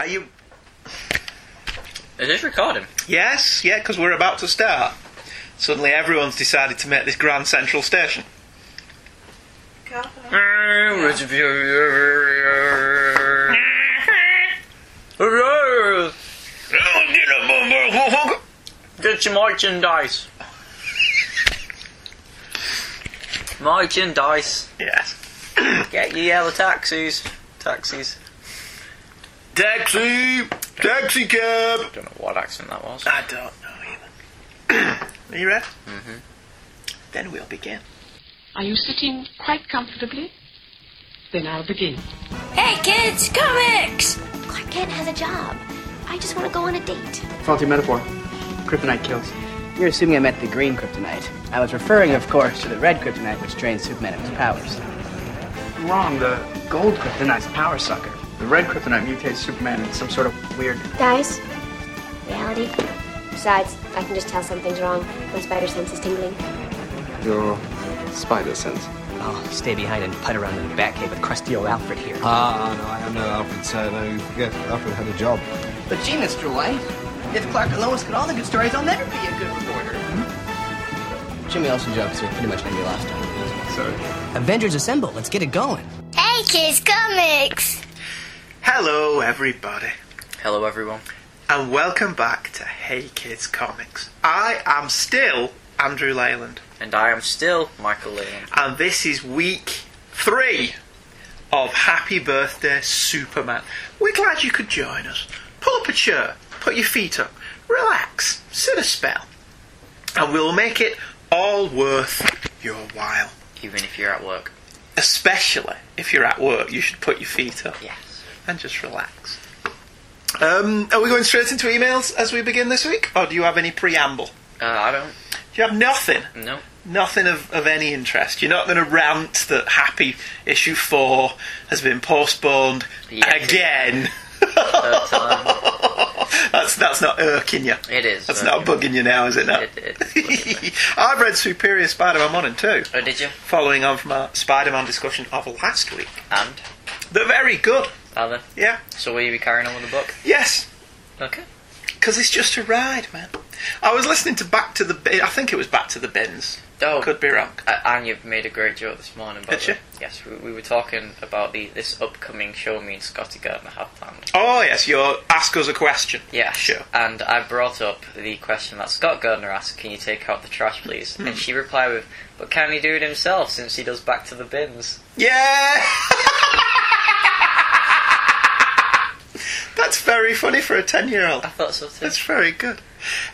Are you? Is this recording? Yes, yeah, because we're about to start. Suddenly, everyone's decided to make this Grand Central Station. Get your merchandise. Merchandise. Yes. Get your yellow taxis. Taxis. Taxi, taxi cab. I Don't know what accent that was. I don't know either. Are you ready? Mm-hmm. Then we'll begin. Are you sitting quite comfortably? Then I'll begin. Hey kids, comics! Clark Kent has a job. I just want to go on a date. Faulty metaphor. Kryptonite kills. You're assuming I meant the green kryptonite. I was referring, of course, to the red kryptonite, which drains Superman of his powers. Wrong. The gold kryptonite's a power sucker. The red kryptonite mutates Superman into some sort of weird. Guys, reality. Besides, I can just tell something's wrong. My spider sense is tingling. Your spider sense. Oh, stay behind and putt around in the Batcave with crusty old Alfred here. Ah, no, I am no Alfred, sir. No, you forget, Alfred had a job. But gee, Mr. White, if Clark and Lois get all the good stories, I'll never be a good reporter. Jimmy Olsen jokes are pretty much gonna be lost on me. Sorry. Avengers Assemble, let's get it going. Hey kids, comics! Hello, everybody, Hello, everyone. and welcome back to Hey Kids Comics. I am still Andrew Leyland, And I am still Michael Leyland. and this is week three of Happy Birthday Superman. We're glad you could join us. Pull up a chair, put your feet up, relax, sit a spell, and we'll make it all worth your while. Even if you're at work. Especially if you're at work, you should put your feet up Yes. And just relax. Um, are we going straight into emails as we begin this week, or do you have any preamble? Uh, I don't. Do you have nothing? No. Nothing of, of any interest. You're not going to rant that Happy issue four has been postponed Yet. again. Third time. That's that's not irking you. It is. That's not bugging you now, is it? Now. It, it, I've read Superior Spider-Man one and two, oh, did you? following on from our Spider-Man discussion of last week. And? They're very good. Are they? Yeah. So will you be carrying on with the book? Yes. Okay. Because it's just a ride, man. I was listening to Back to the Bin. I think it was Back to the Bins. Oh, Could be wrong. And you've made a great joke this morning. Did you? Yes, we, we were talking about the this upcoming show me and Scotty Gardner have planned. Oh yes, your ask us a question. Yeah, Sure. And I brought up the question that Scott Gardner asked, "Can you take out the trash, please?" Hmm. And she replied with, "But can he do it himself since he does back to the bins?" Yeah. That's very funny for a ten-year-old. I thought so too. That's very good.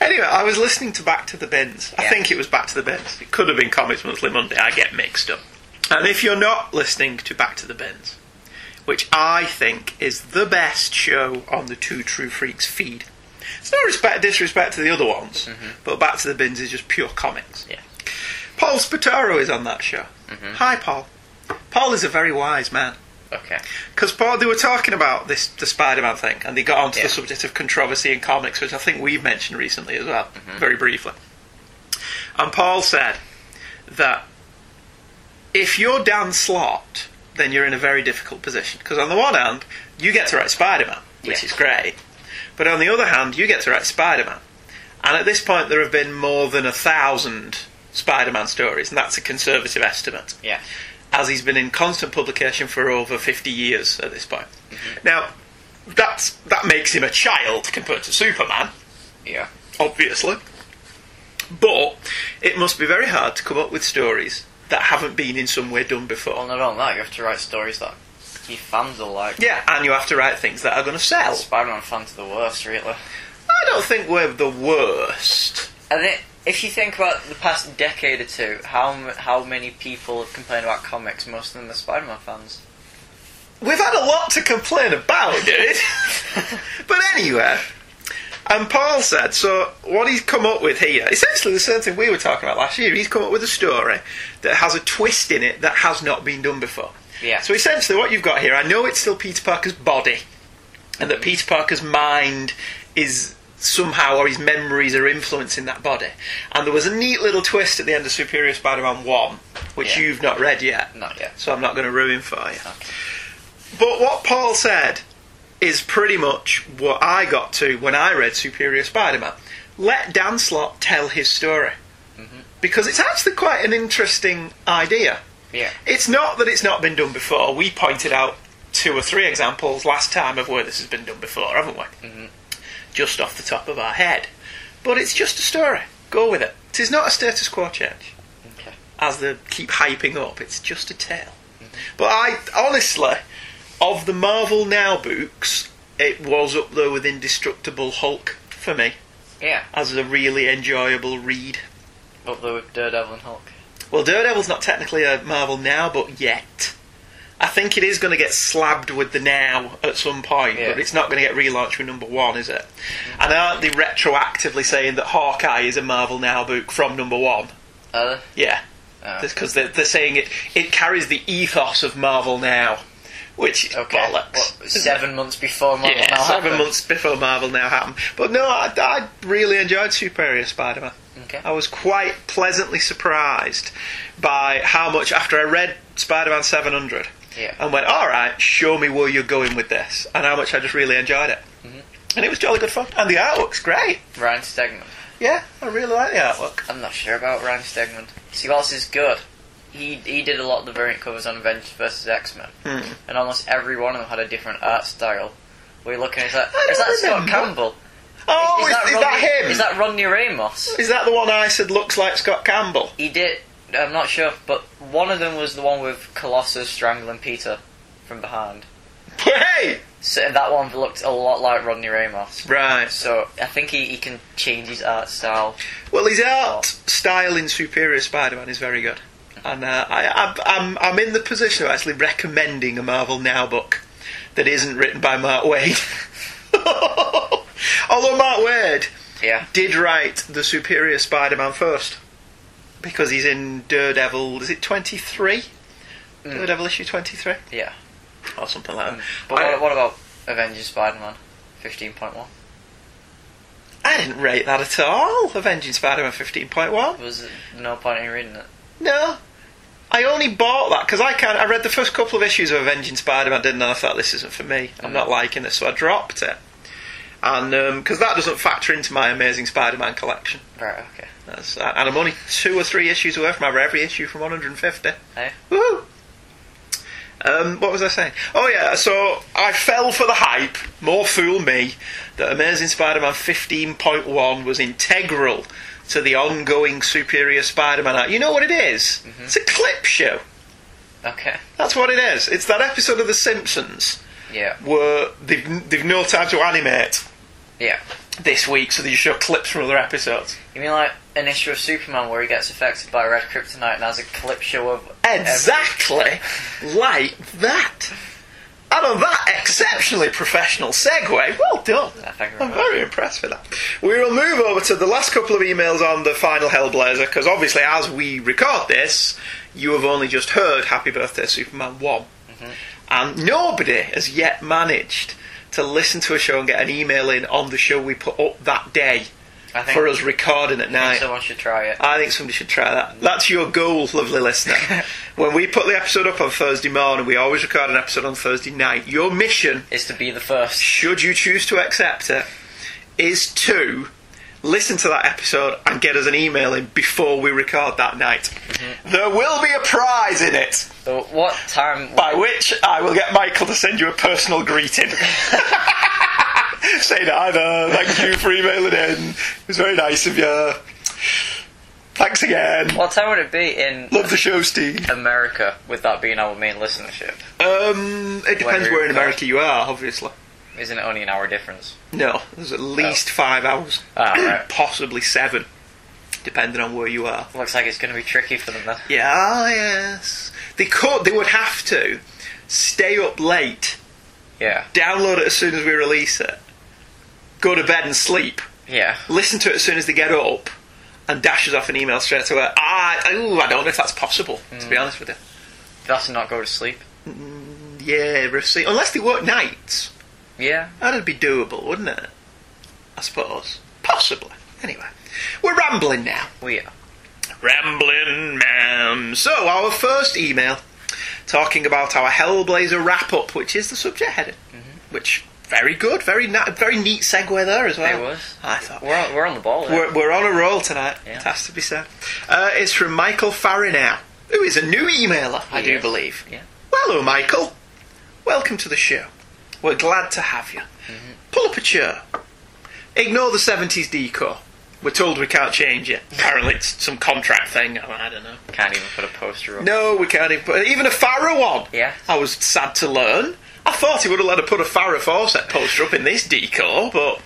Anyway, I was listening to Back to the Bins. I Yeah. think it was Back to the Bins. It could have been Comics Monthly Monday. I get mixed up. And if you're not listening to Back to the Bins, which I think is the best show on the Two True Freaks feed, it's no respect disrespect to the other ones, but Back to the Bins is just pure comics. Mm-hmm. Yeah. Paul Spataro is on that show. Mm-hmm. Hi, Paul. Paul is a very wise man. Okay. Because Paul, they were talking about this the Spider-Man thing, and they got onto Yeah. the subject of controversy in comics, which I think we've mentioned recently as well, Mm-hmm. very briefly. And Paul said that if you're Dan Slott, then you're in a very difficult position. Because on the one hand, you get to write Spider-Man, which is great, but on the other hand, you get to write Spider-Man, and at this point, there have been more than a thousand Spider-Man stories, and that's a conservative estimate Yeah. As he's been in constant publication for over 50 years at this point. Mm-hmm. Now, that's, that makes him a child compared to Superman, Yeah. obviously. But it must be very hard to come up with stories that haven't been in some way done Well, before. not only that, you have to write stories that your fans will like. Yeah, and you have to write things that are going to sell. Spider-Man fans are the worst, really. I don't think we're the worst. And it, if you think about the past decade or two, how how many people have complained about comics? Most of them are Spider-Man fans. We've had a lot to complain about, dude. but anyway, and Paul said, so what he's come up with here, essentially the same thing we were talking about last year. He's come up with a story that has a twist in it that has not been done before. Yeah. So essentially, what you've got here, I know it's still Peter Parker's body, and that Peter Parker's mind is somehow, or his memories are influencing that body. And there was a neat little twist at the end of Superior Spider-Man One, which Yeah. you've not read yet. Not yet. So I'm not going to ruin for you. But what Paul said is pretty much what I got to when I read Superior Spider-Man. Let Dan Slott tell his story because it's actually quite an interesting idea. Yeah. It's not that it's not been done before. We pointed out two or three examples last time of where this has been done before, haven't we? Mhm. Just off the top of our head. But it's just a story. Go with it. It is not a status quo change. Okay. As they keep hyping up, it's just a tale. But I, honestly, of the Marvel Now books, it was up there with Indestructible Hulk for me Yeah. as a really enjoyable read. Up there with Daredevil and Hulk. Well, Daredevil's not technically a Marvel now, but yet. I think it is going to get slabbed with the now at some point, Yeah. but it's not going to get relaunched with number one, is it? And aren't they retroactively saying that Hawkeye is a Marvel now book from number one? Uh, Yeah, oh, because they're, they're saying it it carries the ethos of Marvel now, which okay. bollocks. What, seven months before Marvel yeah, now seven happened? months before Marvel now happened. But no, I, I really enjoyed Superior Spider-Man. Okay. I was quite pleasantly surprised by how much after I read Spider-Man 700 Yeah. and went, all right, show me where you're going with this, and how much I just really enjoyed it. Mm-hmm. And it was jolly good fun, and the artwork's great. Ryan Stegman. Yeah, I really like the artwork. I'm not sure about Ryan Stegman. See, what else is good? He he did a lot of the variant covers on Avengers vs X Men, Hmm. and almost every one of them had a different art style. We're looking at that. Is that Scott. Campbell? Oh, is, is Rodney, that him? Is that Rodney Ramos? Is that the one I said looks like Scott Campbell? He did. I'm not sure, but one of them was the one with Colossus strangling Peter from behind. Hey! So that one looked a lot like Rodney Ramos. Right. So I think he, he can change his art style. Well, his art style in Superior Spider-Man is very good, and uh, I, I, I'm I'm in the position of actually recommending a Marvel Now book that isn't written by Mark Waid. Although Mark Waid Yeah. did write the Superior Spider-Man first, because he's in Daredevil. Is it 23? Hmm. Daredevil issue 23 Yeah. or something like that. Hmm. But I- what, what about Avenging Spider-Man 15.1? I didn't rate that at all. Avenging Spider-Man 15.1. Was no point in reading it. No. I only bought that because I can't. I read the first couple of issues of Avenging Spider-Man, didn't I? I thought this isn't for me. I'm mm-hmm. not liking this, so I dropped it. And because that doesn't factor into my Amazing Spider-Man collection, Right, okay. That's, uh, and I'm only two or three issues away from having every issue from 150. Hey? Woohoo! Um, what was I saying? Oh yeah, so I fell for the hype. More fool me that Amazing Spider-Man 15.1 was integral to the ongoing Superior Spider-Man. You know what it is? It's a clip show. Okay. That's what it is. It's that episode of The Simpsons Yeah. where they've they've no time to animate Yeah. this week, so they just show clips from other episodes. You mean like an issue of Superman where he gets affected by red kryptonite and has a clip show of Exactly like that. And on that exceptionally professional segue, well done. Yeah, thank you very I'm much. very impressed with that. We will move over to the last couple of emails on the final Hellblazer, because obviously, as we record this, you have only just heard Happy Birthday Superman 1. Mm-hmm. And nobody has yet managed to listen to a show and get an email in on the show we put up that day I think, for us recording at I think night. someone should try it. I think somebody should try that. That's your goal, lovely listener. when we put the episode up on Thursday morning, we always record an episode on Thursday night. Your mission, Is to be the first. should you choose to accept it, is to listen to that episode and get us an email in before we record that night. There will be a prize in it, So what time? by which I will get Michael to send you a personal greeting. Saying either, thank you for emailing in. It was very nice of you. Thanks again. What time would it be in Love the show, Steve. America? With that being our main listenership, Um, it depends Whether where in America you are, obviously. Isn't it only an hour difference? No, there's at least five hours, Ah, right. possibly seven, depending on where you are. Looks like it's going to be tricky for them then. Yeah, ah, yes. They could. They would have to stay up late, Yeah. download it as soon as we release it, go to bed and sleep, Yeah. listen to it as soon as they get up, and dashes off an email straight away. Ah, ooh, I don't know if that's possible. To Mm. be honest with you. That's not go to sleep. Yeah, receive unless they work nights. Yeah. That'd be doable, wouldn't it? I suppose. Possibly. Anyway, we're rambling now. We are. Rambling man. So, our first email talking about our Hellblazer wrap up, which is the subject heading, which very good, very na- very neat segue there as well. It was. I thought. We're on, we're on the ball. We're, we're on a roll tonight. Yeah. It has to be said. Uh, it's from Michael Farinow, who is a new emailer, I do believe. Yeah. Well, hello, Michael. Welcome to the show. We're glad to have you. Mm-hmm. Pull up a chair. Ignore the 70s decor. We're told we can't change it. Apparently, it's some contract thing. I don't know. Can't even put a poster up. No, we can't even put even a Farah one. Yeah. I was sad to learn. I thought he would have let her put a Farah Fawcett poster up in this decor, but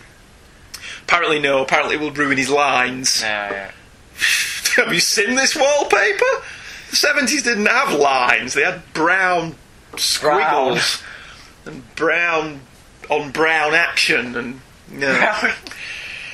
apparently no. Apparently it will ruin his lines. No, yeah. have you seen this wallpaper? The seventies didn't have lines; they had brown squiggles and brown on brown action and no.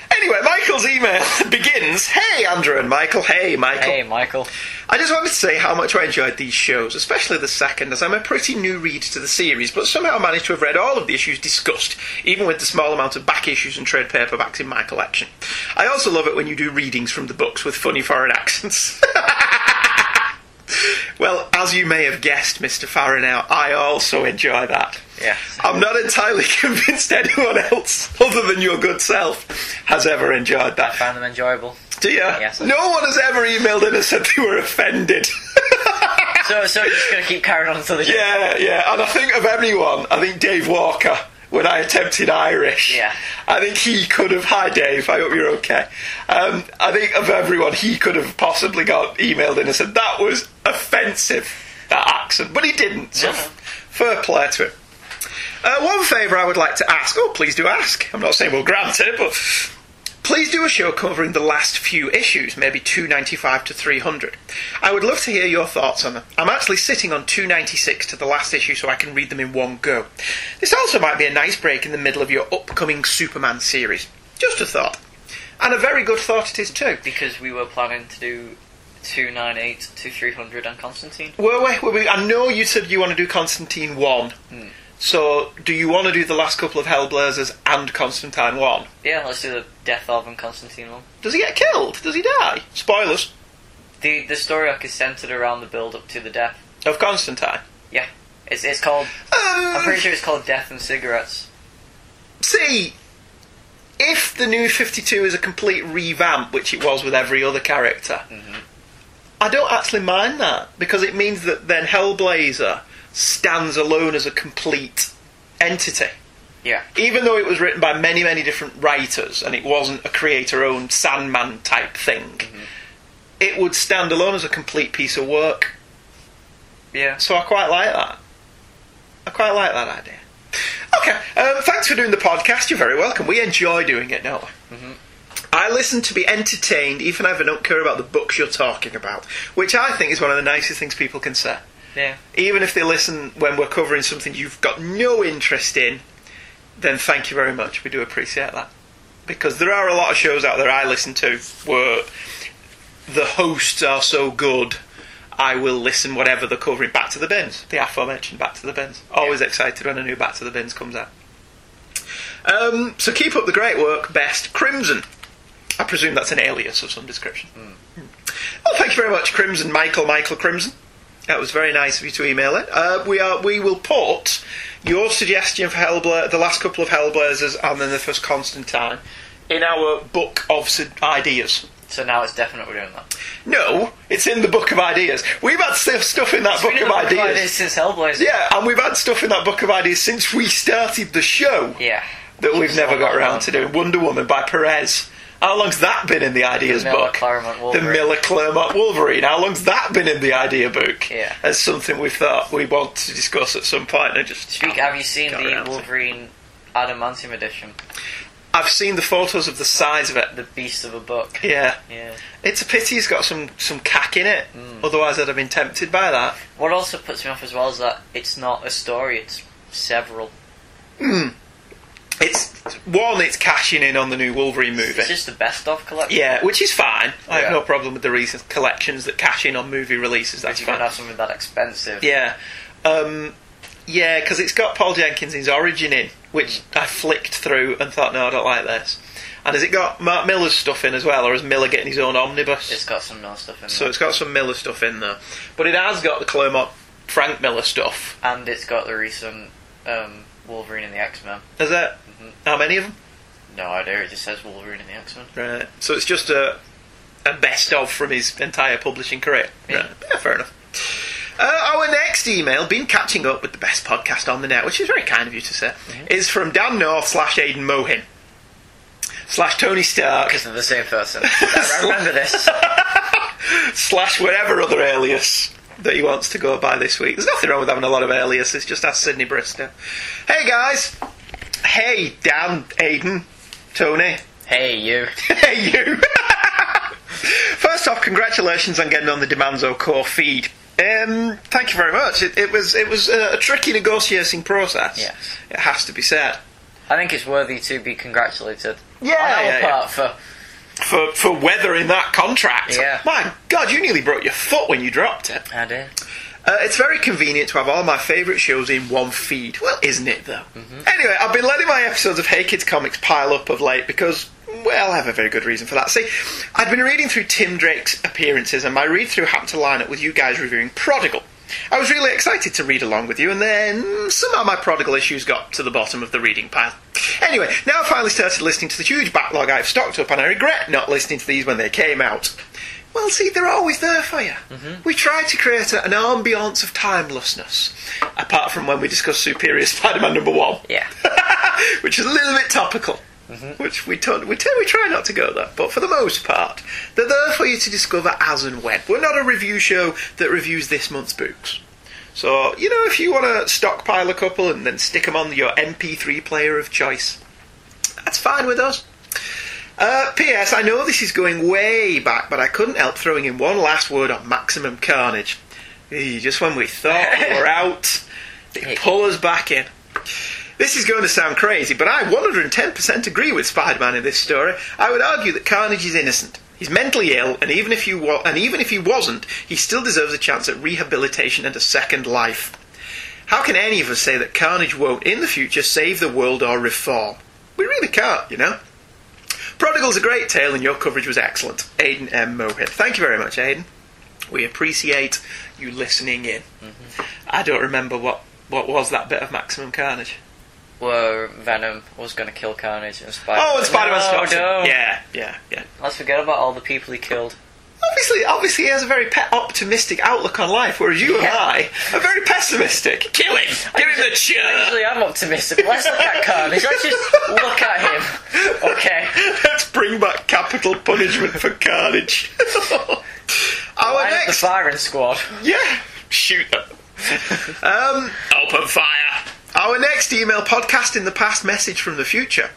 Anyway, Michael's email begins Hey, Andrew and Michael. Hey, Michael. Hey, Michael. I just wanted to say how much I enjoyed these shows, especially the second, as I'm a pretty new reader to the series, but somehow managed to have read all of the issues discussed, even with the small amount of back issues and trade paperbacks in my collection. I also love it when you do readings from the books with funny foreign accents. well, as you may have guessed, Mr. Farinow, I also enjoy that. Yes. I'm not entirely convinced anyone else, other than your good self, has ever enjoyed that. I Found them enjoyable. Do you? Yes. No one has ever emailed in and said they were offended. So, so you're just going to keep carrying on until the yeah, yeah. And I think of anyone, I think Dave Walker, when I attempted Irish, Yeah. I think he could have. Hi, Dave. I hope you're okay. Um, I think of everyone, he could have possibly got emailed in and said that was offensive, that accent, but he didn't. So, No. fair play to him. Uh, one favour I would like to ask. Oh, please do ask. I'm not saying we'll grant it, but please do a show covering the last few issues, maybe 295 to 300. I would love to hear your thoughts on them. I'm actually sitting on 296 to the last issue so I can read them in one go. This also might be a nice break in the middle of your upcoming Superman series. Just a thought. And a very good thought it is too. Because we were planning to do 298 to 300 and Constantine. Were we, were we? I know you said you want to do Constantine 1. Hmm. So, do you want to do the last couple of Hellblazers and Constantine 1? Yeah, let's do the Death of and Constantine one. Does he get killed? Does he die? Spoilers. The the story arc is centered around the build up to the death. Of Constantine. Yeah. It's, it's called. I'm pretty sure it's called Death and Cigarettes. see, if the new 52 is a complete revamp, which it was with every other character, mm-hmm. I don't actually mind that because it means that then Hellblazer stands alone as a complete entity. Yeah. Even though it was written by many, many different writers and it wasn't a creator owned Sandman type thing, it would stand alone as a complete piece of work. Yeah. So I quite like that. I quite like that idea. Okay, um, thanks for doing the podcast. You're very welcome. We enjoy doing it, don't we? I listen to be entertained, even if I don't care about the books you're talking about, which I think is one of the nicest things people can say. Yeah. Even if they listen when we're covering something you've got no interest in, then thank you very much. We do appreciate that. Because there are a lot of shows out there I listen to where the hosts are so good, I will listen whatever they're covering. Back to the Bins, the aforementioned Back to the Bins. Always excited when a new Back to the Bins comes out. Um, so keep up the great work, best Crimson. I presume that's an alias of some description. Hmm. Well, thank you very much, Crimson Michael Michael Crimson. That was very nice of you to email it. Uh, we are we will put your suggestion for Hellbla- the last couple of Hellblazers and then the first Constantine in our book of su- ideas. So now it's definite we're doing that. No, it's in the book of ideas. We've had stuff, stuff in that book Been in of the book of ideas. ideas since Hellblazer. Yeah, and we've had stuff in that book of ideas since we started the show Yeah. that we've never got around to doing. Wonder Woman by Perez. How long's that been in the ideas The book? The Miller Claremont Wolverine. How long's that been in the idea book? Yeah. As something we thought we want to discuss at some point. and just Speak. Have you seen the. Wolverine Adamantium edition? I've seen the photos of the size of it. The beast of a book. Yeah. Yeah. It's a pity it's got some, some cack in it. Mm. Otherwise I'd have been tempted by that. What also puts me off as well is that it's not a story; it's several. It's one, it's cashing in on the new Wolverine movie. It's just the best of collection. Yeah, which is fine. I have no problem with the recent collections that cash in on movie releases. That's you can fine. have something that expensive. Yeah, um, yeah, because it's got Paul Jenkins' origin in, which I flicked through and thought, no, I don't like this. And has it got Mark Millar's stuff in as well, or is Miller getting his own omnibus? It's got some Miller stuff in so there. it's got some Miller stuff in there, but it has got the Claremont Frank Miller stuff. and it's got the recent um, Wolverine and the X Men. Is that how many of them? No idea. It just says Wolverine and the X Men. Right. So it's just a a best of from his entire publishing career. Yeah. Right. Yeah, fair enough. Uh, our next email, been catching up with the best podcast on the net, which is very kind of you to say, is from Dan North slash Aidan Mohin slash Tony Stark Because they're the same person. I remember this. slash whatever other alias that he wants to go by this week. There's nothing wrong with having a lot of aliases, just ask Sydney Bristow. Hey guys! Hey Dan, Aidan, Tony. Hey, you. Hey you! First off, congratulations on getting on the Demanzo core feed. Um, thank you very much. It, it was it was a, a tricky negotiating process. Yes. It has to be said. I think it's worthy to be congratulated. Yeah, yeah, yeah. for For for weathering that contract. Yeah. My God, you nearly broke your foot when you dropped it. I did. Uh, it's very convenient to have all my favourite shows in one feed. Well, isn't it though? Anyway, I've been letting my episodes of Hey Kids Comics pile up of late because, well, I have a very good reason for that. See, I'd been reading through Tim Drake's appearances, and my read through happened to line up with you guys reviewing Prodigal. I was really excited to read along with you, and then somehow my Prodigal issues got to the bottom of the reading pile. Anyway, now I finally started listening to the huge backlog I've stocked up, and I regret not listening to these when they came out. Well, see, they're always there for you. Mm-hmm. We try to create a, an ambiance of timelessness, apart from when we discuss Superior Spider-Man number one, Yeah. which is a little bit topical. Mm-hmm. Which we, t- we, t- we try not to go there, but for the most part, they're there for you to discover as and when. We're not a review show that reviews this month's books. So, you know, if you want to stockpile a couple and then stick them on your MP3 player of choice, that's fine with us. Uh, P.S. I know this is going way back, but I couldn't help throwing in one last word on Maximum Carnage. Just when we thought we were out, they pull us back in. This is going to sound crazy, but I 110% agree with Spider-Man in this story. I would argue that Carnage is innocent. He's mentally ill, and even if he wa- and even if he wasn't, he still deserves a chance at rehabilitation and a second life. How can any of us say that Carnage won't, in the future, save the world or reform? We really can't, you know. Prodigal's a great tale, and your coverage was excellent. Aiden M. Mohitt. Thank you very much, Aiden. We appreciate you listening in. Mm-hmm. I don't remember what, what was that bit of Maximum Carnage. Where Venom was going to kill Carnage and Spider. Oh, and Spider-Man no, stops him. Yeah, yeah, yeah. Let's forget about all the people he killed. Obviously, obviously, he has a very pe- optimistic outlook on life, whereas you and I are very pessimistic. Kill him! Give him the cheer! Usually I'm optimistic. Let's look at Carnage. Let's just look at him. Okay. Let's bring back capital punishment for Carnage. Our Line up the next firing squad. Yeah, shoot them. um, open fire. Our next email podcast in the past message from the future,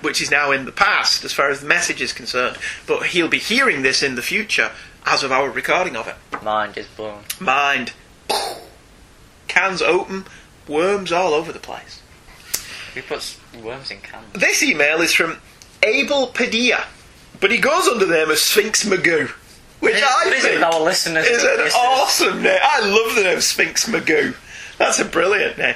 which is now in the past as far as the message is concerned, but he'll be hearing this in the future as of our recording of it. Mind is blown. Mind. Cans open, worms all over the place. Who puts worms in cans? This email is from Abel Padilla, but he goes under the name of Sphinx Magoo, which I is it think with our listeners? is an Listeners. awesome name. I love the name Sphinx Magoo. That's a brilliant name.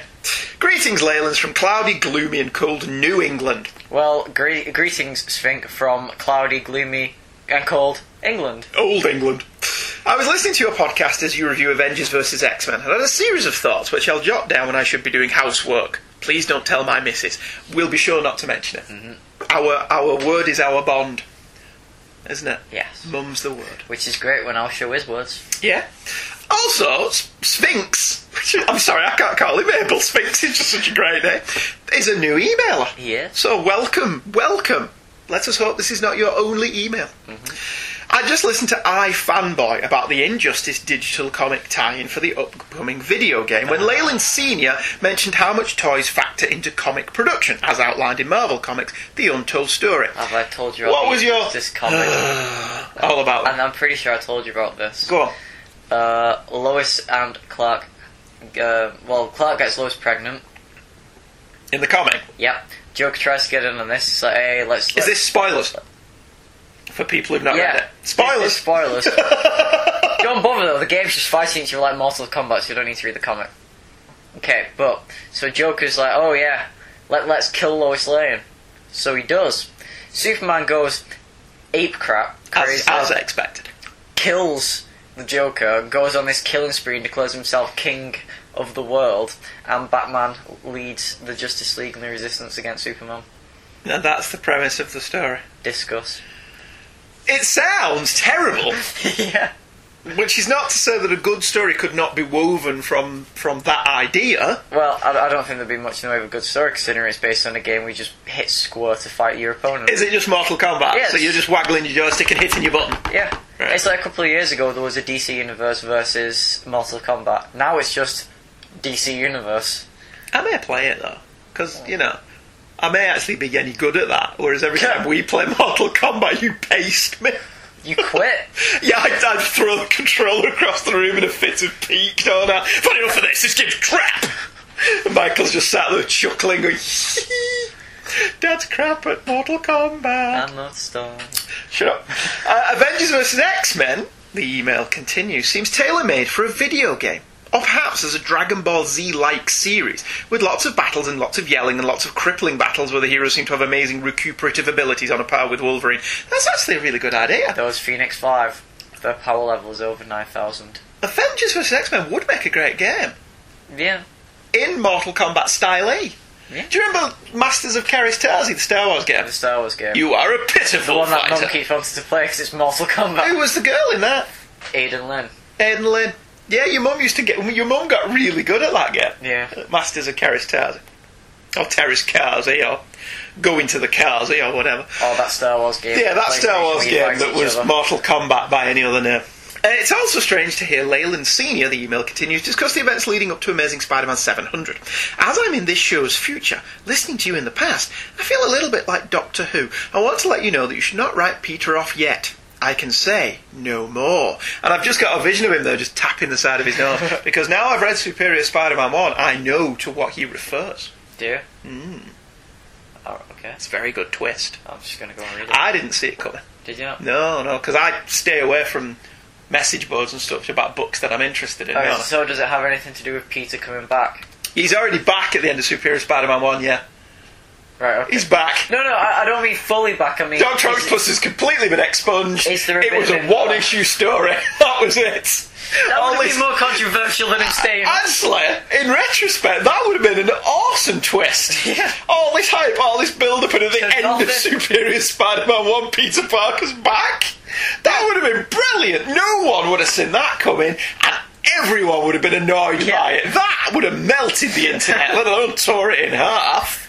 Greetings, Leylands, from cloudy, gloomy, and cold New England. Well, gre- greetings, Sphinx, from cloudy, gloomy, and cold England. Old England. I was listening to your podcast as you review Avengers vs. X Men and had a series of thoughts which I'll jot down when I should be doing housework. Please don't tell my missus. We'll be sure not to mention it. Mm-hmm. Our our word is our bond, isn't it? Yes. Mum's the word. Which is great when our show is words. Yeah. Also, Sphinx. which is- I'm sorry, I can't call him Abel. Sphinx is just such a great name. Is a new emailer. Yeah. So welcome, welcome. Let us hope this is not your only email. Mm-hmm. I just listened to iFanboy about the Injustice digital comic tie-in for the upcoming video game when Leyland Senior mentioned how much toys factor into comic production, as outlined in Marvel Comics: The Untold Story. Have I told you What about was your- this comic? All about and I'm pretty sure I told you about this. Go on. Uh, Lois and Clark. Uh, well, Clark gets Lois pregnant. In the comic, Yep. Joker tries to get in on this. He's like, hey, let's. is let's this spoilers for people who've not read yeah. it? Spoilers. Spoilers. Don't bother though. The game's just fighting each other like Mortal Kombat, so you don't need to read the comic. Okay, but so Joker's like, oh yeah, let let's kill Lois Lane. So he does. Superman goes ape crap, As, crazy, as expected. kills the Joker, goes on this killing spree and declares himself king of the world, and Batman leads the Justice League and the Resistance against Superman. And that's the premise of the story. Discuss. It sounds terrible, yeah. which is not to say that a good story could not be woven from from that idea. Well, I, I don't think there'd be much in the way of a good story, considering it's based on a game where you just hit square to fight your opponent. Is it just Mortal Kombat? Yes. So you're just waggling your joystick and hitting your button. Yeah. Right. It's like a couple of years ago there was a DC Universe versus Mortal Kombat. Now it's just DC Universe. I may play it though, because you know. I may actually be any good at that, whereas every time we play Mortal Kombat, you paste me. You quit. Yeah, I'd, I'd throw the controller across the room in a fit of pique, don't I? Fun enough for this, this game's crap! And Michael's just sat there chuckling, going, Dad's crap at Mortal Kombat. I'm not stoned. Shut up. Uh, Avengers vs. X Men, the email continues, seems tailor made for a video game. Or perhaps as a Dragon Ball Z like series, with lots of battles and lots of yelling and lots of crippling battles where the heroes seem to have amazing recuperative abilities on a par with Wolverine. That's actually a really good idea. Those Phoenix 5, their power level is over 9,000. Avengers vs. X Men would make a great game. Yeah. In Mortal Kombat Style E. Yeah. Do you remember Masters of Teräs Käsi, the Star Wars game? The Star Wars game. You are a the one that fighter. Mum keeps wanting to play because it's Mortal Kombat. Who was the girl in that? Arden Lyn. Arden Lyn. Yeah, your mum used to get. Your mum got really good at that game. Yeah. Masters of Teräs Käsi. Or Terrace Cars, eh? or Going to the Cars, eh? or whatever. Oh, that Star Wars game. Yeah, that Star Wars game that was other. Mortal Kombat by any other name. Uh, it's also strange to hear Leyland Sr., the email continues, discuss the events leading up to Amazing Spider Man 700. As I'm in this show's future, listening to you in the past, I feel a little bit like Doctor Who. I want to let you know that you should not write Peter off yet. I can say no more. And I've just got a vision of him there just tapping the side of his nose. because now I've read Superior Spider Man 1, I know to what he refers. Do you? Mm. Oh, okay. It's a very good twist. I'm just gonna go and read it. I didn't see it coming. Did you not? No, no, because I stay away from message boards and stuff about books that I'm interested in. So does it have anything to do with Peter coming back? He's already back at the end of Superior Spider-Man 1, yeah. Right, okay. He's back. No, no, I, I don't mean fully back. I mean, Doctor is- Octopus has completely been expunged. Is there a it bit was of a it- one-issue story. that was it. That All would have this- been more controversial than him staying. Actually, in retrospect, that would have been an awesome twist. Yeah. All this hype, all this build-up, and at the So end of nothing- Superior Spider-Man 1, Peter Parker's back. That would have been brilliant. No one would have seen that coming, and everyone would have been annoyed Yeah. by it. That would have melted the internet, let alone tore it in half.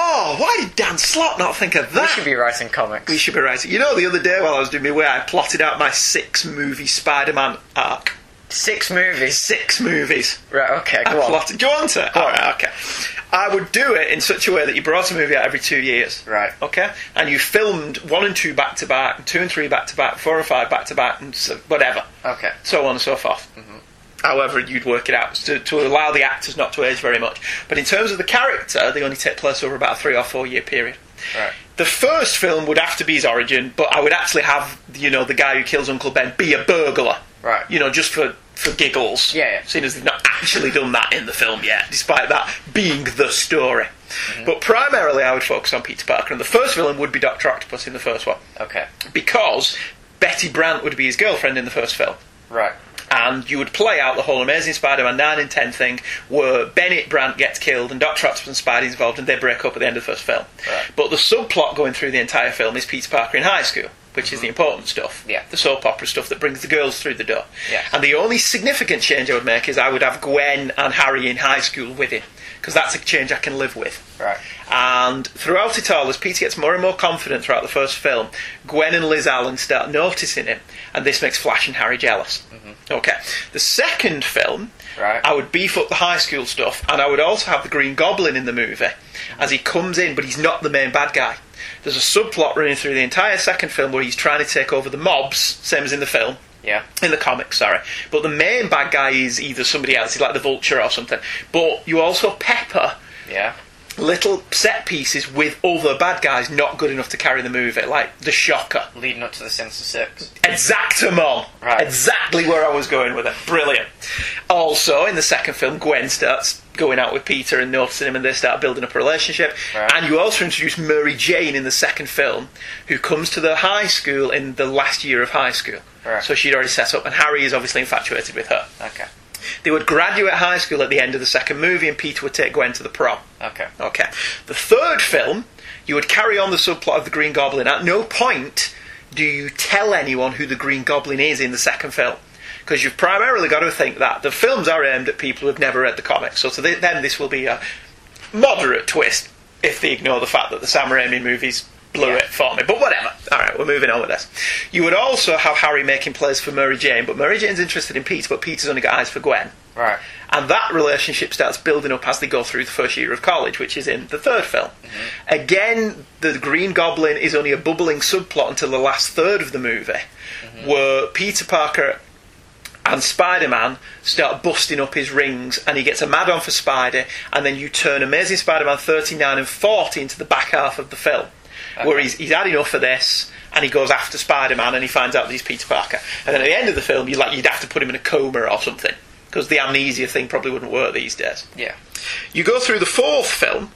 Oh, why did Dan Slott not think of that? we should be writing comics. We should be writing. You know, the other day while I was doing my way, I plotted out my six-movie Spider-Man arc. Six movies. Six movies. Right, okay, I go on. plotted. Do you want it? All right, okay. I would do it in such a way that you brought a movie out every two years. Right. Okay. And you filmed one and two back to back, and two and three back to back, four and five back to back, and so, whatever, Okay. so on and so forth. Mm-hmm. However, you'd work it out to, to allow the actors not to age very much. But in terms of the character, they only take place over about a three or four year period. Right. The first film would have to be his origin, but I would actually have, you know, the guy who kills Uncle Ben be a burglar. Right. You know, just for, for giggles. Yeah, yeah. Seeing as they've not actually done that in the film yet, despite that being the story. Mm-hmm. But primarily, I would focus on Peter Parker, and the first villain would be Doctor Octopus in the first one, Okay. because Betty Brant would be his girlfriend in the first film. Right. And you would play out the whole Amazing Spider-Man 9 and 10 thing where Bennett Brant gets killed and Dr. Octopus and Spidey's involved and they break up at the end of the first film. Right. But the subplot going through the entire film is Peter Parker in high school, which is mm-hmm. the important stuff. Yeah. The soap opera stuff that brings the girls through the door. Yes. And the only significant change I would make is I would have Gwen and Harry in high school with him. Because that's a change I can live with. Right. And throughout it all, as Peter gets more and more confident throughout the first film, Gwen and Liz Allen start noticing him, and this makes Flash and Harry jealous. Okay. The second film, Right. I would beef up the high school stuff, and I would also have the Green Goblin in the movie as he comes in, but he's not the main bad guy. There's a subplot running through the entire second film where he's trying to take over the mobs, same as in the film Yeah. in the comics, sorry. But the main bad guy is either somebody else, he's like the Vulture or something. But you also pepper Yeah. Little set pieces with other bad guys not good enough to carry the movie, like the Shocker. Leading up to the Sinister Six. Exactamon. Right. Exactly where I was going with it. Brilliant. Also, in the second film, Gwen starts going out with Peter and noticing him, and they start building up a relationship. Right. And you also introduce Mary Jane in the second film, who comes to the high school in the last year of high school. Right. So she'd already set up, and Harry is obviously infatuated with her. Okay. They would graduate high school at the end of the second movie, and Peter would take Gwen to the prom. Okay. Okay. The third film, you would carry on the subplot of the Green Goblin. At no point do you tell anyone who the Green Goblin is in the second film. Because you've primarily got to think that the films are aimed at people who have never read the comics. So to the, then this will be a moderate twist if they ignore the fact that the Sam Raimi movies blew it for me. But whatever. All right, we're moving on with this. You would also have Harry making plays for Mary Jane, but Mary Jane's interested in Peter, but Peter's only got eyes for Gwen. Right. And that relationship starts building up as they go through the first year of college, which is in the third film. Mm-hmm. Again, the Green Goblin is only a bubbling subplot until the last third of the movie, mm-hmm. where Peter Parker and Spider Man start busting up his rings, and he gets a mad on for Spider, and then you turn Amazing Spider Man 39 and 40 into the back half of the film, where he's, he's had enough of this. And he goes after Spider-Man, and he finds out that he's Peter Parker. And then at the end of the film, you like you'd have to put him in a coma or something because the amnesia thing probably wouldn't work these days. Yeah. You go through the fourth film,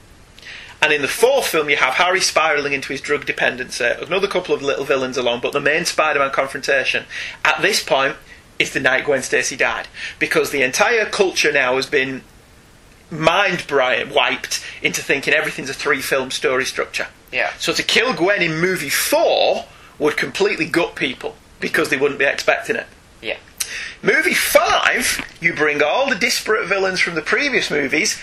and in the fourth film, you have Harry spiraling into his drug dependency, another couple of little villains along, but the main Spider Man confrontation at this point is the night Gwen Stacy died. Because the entire culture now has been mind wiped into thinking everything's a three film story structure. Yeah. So to kill Gwen in movie four would completely gut people because they wouldn't be expecting it. Yeah. Movie five, you bring all the disparate villains from the previous movies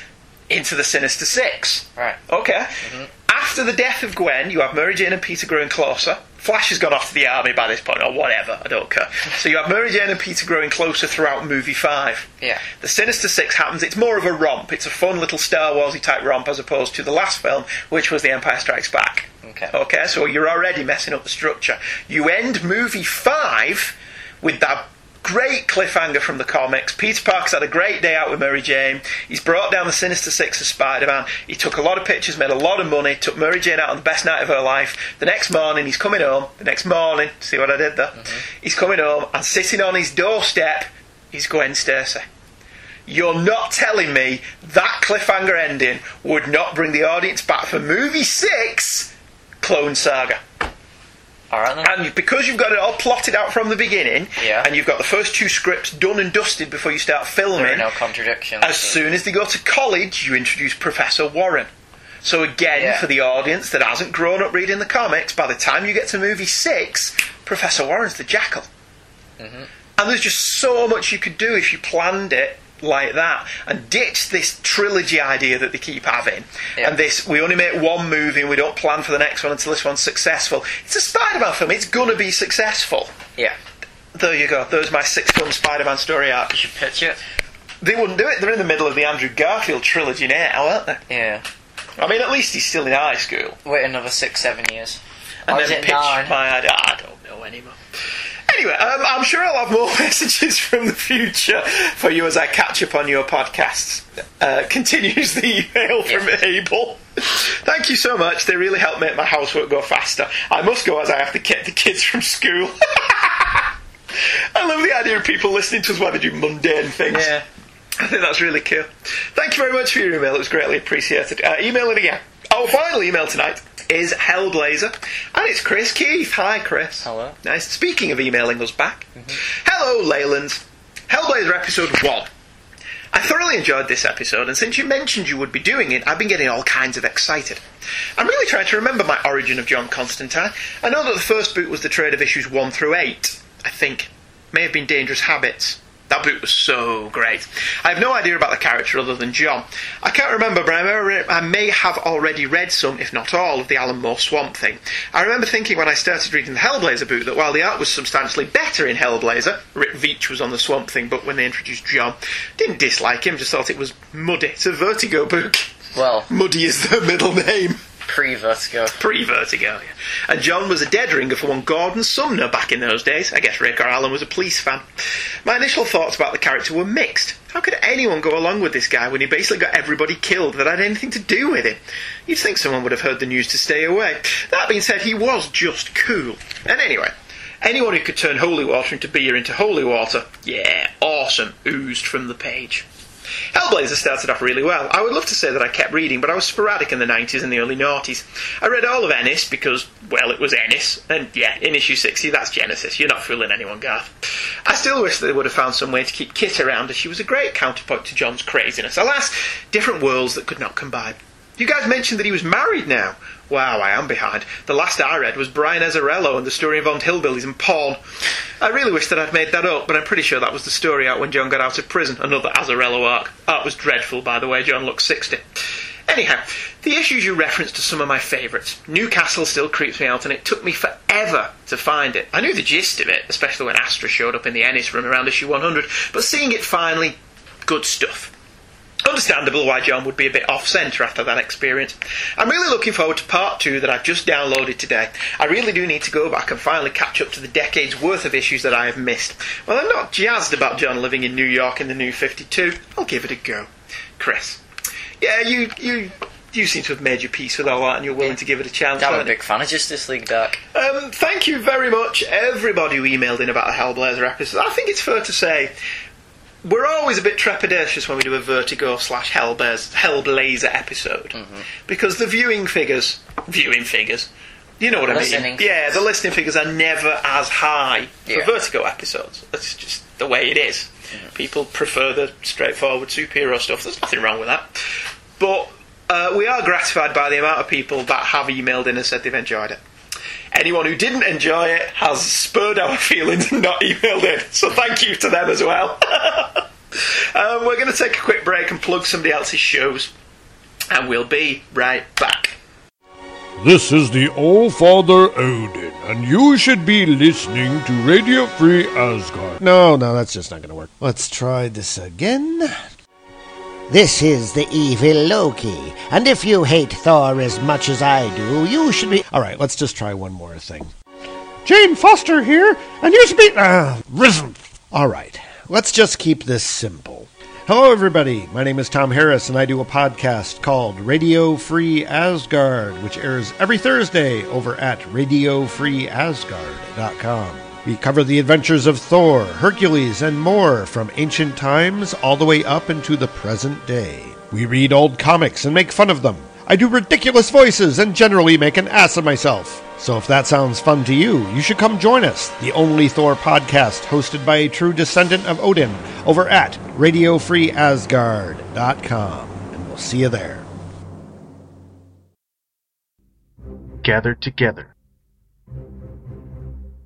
into the Sinister Six. Right. Okay. Mm-hmm. After the death of Gwen, you have Mary Jane and Peter growing closer. Flash has gone off to the army by this point, or whatever, I don't care. So you have Mary Jane and Peter growing closer throughout movie five. Yeah. The Sinister Six happens, it's more of a romp. It's a fun little Star Warsy type romp as opposed to the last film, which was The Empire Strikes Back. Okay. Okay, so you're already messing up the structure. You end movie five with that great cliffhanger from the comics. Peter Parker's had a great day out with Mary Jane. He's brought down the Sinister Six of Spider Man. He took a lot of pictures, made a lot of money, took Mary Jane out on the best night of her life. The next morning, he's coming home. The next morning, see what I did there? Uh-huh. He's coming home and sitting on his doorstep is Gwen Stacy. You're not telling me that cliffhanger ending would not bring the audience back for movie six, Clone Saga. All right then. And because you've got it all plotted out from the beginning, Yeah. and you've got the first two scripts done and dusted before you start there are filming, no contradictions. as soon as they go to college, you introduce Professor Warren. So again, Yeah. for the audience that hasn't grown up reading the comics, by the time you get to movie six, Professor Warren's the Jackal. Mm-hmm. And there's just so much you could do if you planned it like that and ditch this trilogy idea that they keep having. Yeah. And this, we only make one movie and we don't plan for the next one until this one's successful. It's a Spider-Man film. It's gonna be successful. Yeah. There you go. There's my six-film Spider-Man story arc. You should pitch it. They wouldn't do it. They're in the middle of the Andrew Garfield trilogy now, aren't they? Yeah. I mean, at least he's still in high school. Wait another six, seven years. And Or is then it pitch nine? my idea. I don't know anymore. Anyway, um, I'm sure I'll have more messages from the future for you as I catch up on your podcasts. Uh, continues the email from Abel. Thank you so much. They really help make my housework go faster. I must go as I have to get the kids from school. I love the idea of people listening to us while they do mundane things. Yeah. I think that's really cool. Thank you very much for your email. It was greatly appreciated. Uh, email it again. Our final email tonight is Hellblazer, and it's Chris Keith. Hi, Chris. Hello. Nice. Speaking of emailing us back, mm-hmm. hello, Leylands. Hellblazer episode one. I thoroughly enjoyed this episode, and since you mentioned you would be doing it, I've been getting all kinds of excited. I'm really trying to remember my origin of John Constantine. I know that the first boot was the trade of issues 1 through 8, I think. May have been Dangerous Habits. That book was so great. I have no idea about the character other than John. I can't remember, but I may, I may have already read some, if not all, of the Alan Moore Swamp Thing. I remember thinking when I started reading the Hellblazer book that while the art was substantially better in Hellblazer, Rick Veitch was on the Swamp Thing, but when they introduced John, didn't dislike him, just thought it was muddy. It's a Vertigo book. Well, Muddy is the middle name. pre-Vertigo. Pre-Vertigo, yeah. And John was a dead ringer for one Gordon Sumner back in those days. I guess Rick or Alan was a police fan. My initial thoughts about the character were mixed. How could anyone go along with this guy when he basically got everybody killed that had anything to do with him? You'd think someone would have heard the news to stay away. That being said, he was just cool. And anyway, anyone who could turn holy water into beer into holy water, yeah, awesome, oozed from the page. Hellblazer started off really well. I would love to say that I kept reading, but I was sporadic in the 90s and the early noughties. I read all of Ennis because, well, it was Ennis, and yeah, in issue 60, that's Genesis. You're not fooling anyone, Garth. I still wish they would have found some way to keep Kit around, as she was a great counterpoint to John's craziness. Alas, different worlds that could not combine. You guys mentioned that he was married now. Wow, I am behind. The last I read was Brian Azzarello and the story involved hillbillies and porn. I really wish that I'd made that up, but I'm pretty sure that was the story out when John got out of prison. Another Azzarello arc. Art was dreadful, by the way. John looked 60. Anyhow, the issues you referenced are some of my favourites. Newcastle still creeps me out, and it took me forever to find it. I knew the gist of it, especially when Astra showed up in the Ennis room around issue 100, but seeing it finally, good stuff. Understandable why John would be a bit off centre after that experience. I'm really looking forward to part two that I've just downloaded today. I really do need to go back and finally catch up to the decade's worth of issues that I have missed. Well, I'm not jazzed about John living in New York in the new 52. I'll give it a go. Chris. Yeah, you you you seem to have made your peace with all that and you're willing to give it a chance. I'm a big fan of Justice League Dark. Um, thank you very much, everybody who emailed in about the Hellblazer episode. I think it's fair to say we're always a bit trepidatious when we do a Vertigo slash Hellblazer, Hellblazer episode because the viewing figures, viewing figures, you know what I mean? Listening Yeah, the listening figures are never as high Yeah. for Vertigo episodes. That's just the way it is. People prefer the straightforward superhero stuff. There's nothing wrong with that, but uh, we are gratified by the amount of people that have emailed in and said they've enjoyed it. Anyone who didn't enjoy it has spurred our feelings and not emailed in. So thank you to them as well. um, we're going to take a quick break and plug somebody else's shows. And we'll be right back. This is the All Father Odin, and you should be listening to Radio Free Asgard. No, no, that's just not going to work. Let's try this again. This is the evil Loki, and if you hate Thor as much as I do, you should be. All right, let's just try one more thing. Jane Foster here, and you should be. Uh, risen. All right, let's just keep this simple. Hello, everybody. My name is Tom Harris, and I do a podcast called Radio Free Asgard, which airs every Thursday over at RadioFreeAsgard.com. We cover the adventures of Thor, Hercules, and more from ancient times all the way up into the present day. We read old comics and make fun of them. I do ridiculous voices and generally make an ass of myself. So if that sounds fun to you, you should come join us, the only Thor podcast hosted by a true descendant of Odin, over at RadioFreeAsgard.com. And we'll see you there. gathered together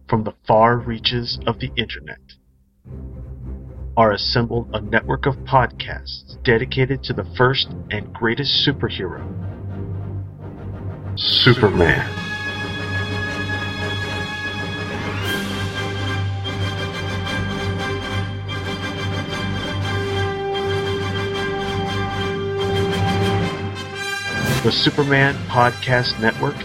from the far reaches of the internet are assembled a network of podcasts dedicated to the first and greatest superhero, Superman. The Superman Podcast Network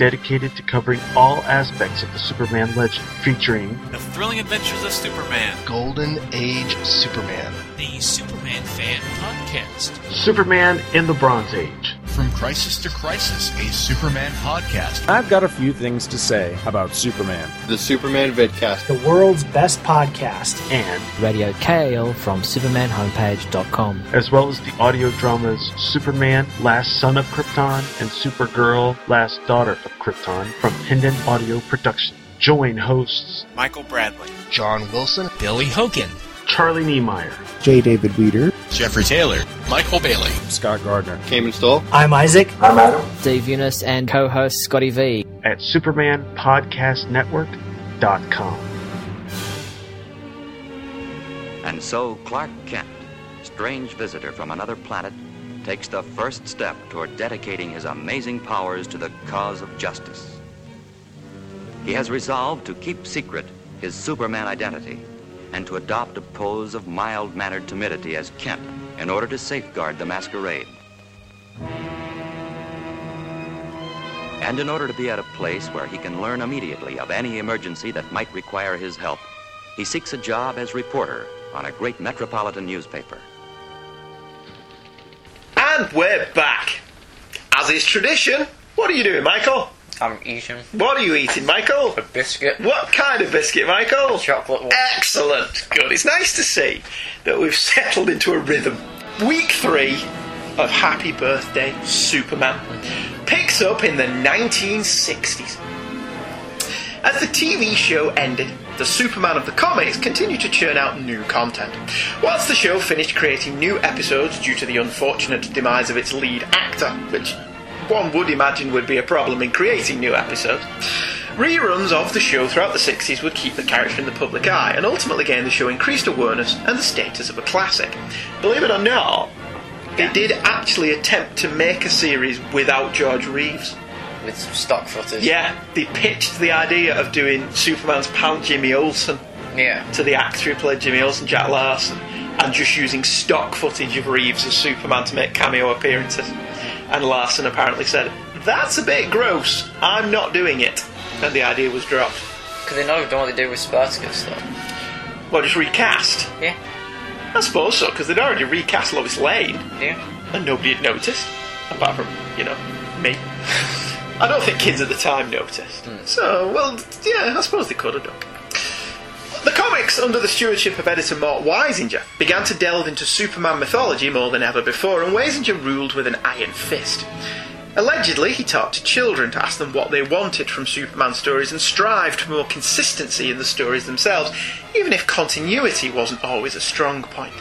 dedicated to covering all aspects of the Superman legend, featuring The Thrilling Adventures of Superman. Golden Age Superman. The Superman Fan Podcast. Superman in the Bronze Age, From Crisis to Crisis, a Superman podcast. I've got a few things to say about Superman. The Superman Vidcast. The world's best podcast. and Radio KL from SupermanHomepage.com. as well as the audio dramas Superman, Last Son of Krypton, and Supergirl, Last Daughter of Krypton from Hendon Audio Production. Join hosts Michael Bradley. John Wilson. Billy Hogan. Charlie Niemeyer, J. David Weeder, Jeffrey Taylor. Michael Bailey. Scott Gardner, Cayman Stoll. I'm Isaac. I'm Adam. Dave Eunice and co-host Scotty V. at SupermanPodcastNetwork.com. And so Clark Kent, strange visitor from another planet, takes the first step toward dedicating his amazing powers to the cause of justice. He has resolved to keep secret his Superman identity and to adopt a pose of mild-mannered timidity as Kent in order to safeguard the masquerade. And in order to be at a place where he can learn immediately of any emergency that might require his help, he seeks a job as reporter on a great metropolitan newspaper. And we're back. As is tradition, what are you doing, Michael? I'm eating What are you eating, Michael? a biscuit. What kind of biscuit, Michael? Chocolate one. Excellent. Good. It's nice to see that we've settled into a rhythm. week three of Happy Birthday Superman picks up in the 1960s. As the TV show ended, the Superman of the comics continued to churn out new content. Whilst the show finished creating new episodes due to the unfortunate demise of its lead actor, which one would imagine would be a problem in creating new episodes, reruns of the show throughout the 60s would keep the character in the public eye and ultimately gain the show increased awareness and the status of a classic. Believe it or not, they did actually attempt to make a series without George Reeves. With some stock footage. Yeah, they pitched the idea of doing Superman's pal Jimmy Olsen Yeah. to the actor who played Jimmy Olsen, Jack Larson, and just using stock footage of Reeves as Superman to make cameo appearances. And Larson apparently said, That's a bit gross, I'm not doing it. And the idea was dropped. Because they know done what they do with Spartacus, though. Well, just recast? Yeah. I suppose so, because they'd already recast Lois Lane. Yeah. And nobody had noticed, apart from, you know, me. I don't think kids at the time noticed. Hmm. So, well, yeah, I suppose they could have done. The comics, under the stewardship of editor Mort Weisinger, began to delve into Superman mythology more than ever before, and Weisinger ruled with an iron fist. Allegedly, he talked to children to ask them what they wanted from Superman stories and strived for more consistency in the stories themselves, even if continuity wasn't always a strong point.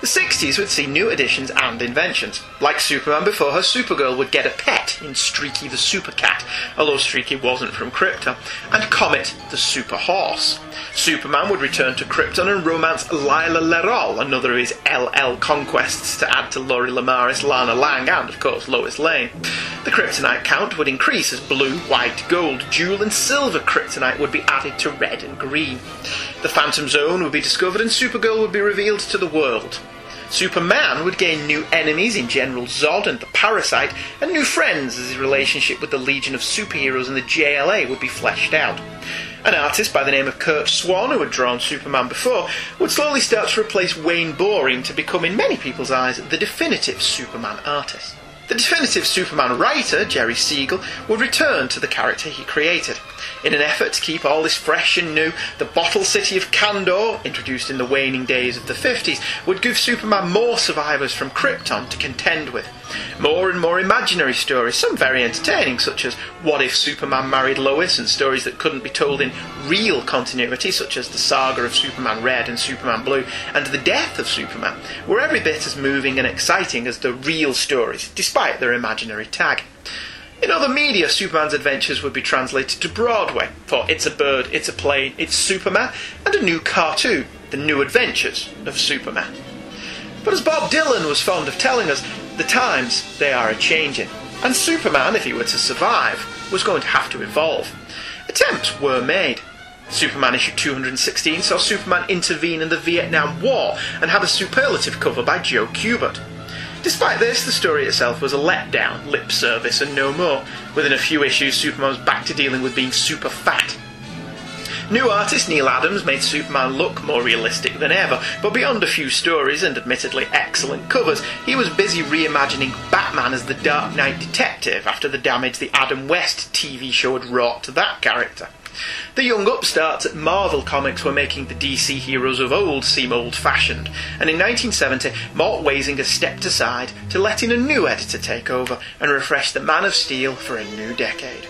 The 60s would see new additions and inventions. Like Superman before her, Supergirl would get a pet in Streaky the Super Cat, although Streaky wasn't from Krypton, and Comet the Super Horse. Superman would return to Krypton and romance Lyla Lerrol, another of his LL conquests to add to Lori Lemaris, Lana Lang, and of course Lois Lane. The Kryptonite count would increase as blue, white, gold, jewel, and silver Kryptonite would be added to red and green. The Phantom Zone would be discovered and Supergirl would be revealed to the world. Superman would gain new enemies in General Zod and the Parasite, and new friends as his relationship with the Legion of Superheroes and the JLA would be fleshed out. An artist by the name of Curt Swan, who had drawn Superman before, would slowly start to replace Wayne Boring to become, in many people's eyes, the definitive Superman artist. The definitive Superman writer, Jerry Siegel, would return to the character he created. In an effort to keep all this fresh and new, the bottle city of Kandor, introduced in the waning days of the 50s, would give Superman more survivors from Krypton to contend with. More and more imaginary stories, some very entertaining, such as What If Superman Married Lois, and stories that couldn't be told in real continuity, such as the saga of Superman Red and Superman Blue, and The Death of Superman, were every bit as moving and exciting as the real stories, despite their imaginary tag. In other media, Superman's adventures would be translated to Broadway for It's a Bird, It's a Plane, It's Superman, and a new cartoon, The New Adventures of Superman. But as Bob Dylan was fond of telling us, the times, they are a changing. And Superman, if he were to survive, was going to have to evolve. Attempts were made. Superman issue 216 saw Superman intervene in the Vietnam War and had a superlative cover by Joe Kubert. Despite this, the story itself was a letdown, lip service, and no more. Within a few issues, Superman was back to dealing with being super fat. New artist Neal Adams made Superman look more realistic than ever, but beyond a few stories and admittedly excellent covers, he was busy reimagining Batman as the Dark Knight detective after the damage the Adam West TV show had wrought to that character. The young upstarts at Marvel Comics were making the DC heroes of old seem old fashioned, and in 1970, Mort Weisinger stepped aside to let in a new editor take over and refresh the Man of Steel for a new decade.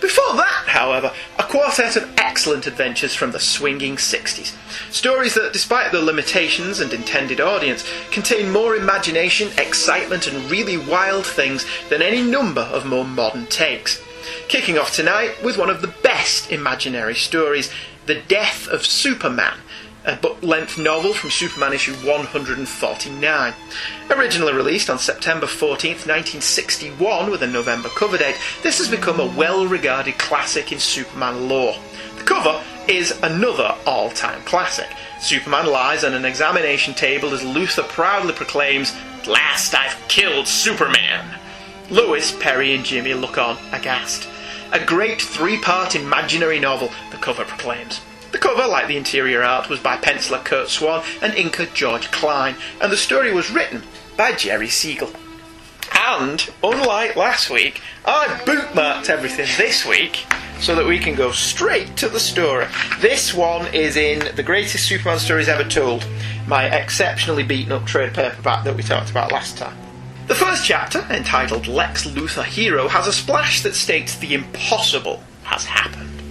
Before that, however, a quartet of excellent adventures from the swinging 60s. Stories that, despite their limitations and intended audience, contain more imagination, excitement, and really wild things than any number of more modern takes. Kicking off tonight with one of the best imaginary stories The Death of Superman, a book length novel from Superman issue 149. Originally released on September 14th, 1961, with a November cover date, this has become a well regarded classic in Superman lore. The cover is another all time classic. Superman lies on an examination table as Luthor proudly proclaims, last I've killed Superman! Lois, Perry, and Jimmy look on, aghast. A great three part imaginary novel, the cover proclaims. The cover, like the interior art, was by penciler Curt Swan and inker George Klein, and the story was written by Jerry Siegel. And, unlike last week, I bookmarked everything this week so that we can go straight to the story. This one is in The Greatest Superman Stories Ever Told, my exceptionally beaten up trade paperback that we talked about last time. The first chapter, entitled Lex Luthor Hero, has a splash that states the impossible has happened.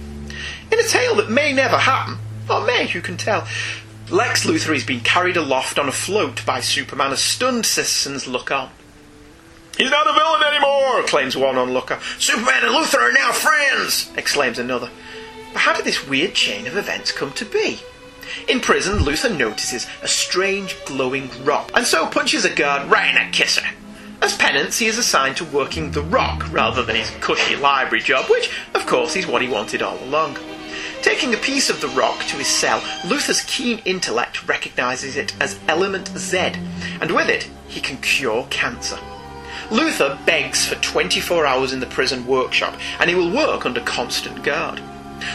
In a tale that may never happen, or may, who can tell, Lex Luthor is being carried aloft on a float by Superman as stunned citizens look on. He's not a villain anymore, claims one onlooker. Superman and Luthor are now friends, exclaims another. But how did this weird chain of events come to be? In prison, Luthor notices a strange glowing rock, and so punches a guard right in a kisser. As penance, he is assigned to working the rock rather than his cushy library job, which, of course, is what he wanted all along. Taking a piece of the rock to his cell, Luthor's keen intellect recognises it as Element Z, and with it, he can cure cancer. Luthor begs for 24 hours in the prison workshop, and he will work under constant guard.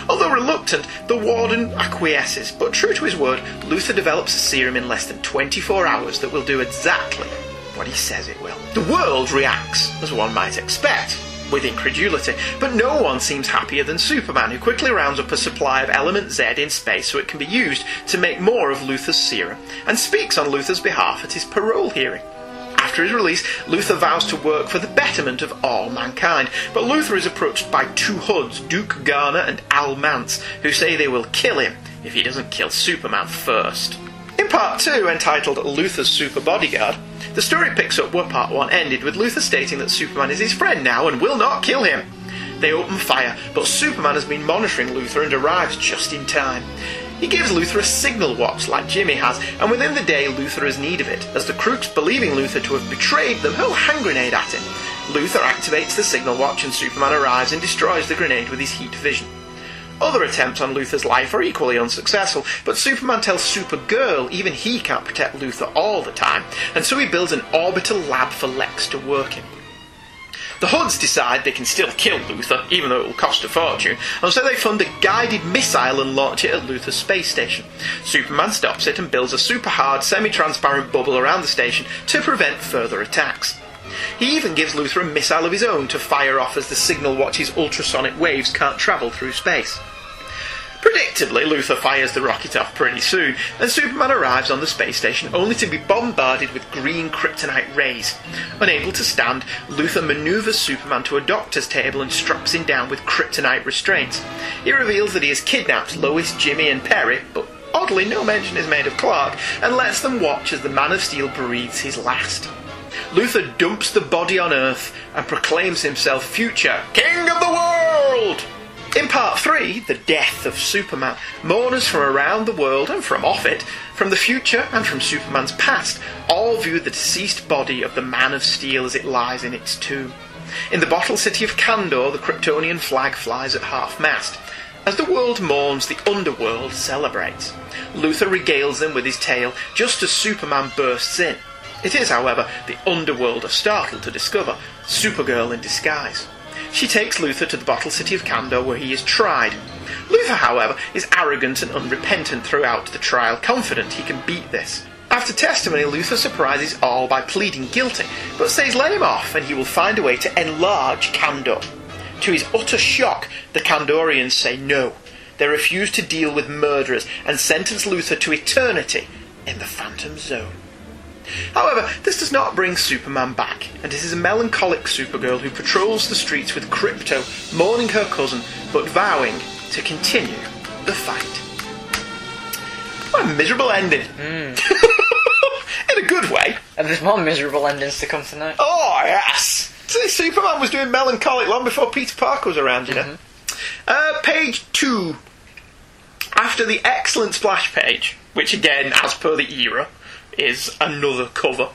Although reluctant, the warden acquiesces, but true to his word, Luthor develops a serum in less than 24 hours that will do exactly what he says it will. The world reacts, as one might expect, with incredulity, but no one seems happier than Superman, who quickly rounds up a supply of Element Z in space so it can be used to make more of Luthor's serum, and speaks on Luthor's behalf at his parole hearing. After his release, Luthor vows to work for the betterment of all mankind, but Luthor is approached by two hoods, Duke Garner and Al Mance, who say they will kill him if he doesn't kill Superman first. Part 2, entitled Luthor's Super Bodyguard, the story picks up where part 1 ended, with Luthor stating that Superman is his friend now and will not kill him. They open fire, but Superman has been monitoring Luthor and arrives just in time. He gives Luthor a signal watch like Jimmy has, and within the day Luthor has need of it, as the crooks, believing Luthor to have betrayed them, hurl hand grenade at him. Luthor activates the signal watch and Superman arrives and destroys the grenade with his heat vision. Other attempts on Luthor's life are equally unsuccessful, but Superman tells Supergirl even he can't protect Luthor all the time, and so he builds an orbital lab for Lex to work in. The Hoods decide they can still kill Luthor, even though it will cost a fortune, and so they fund a guided missile and launch it at Luthor's space station. Superman stops it and builds a super hard, semi transparent bubble around the station to prevent further attacks. He even gives Luthor a missile of his own to fire off as the signal watch's ultrasonic waves can't travel through space. Predictably, Luthor fires the rocket off pretty soon, and Superman arrives on the space station only to be bombarded with green kryptonite rays. Unable to stand, Luthor maneuvers Superman to a doctor's table and straps him down with kryptonite restraints. He reveals that he has kidnapped Lois, Jimmy, and Perry, but oddly no mention is made of Clark, and lets them watch as the Man of Steel breathes his last. Luthor dumps the body on Earth and proclaims himself future King of the World! In part 3, The Death of Superman, mourners from around the world and from off it, from the future and from Superman's past, all view the deceased body of the Man of Steel as it lies in its tomb. In the bottle city of Kandor, the Kryptonian flag flies at half mast. As the world mourns, the underworld celebrates. Luthor regales them with his tale just as Superman bursts in. It is, however, the underworld are startled to discover Supergirl in disguise. She takes Luthor to the bottle city of Kandor where he is tried. Luthor, however, is arrogant and unrepentant throughout the trial, confident he can beat this. After testimony, Luthor surprises all by pleading guilty, but says let him off and he will find a way to enlarge Kandor. To his utter shock, the Kandorians say no. They refuse to deal with murderers and sentence Luthor to eternity in the Phantom Zone. However, this does not bring Superman back, and it is a melancholic Supergirl who patrols the streets with Krypto, mourning her cousin, but vowing to continue the fight. What a miserable ending. In a good way. And there's more miserable endings to come tonight. Oh, yes! See, Superman was doing melancholic long before Peter Parker was around, you know. Uh, page two. After the excellent splash page, which again, as per the era, is another cover.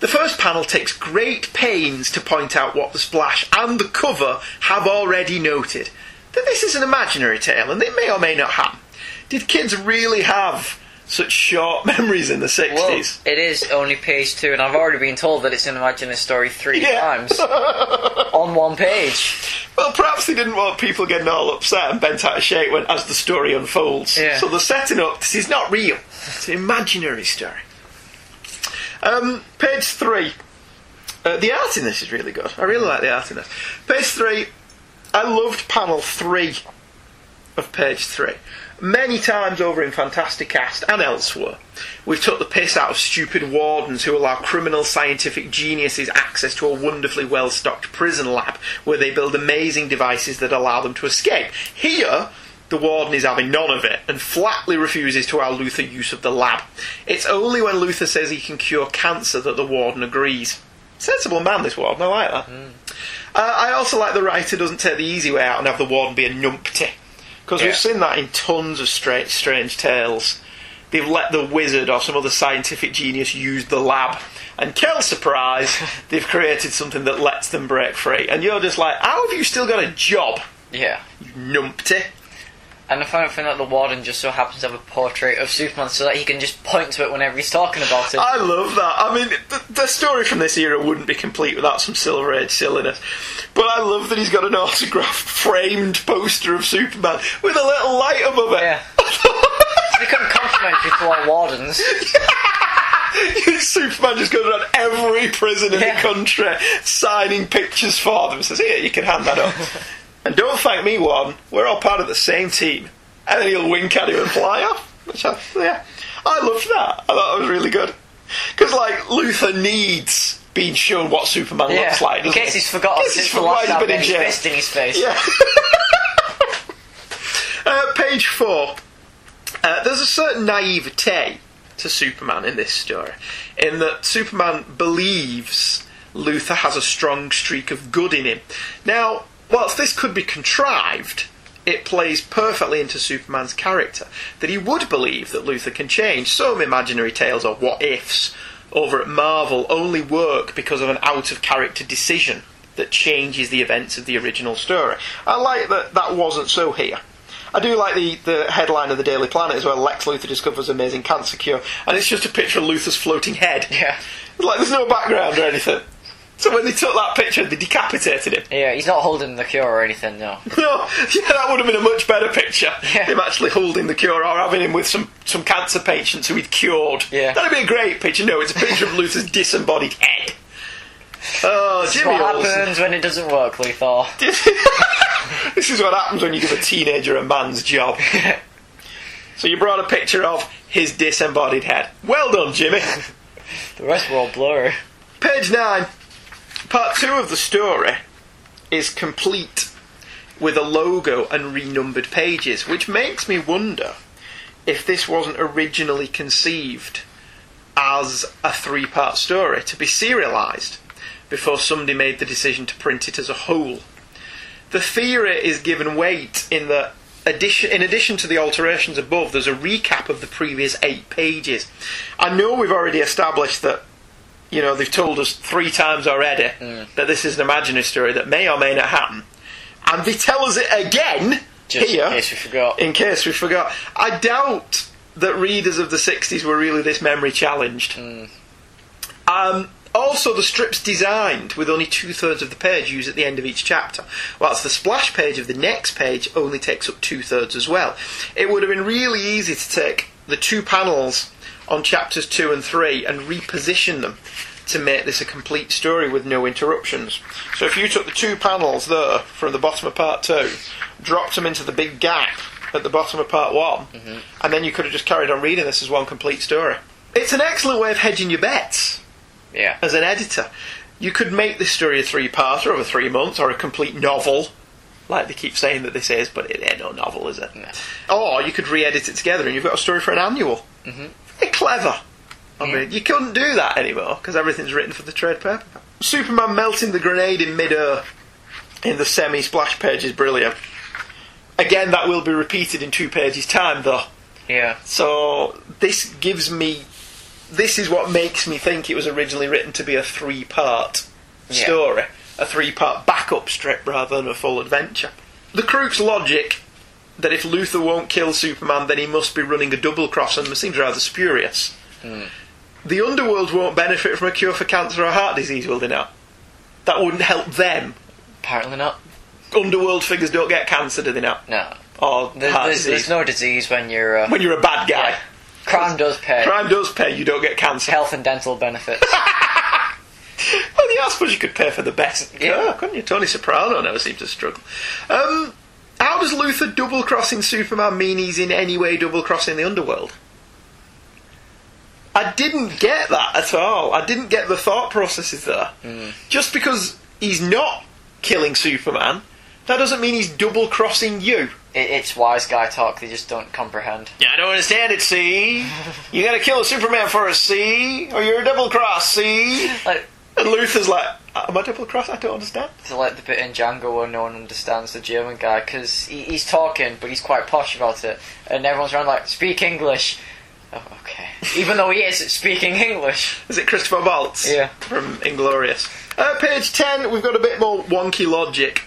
The first panel takes great pains to point out what the splash and the cover have already noted that this is an imaginary tale and it may or may not happen. Did kids really have such short memories in the 60s? Well, it is only page two, and I've already been told that it's an imaginary story three Yeah. times on one page. Well, perhaps they didn't want people getting all upset and bent out of shape when, as the story unfolds. Yeah. So they're setting up this is not real, it's an imaginary story. Um, page three. Uh, the art in this is really good. I really like the art in this. Page three. I loved panel three of page three. Many times over in Fantastic Cast and elsewhere, we've took the piss out of stupid wardens who allow criminal scientific geniuses access to a wonderfully well stocked prison lab where they build amazing devices that allow them to escape. Here, the warden is having none of it and flatly refuses to allow Luthor use of the lab. It's only when Luthor says he can cure cancer that the warden agrees. Sensible man, this warden. I like that. Uh, I also like the writer doesn't take the easy way out and have the warden be a numpty. Because Yeah. we've seen that in tons of strange, strange tales. They've let the wizard or some other scientific genius use the lab. And kill surprise, they've created something that lets them break free. And you're just like, how have you still got a job, Yeah. you numpty? And I find thing that the warden just so happens to have a portrait of Superman so that he can just point to it whenever he's talking about it. I love that. I mean, the, the story from this era wouldn't be complete without some Silver Age silliness. But I love that he's got an autographed framed poster of Superman with a little light above it. Yeah. we couldn't compliment people on wardens. Superman just goes around every prison in Yeah. the country signing pictures for them. Says, "Here, you can hand that up." and don't thank me, one. We're all part of the same team. And then he'll wink at him and fly off. Which I, yeah, I loved that. I thought it was really good because like Luthor needs being shown what Superman Yeah. looks like. in case he's forgotten since he's the last time been he in had his fist in his face. Yeah. uh, page four. Uh, there's a certain naivete to Superman in this story, in that Superman believes Luthor has a strong streak of good in him. Now, whilst this could be contrived, it plays perfectly into Superman's character that he would believe that Luthor can change. Some imaginary tales or what ifs over at Marvel only work because of an out of character decision that changes the events of the original story. I like that that wasn't so here. I do like the, the headline of the Daily Planet as well. Lex Luthor discovers amazing cancer cure, and it's just a picture of Luthor's floating head. Yeah. Like there's no background or anything. So when they took that picture, they decapitated him. Yeah, he's not holding the cure or anything, no. No, yeah, that would have been a much better picture. Yeah. Him actually holding the cure or having him with some, some cancer patients who he'd cured. Yeah. That'd be a great picture. No, it's a picture of Luthor's disembodied head. Oh, This is Jimmy what Olsen. happens when it doesn't work, Luthor. this is what happens when you give a teenager a man's job. so you brought a picture of his disembodied head. Well done, Jimmy. The rest were all blurry. Page 9. Part 2 of the story is complete with a logo and renumbered pages, which makes me wonder if this wasn't originally conceived as a three part story to be serialised before somebody made the decision to print it as a whole. The theory is given weight in that addition, in addition to the alterations above, there's a recap of the previous eight pages. I know we've already established that you know, they've told us three times already that this is an imaginary story that may or may not happen. And they tell us it again Just here. in case we forgot. In case we forgot. I doubt that readers of the 60s were really this memory challenged. Um, also, the strip's designed with only two thirds of the page used at the end of each chapter, whilst the splash page of the next page only takes up two thirds as well. It would have been really easy to take the two panels on chapters two and three and reposition them to make this a complete story with no interruptions. So if you took the two panels there from the bottom of part two, dropped them into the big gap at the bottom of part one, and then you could have just carried on reading this as one complete story. It's an excellent way of hedging your bets Yeah. as an editor. You could make this story a three parter over three months or a complete novel, like they keep saying that this is, but it ain't no novel, is it? No. Or you could re edit it together and you've got a story for an annual. Mm-hmm. Very clever. I mean, you couldn't do that anymore because everything's written for the trade paper. Superman melting the grenade in mid air in the semi splash page is brilliant. Again, that will be repeated in two pages' time, though. Yeah. So this gives me. This is what makes me think it was originally written to be a three part Yeah. story, a three part backup strip rather than a full adventure. The Crook's logic that if Luthor won't kill Superman, then he must be running a double cross and it seems rather spurious. The underworld won't benefit from a cure for cancer or heart disease, will they not? That wouldn't help them. Apparently not. Underworld figures don't get cancer, do they not? No. Or There's, heart there's, disease. there's no disease when you're. Uh, when you're a bad guy. crime does pay. Crime does pay, you don't get cancer. Health and dental benefits. Well, yeah, I suppose you could pay for the best. Yeah, couldn't you? Tony Soprano never seemed to struggle. Um, how does Luthor double crossing Superman mean he's in any way double crossing the underworld? I didn't get that at all. I didn't get the thought processes there. Hmm. Just because he's not killing Superman, that doesn't mean he's double crossing you. It, it's wise guy talk. They just don't comprehend. Yeah, I don't understand it, see? You gotta kill a Superman first, see? Or you're a double cross, see? Like, and Luthor's like, am I double cross? I don't understand. It's like the bit in Django where no one understands the German guy because he, he's talking, but he's quite posh about it, and everyone's around like, "Speak English." Oh, okay. Even though he is speaking English. Is it Christopher Waltz? Yeah. From Inglorious. Uh, page 10, we've got a bit more wonky logic.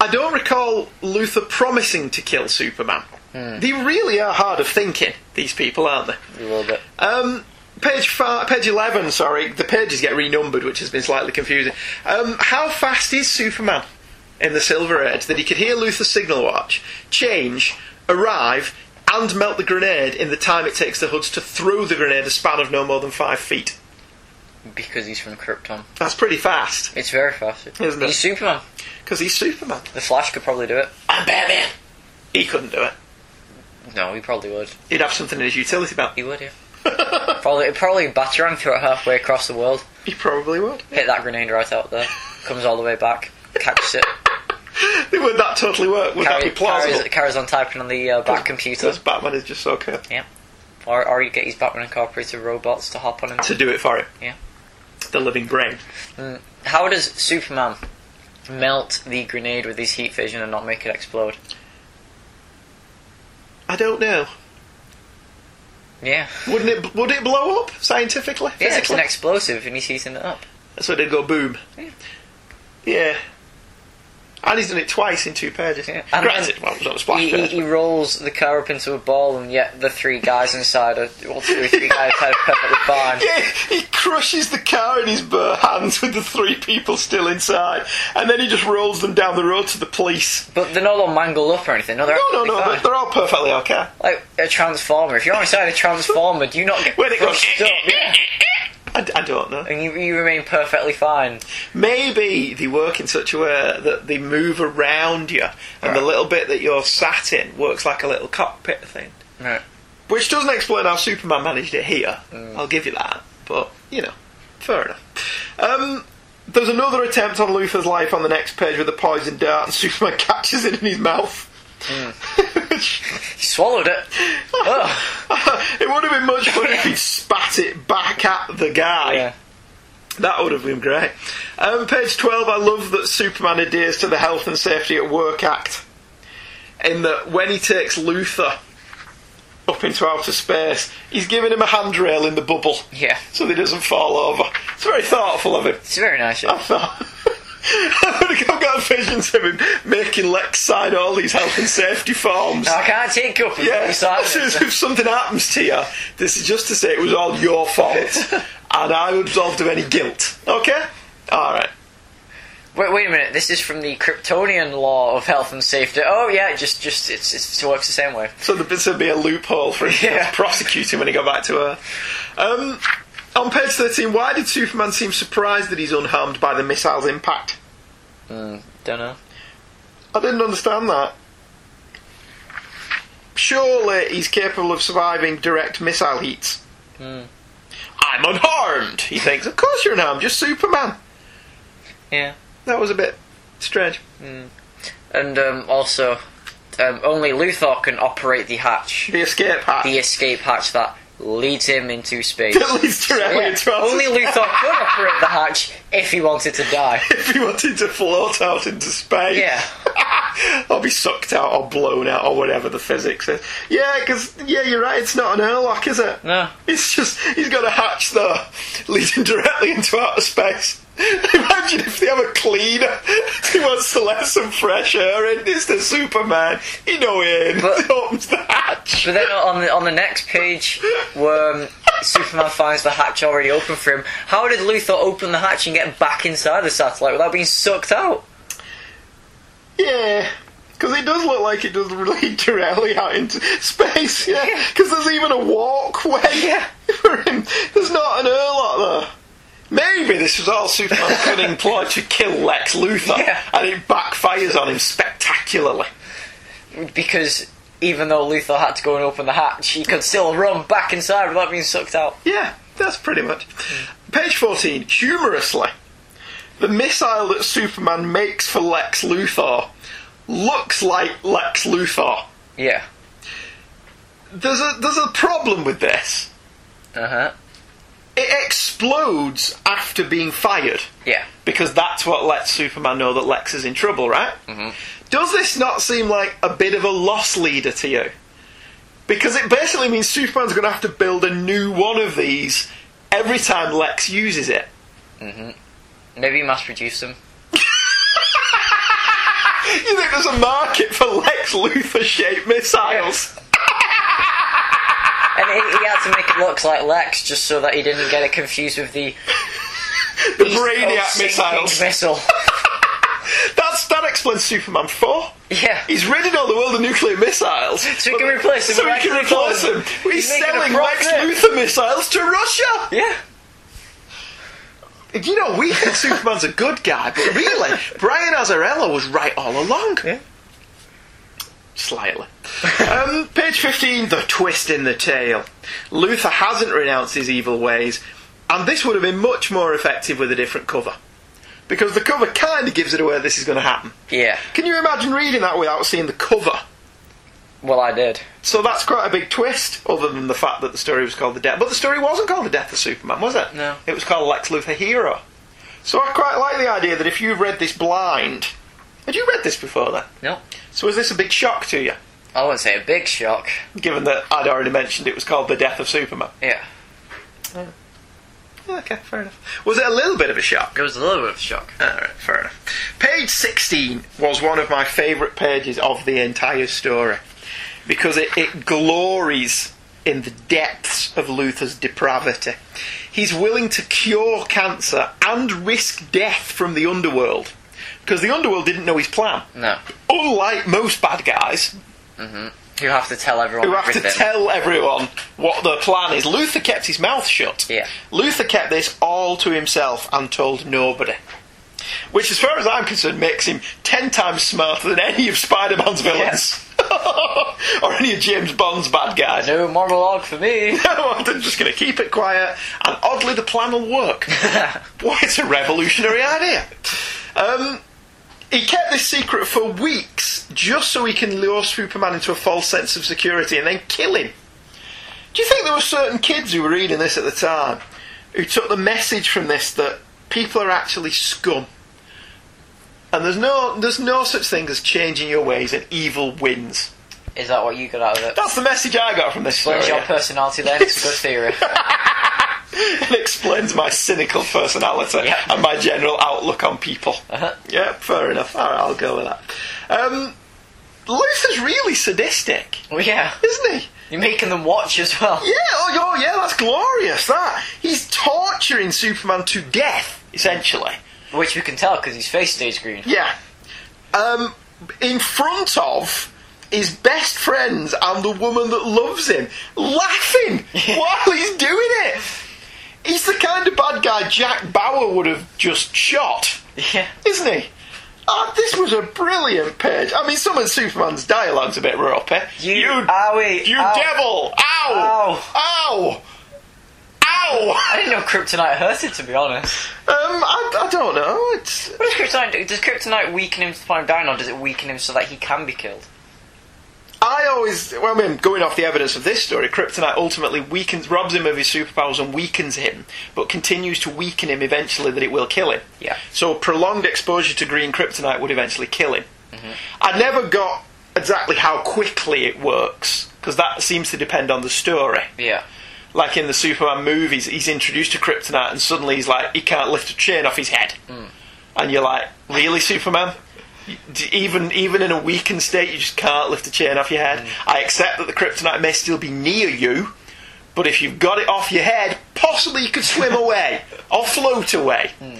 I don't recall Luthor promising to kill Superman. They really are hard of thinking, these people, aren't they? A little bit. Um, page five, page eleven. Sorry, the pages get renumbered, which has been slightly confusing. Um, how fast is Superman in the Silver Age that he could hear Luthor's signal watch, change, arrive, and melt the grenade in the time it takes the hoods to throw the grenade a span of no more than five feet? Because he's from Krypton. That's pretty fast, It's very fast. isn't it? He's Superman. Because he's Superman. The Flash could probably do it. I'm Batman. He couldn't do it. No, he probably would. He'd have something in his utility belt. He would, yeah. probably, probably batarang throw it halfway across the world. He probably would. Hit that grenade right out there. Comes all the way back. Catches it. Would that totally work? Would that be plausible? carries, carries on typing on the uh, back computer. Because Batman is just so cool. Yeah. Or, or you get his Batman Incorporated robots to hop on him. to do it for him. Yeah. The living brain. Mm. How does Superman melt the grenade with his heat vision and not make it explode? I don't know. Yeah. Wouldn't it? Would it blow up scientifically? Yeah, it's physically? an explosive and he's heating it up. So it'd go boom. Yeah. And he's done it twice in two pages. And Granted, well, it was on a splash he, page. he rolls the car up into a ball, and yet the three guys inside are well, two or three guys inside are perfectly fine. Yeah, he crushes the car in his bare hands with the three people still inside, and then he just rolls them down the road to the police. But they're not all mangled up or anything. No, they're No, no, no, fine. they're, all perfectly okay. Like a transformer. If you're inside a transformer, do you not get When it goes, up? Yeah. I, I don't know. And you, you remain perfectly fine. Maybe they work in such a way that they move around you, and the little bit that you're sat in works like a little cockpit thing. Right. Which doesn't explain how Superman managed it here. I'll give you that. But, you know, fair enough. Um, there's another attempt on Luthor's life on the next page with a poison dart, and Superman catches it in his mouth. He swallowed it. it would have been much funner if he'd spat it back at the guy. Yeah. That would have been great. Um, page 12, I love that Superman adheres to the Health and Safety at Work Act. In that when he takes Luthor up into outer space, he's giving him a handrail in the bubble Yeah. so that he doesn't fall over. It's very thoughtful of him. It's very nice. I thought. I've got visions of him making Lex sign all these health and safety forms. I can't take up. Yeah, as if something happens to you, this is just to say it was all your fault, and I'm absolved of any guilt. Okay? Alright. Wait, wait a minute. This is from the Kryptonian law of health and safety. Oh yeah, just just it's, it's it works the same way. So there would be a loophole for him Yeah. to prosecute him when he got back to Earth. Um, on page 13, why did Superman seem surprised that he's unharmed by the missile's impact? Mm, don't know. I didn't understand that. Surely he's capable of surviving direct missile heats. Hmm. I'm unharmed, he thinks. Of course you're unharmed, you're Superman. Yeah. That was a bit strange. And um, also, um, only Luthor can operate the hatch, The escape hatch. the escape hatch that leads him into space. That leads directly Yeah, into only. Luthor could operate the hatch if he wanted to die. if he wanted to float out into space. Yeah. or be sucked out or blown out or whatever the physics is. Yeah, because, yeah, you're right, it's not an airlock, is it? No. It's just, he's got a hatch there leading directly into outer space. Imagine if they have a cleaner who wants to let some fresh air in. It's the Superman. He know in. But- he opens the hatch. But then on the on the next page, where um, Superman finds the hatch already open for him, how did Luthor open the hatch and get back inside the satellite without being sucked out? Yeah. Because it does look like it does lead directly out into space, yeah. Because there's even a walkway Yeah. for him. There's not an airlock there. Maybe this was all Superman's cunning ploy to kill Lex Luthor, Yeah. and it backfires on him spectacularly. Because even though Luthor had to go and open the hatch, he could still run back inside without being sucked out. Yeah, that's pretty much. Page 14, humorously, the missile that Superman makes for Lex Luthor looks like Lex Luthor. Yeah. There's a there's a problem with this. Uh huh. It explodes after being fired Yeah. because that's what lets Superman know that Lex is in trouble, right? Mm-hmm. Does this not seem like a bit of a loss leader to you? Because it basically means Superman's going to have to build a new one of these every time Lex uses it. Mhm. Maybe you mass produce them. You think there's a market for Lex Luthor shaped missiles? And he, he had to make it look like Lex just so that he didn't get it confused with the The Brainiac missiles. missile. That's, that explains Superman 4. Yeah. He's ridding all the world of nuclear missiles. So he can replace them So he can replace them. He's, He's selling Lex. Luthor missiles to Russia. Yeah. You know, we think Superman's a good guy, but really, Brian Azzarello was right all along. Yeah. Slightly. um, page 15, the twist in the tale. Luthor hasn't renounced his evil ways, and this would have been much more effective with a different cover. Because the cover kind of gives it away this is going to happen. Yeah. Can you imagine reading that without seeing the cover? Well, I did. So that's quite a big twist, other than the fact that the story was called The Death. But the story wasn't called The Death of Superman, was it? No. It was called Lex Luthor Hero. So I quite like the idea that if you read this blind. Had you read this before then? No. So was this a big shock to you? I wouldn't say a big shock. Given that I'd already mentioned it was called The Death of Superman. Yeah. Oh. Okay, fair enough. Was it a little bit of a shock? It was a little bit of a shock. Alright, fair enough. Page 16 was one of my favourite pages of the entire story because it, it glories in the depths of Luthor's depravity. He's willing to cure cancer and risk death from the underworld because the underworld didn't know his plan. No. Unlike most bad guys hmm You have to tell everyone who have everything. to tell everyone what their plan is, Luthor kept his mouth shut. Yeah. Luthor kept this all to himself and told nobody. Which, as far as I'm concerned, makes him ten times smarter than any of Spider Man's villains. or any of James Bond's bad guys. No monologue for me. No, I'm just going to keep it quiet, and oddly, the plan will work. Why, it's a revolutionary idea. Um, he kept this secret for weeks just so he can lure Superman into a false sense of security and then kill him. Do you think there were certain kids who were reading this at the time who took the message from this that people are actually scum? And there's no there's no such thing as changing your ways and evil wins. Is that what you got out of it? That's the message I got from this story. Your personality then. It's a good theory. it explains my cynical personality Yeah. and my general outlook on people. Uh-huh. Yeah, fair enough. All right, I'll go with that. Um, Luthor's really sadistic, well, yeah. isn't he? You're making them watch as well. Yeah, oh, oh yeah, that's glorious. That he's torturing Superman to death, essentially. Which we can tell because his face stays green. Yeah. Um, in front of his best friends and the woman that loves him, laughing while he's doing it. He's the kind of bad guy Jack Bauer would have just shot, Yeah. isn't he? Ah, this was a brilliant page. I mean, some of Superman's dialogue's a bit rough, ropey. You, owie, you ow. devil! Ow! Ow! Ow! I didn't know kryptonite hurted, to be honest. Um, I, I don't know. It's What does kryptonite do? Does kryptonite weaken him to the point of dying, or does it weaken him so that he can be killed? I always, well, I mean, going off the evidence of this story, Kryptonite ultimately weakens, robs him of his superpowers and weakens him, but continues to weaken him eventually that it will kill him. Yeah. So prolonged exposure to green kryptonite would eventually kill him. I never got exactly how quickly it works, because that seems to depend on the story. Yeah. Like in the Superman movies, he's introduced to kryptonite and suddenly he's like, he can't lift a chain off his head. Hmm. And you're like, really, Superman? Even even in a weakened state, you just can't lift a chain off your head. Hmm. I accept that the kryptonite may still be near you, but if you've got it off your head, possibly you could swim away or float away. Hmm.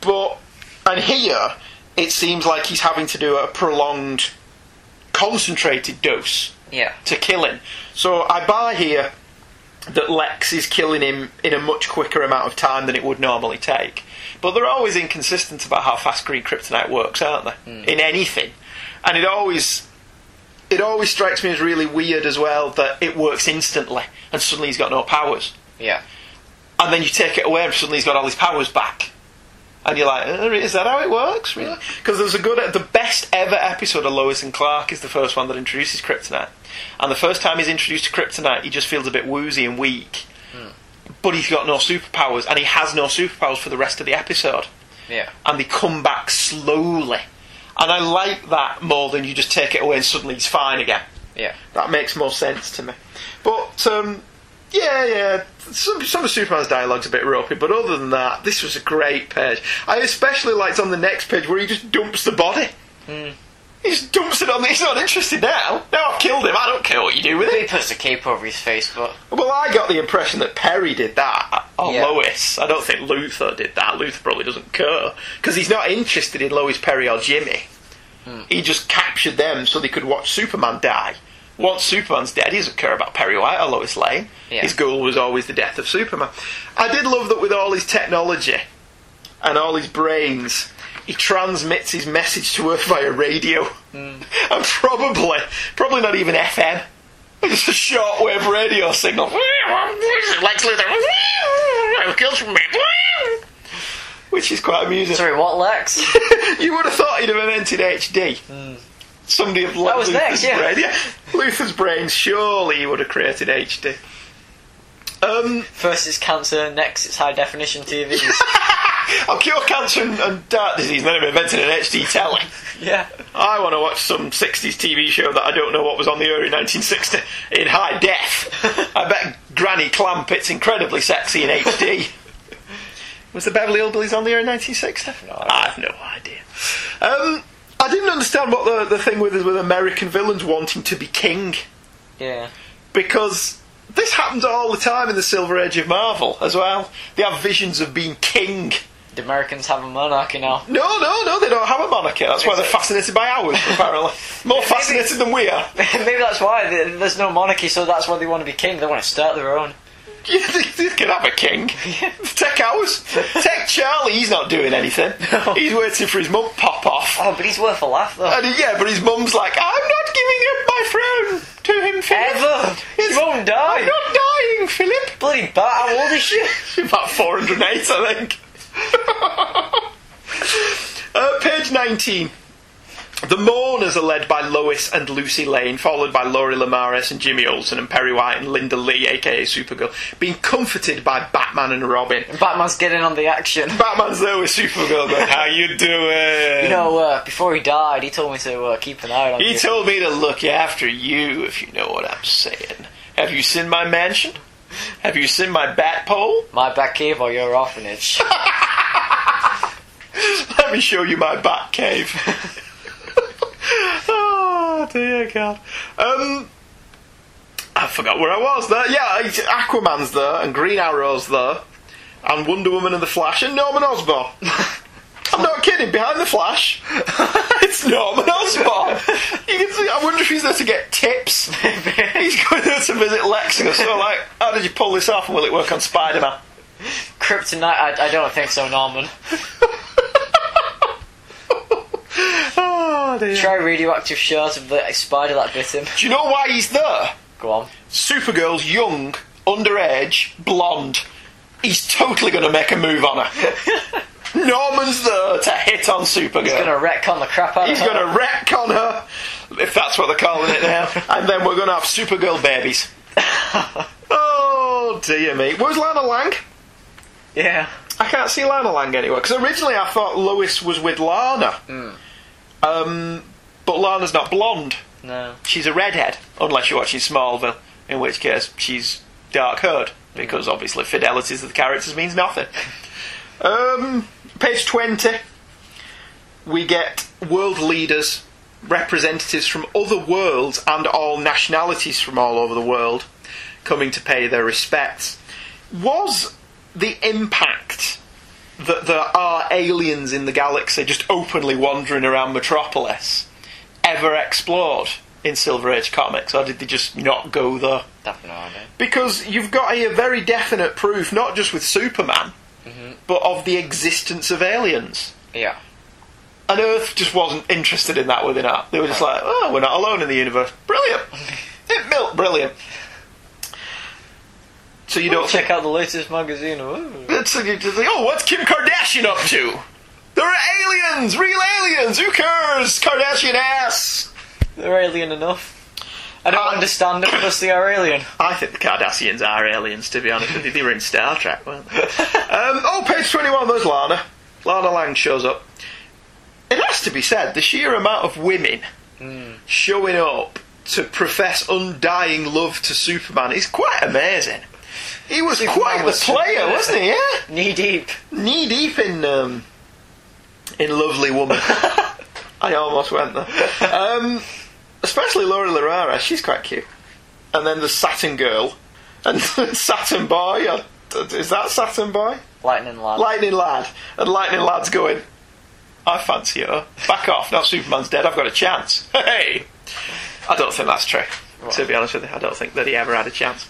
But and here, it seems like he's having to do a prolonged, concentrated dose Yeah. to kill him. So I buy here that Lex is killing him in a much quicker amount of time than it would normally take. But they're always inconsistent about how fast green kryptonite works, aren't they? Hmm. In anything, and it always it always strikes me as really weird as well that it works instantly and suddenly he's got no powers, Yeah. and then you take it away and suddenly he's got all his powers back. And you're like, "Uh, is that how it works, really? Because there's a good, the best ever episode of Lois and Clark is the first one that introduces kryptonite. And the first time he's introduced to kryptonite, he just feels a bit woozy and weak. But he's got no superpowers, and he has no superpowers for the rest of the episode. Yeah. And they come back slowly. And I like that more than you just take it away and suddenly he's fine again. Yeah. That makes more sense to me. But um, yeah, yeah. Some, some of Superman's dialogue's a bit ropey, but other than that, this was a great page. I especially liked on the next page where he just dumps the body. He just dumps it on. The, he's not interested now. Now I've killed him. I don't care what you do with it. He puts a cape over his face, but Well, I got the impression that Perry did that on Yeah. Lois. I don't think Luthor did that. Luthor probably doesn't care because he's not interested in Lois, Perry, or Jimmy. Hmm. He just captured them so they could watch Superman die. Once Superman's dead, he doesn't care about Perry White or Lois Lane. Yeah. His goal was always the death of Superman. I did love that with all his technology and all his brains, he transmits his message to Earth via radio. Hmm. And probably, probably not even FM. Just a shortwave radio signal. Lex Luthor. Kills from me. Which is quite amusing. sorry, what Lex? You would have thought he'd have invented HD. Somebody of That was Luthor's next, yeah. brain. Yeah. Luthor's brain, surely he would have created HD. Um, First it's cancer, next it's high definition TV. I'll cure cancer and, and heart disease, then I'm inventing an HD telly. yeah. I want to watch some 60s TV show that I don't know what was on the air in 1960 in high def. I bet Granny Clampett's incredibly sexy in HD. Was the Beverly Hillbillies on the air in 1960? I have no idea. Um, I didn't understand what the, the thing with with American villains wanting to be king Yeah. because this happens all the time in the Silver Age of Marvel as well. They have visions of being king. The Americans have a monarchy now. No, no, no, they don't have a monarchy. That's why they're fascinated by ours, apparently. More fascinated than we are. Maybe that's why there's no monarchy, so that's why they want to be king. They want to start their own. You can have a king? Take ours. Take Charlie, he's not doing anything. He's waiting for his mum to pop off. Oh, but he's worth a laugh though. And he- yeah, but his mum's like, I'm not giving up my throne to him, Philip. Ever. He won't die. I'm not dying, Philip. Bloody bat, how old is she? She's about 408, I think. uh, page 19. The mourners are led by Lois and Lucy Lane, followed by Lori Lemaris and Jimmy Olsen and Perry White and Linda Lee, aka Supergirl, being comforted by Batman and Robin. Batman's getting on the action. Batman's there with Supergirl going, How you doing? You know, uh, before he died, he told me to uh, keep an eye on He you. told me to look after you, if you know what I'm saying. Have you seen my mansion? Have you seen my bat pole? My back cave or your orphanage. Let me show you my bat cave. Oh dear God. Um, I forgot where I was there. Yeah, Aquaman's there, and Green Arrow's there, and Wonder Woman and the Flash, and Norman Osborn. I'm not kidding. Behind the Flash, it's Norman Osborn. You can see. I wonder if he's there to get tips. he's going there to visit Lex so like, how did you pull this off, and will it work on Spider-Man? Kryptonite, I, I don't think so, Norman. Oh dear. Try radioactive shot of the spider that bit him. Do you know why he's there? Go on. Supergirl's young, underage, blonde. He's totally going to make a move on her. Norman's there to hit on Supergirl. He's gonna retcon the crap out He's of her. He's going to retcon her, if that's what they're calling it now. and then we're going to have Supergirl babies. oh dear me. Where's Lana Lang? Yeah. I can't see Lana Lang anywhere. Because originally I thought Lois was with Lana. Hmm. Um, but Lana's not blonde. No. She's a redhead, unless you're watching Smallville, in which case she's dark haired, because obviously fidelities of the characters means nothing. Um, page 20, we get world leaders, representatives from other worlds, and all nationalities from all over the world coming to pay their respects. Was the impact that there are aliens in the galaxy just openly wandering around Metropolis ever explored? in Silver Age comics, or did they just not go there? Have no idea. Because you've got a very definite proof, not just with Superman, Mhm. but of the existence of aliens. Yeah. And Earth just wasn't interested in that within art. They were just like, oh, we're not alone in the universe. Brilliant. it milk, brilliant. So you don't check out the latest magazine. Ooh. Like, you like, oh, what's Kim Kardashian up to? There are aliens, real aliens. Who cares? Kardashian ass. They're alien enough. I don't understand them because they are alien. I think the Kardashians are aliens, to be honest with you. They were in Star Trek, weren't they? um, oh, page 21, there's Lana. Lana Lang shows up. It has to be said, the sheer amount of women showing up to profess undying love to Superman is quite amazing. He was Superman quite the player, wasn't he? Yeah, Knee deep. knee deep in um, in Lovely Woman. I almost went there. Um, especially Lyla Lerrol, she's quite cute. And then the Saturn Girl and Saturn Boy. uh, Is that Saturn Boy? Lightning lad. Lightning Lad. And Lightning Lad's going, I fancy her. Back off. Now Superman's dead. I've got a chance. Hey! I don't think that's true. To be honest with you, I don't think that he ever had a chance.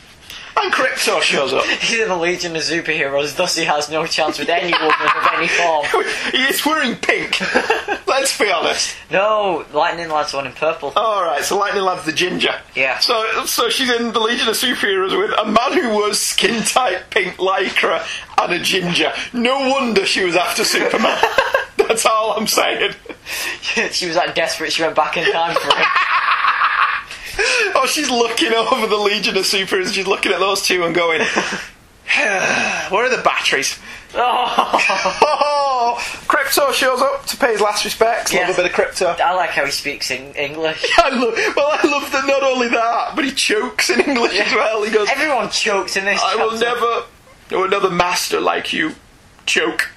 And Krypto shows up. He's in the Legion of Superheroes, thus he has no chance with any woman of any form. he is wearing pink. Let's be honest. No, Lightning Lad's one in purple. All right, so Lightning Lad's the ginger. Yeah. So, so she's in the Legion of Superheroes with a man who was skin tight pink lycra and a ginger. No wonder she was after Superman. That's all I'm saying. she was that desperate she went back in time for him. Oh, she's looking over the Legion of Superheroes. She's looking at those two and going, "Where are the batteries?" Oh. oh, Krypto shows up to pay his last respects. Love Yeah. a bit of Krypto. I like how he speaks in English. I love, well, I love that not only that, but he chokes in English as well. He goes, Everyone chokes in this I will never know another master like you. Choke.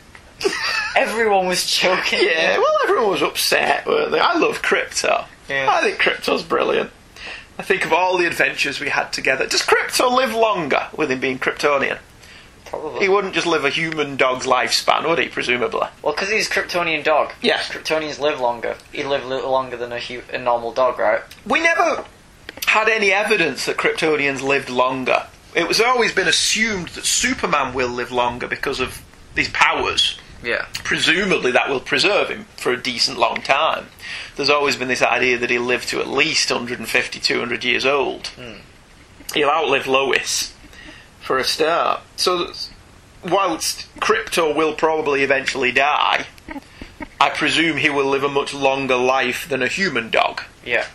Everyone was choking. Yeah, well, everyone was upset, weren't they? I love Krypto. Yeah. I think Krypto's brilliant. I think of all the adventures we had together. Does Krypto live longer with him being Kryptonian? Probably. He wouldn't just live a human dog's lifespan, would he, presumably? Well, because he's a Kryptonian dog. Yeah. Kryptonians live longer. He'd live a little longer than a, hu- a normal dog, right? We never had any evidence that Kryptonians lived longer. It was always been assumed that Superman will live longer because of these powers. Yeah. Presumably, that will preserve him for a decent long time. There's always been this idea that he'll live to at least 150, 200 years old. He'll outlive Lois, for a start. So, whilst Krypto will probably eventually die, I presume he will live a much longer life than a human dog. Yeah.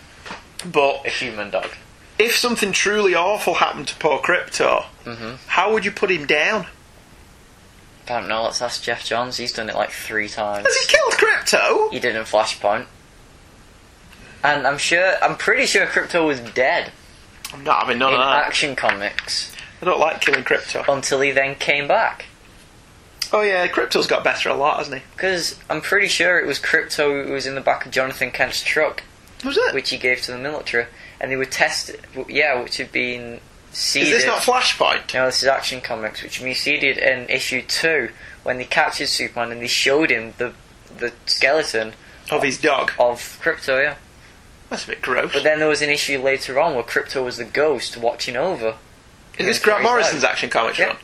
But A human dog. if something truly awful happened to poor Krypto, Mm-hmm. how would you put him down? I don't know. Let's ask Geoff Johns. He's done it like three times. Has he killed Krypto? He did in Flashpoint. And I'm sure, I'm pretty sure Krypto was dead I'm not having none in of that. Action Comics I don't like killing Krypto. until he then came back. Oh yeah, Krypto's got better a lot, hasn't he? Because I'm pretty sure it was Krypto who was in the back of Jonathan Kent's truck, Was it? which he gave to the military, and they were tested. Yeah, which had been seeded. Is this not Flashpoint? No, this is Action Comics, which we seeded in issue two when they captured Superman and they showed him the the skeleton Of his dog? of Krypto. Yeah, That's a bit gross. but then there was an issue later on where Krypto was the ghost watching over. Is this Grant Morrison's. Action Comics Yeah. run?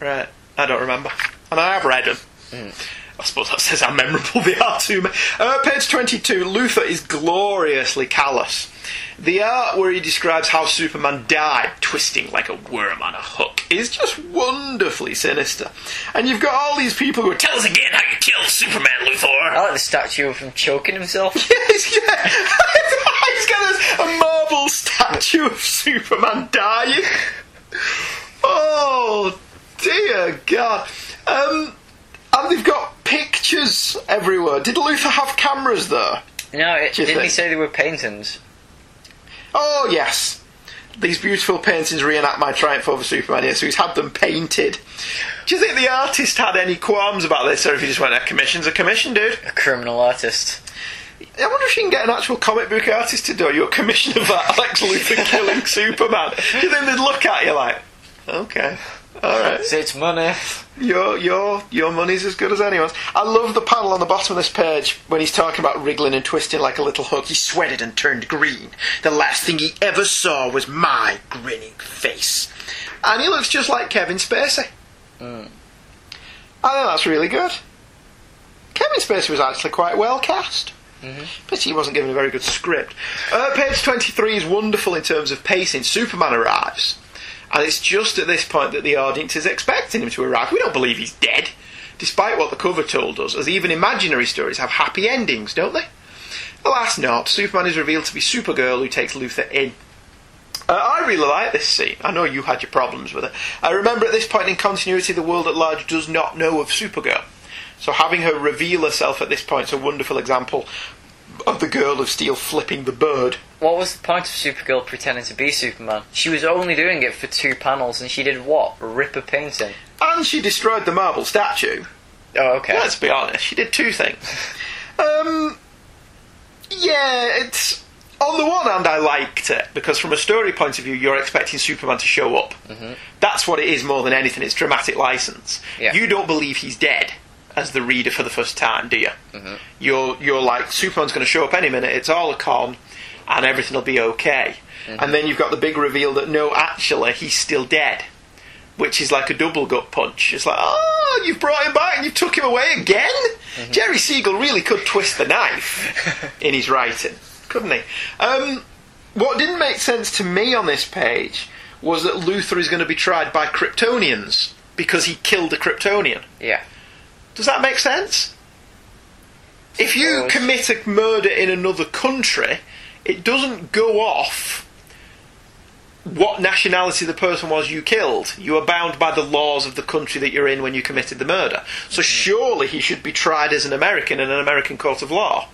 Right. I don't remember. And I have read them. Mm. I suppose that says how memorable they are to me. Uh, page 22, Luthor is gloriously callous. The art where he describes how Superman died, twisting like a worm on a hook, is just wonderfully sinister. And you've got all these people who are, tell us again how you killed Superman, Luthor! I like the statue of him choking himself. Yes, yeah. He's got this, a marble statue of Superman dying. Oh dear God! Um, and they've got pictures everywhere. Did Luthor have cameras there? No, it, didn't he say they were paintings? Oh yes, these beautiful paintings reenact my triumph over Superman. Yes, so he's had them painted. Do you think the artist had any qualms about this, or if he just went, "A commission's a commission, dude"? A criminal artist. I wonder if you can get an actual comic book artist to do your commission of that Alex Luthor killing Superman. Do you think they'd look at you like, okay? All right. So it's money. Your your your money's as good as anyone's. I love the panel on the bottom of this page when he's talking about wriggling and twisting like a little hook. He sweated and turned green. The last thing he ever saw was my grinning face, and he looks just like Kevin Spacey. Mm. I think that's really good. Kevin Spacey was actually quite well cast. Mm-hmm. But he wasn't given a very good script. Uh, page 23 is wonderful in terms of pacing. Superman arrives, and it's just at this point that the audience is expecting him to arrive. We don't believe he's dead, despite what the cover told us, as even imaginary stories have happy endings, don't they? Alas, not. Superman is revealed to be Supergirl who takes Luthor in. Uh, I really like this scene. I know you had your problems with it. I remember at this point in continuity, the world at large does not know of Supergirl. So having her reveal herself at this point is a wonderful example of the girl of steel flipping the bird. What was the point of Supergirl pretending to be Superman? She was only doing it for two panels, and she did what? Rip a painting. And she destroyed the marble statue. Oh, okay. Let's be honest, she did two things. um, yeah, it's. On the one hand, I liked it because, from a story point of view, you're expecting Superman to show up. Mm-hmm. That's what it is more than anything. It's dramatic license. Yeah. You don't believe he's dead as the reader for the first time, do you? Mm-hmm. You're you're like Superman's going to show up any minute. It's all a con, and everything will be okay. Mhm. And then you've got the big reveal that no, actually, he's still dead, which is like a double gut punch. It's like, oh, you've brought him back and you took him away again. Jerry Siegel really could twist the knife in his writing, couldn't he? Um, what didn't make sense to me on this page was that Luthor is going to be tried by Kryptonians because he killed a Kryptonian. Yeah. Does that make sense? If you commit a murder in another country, it doesn't go off what nationality the person was you killed. You are bound by the laws of the country that you're in when you committed the murder. So surely he should be tried as an American in an American court of law.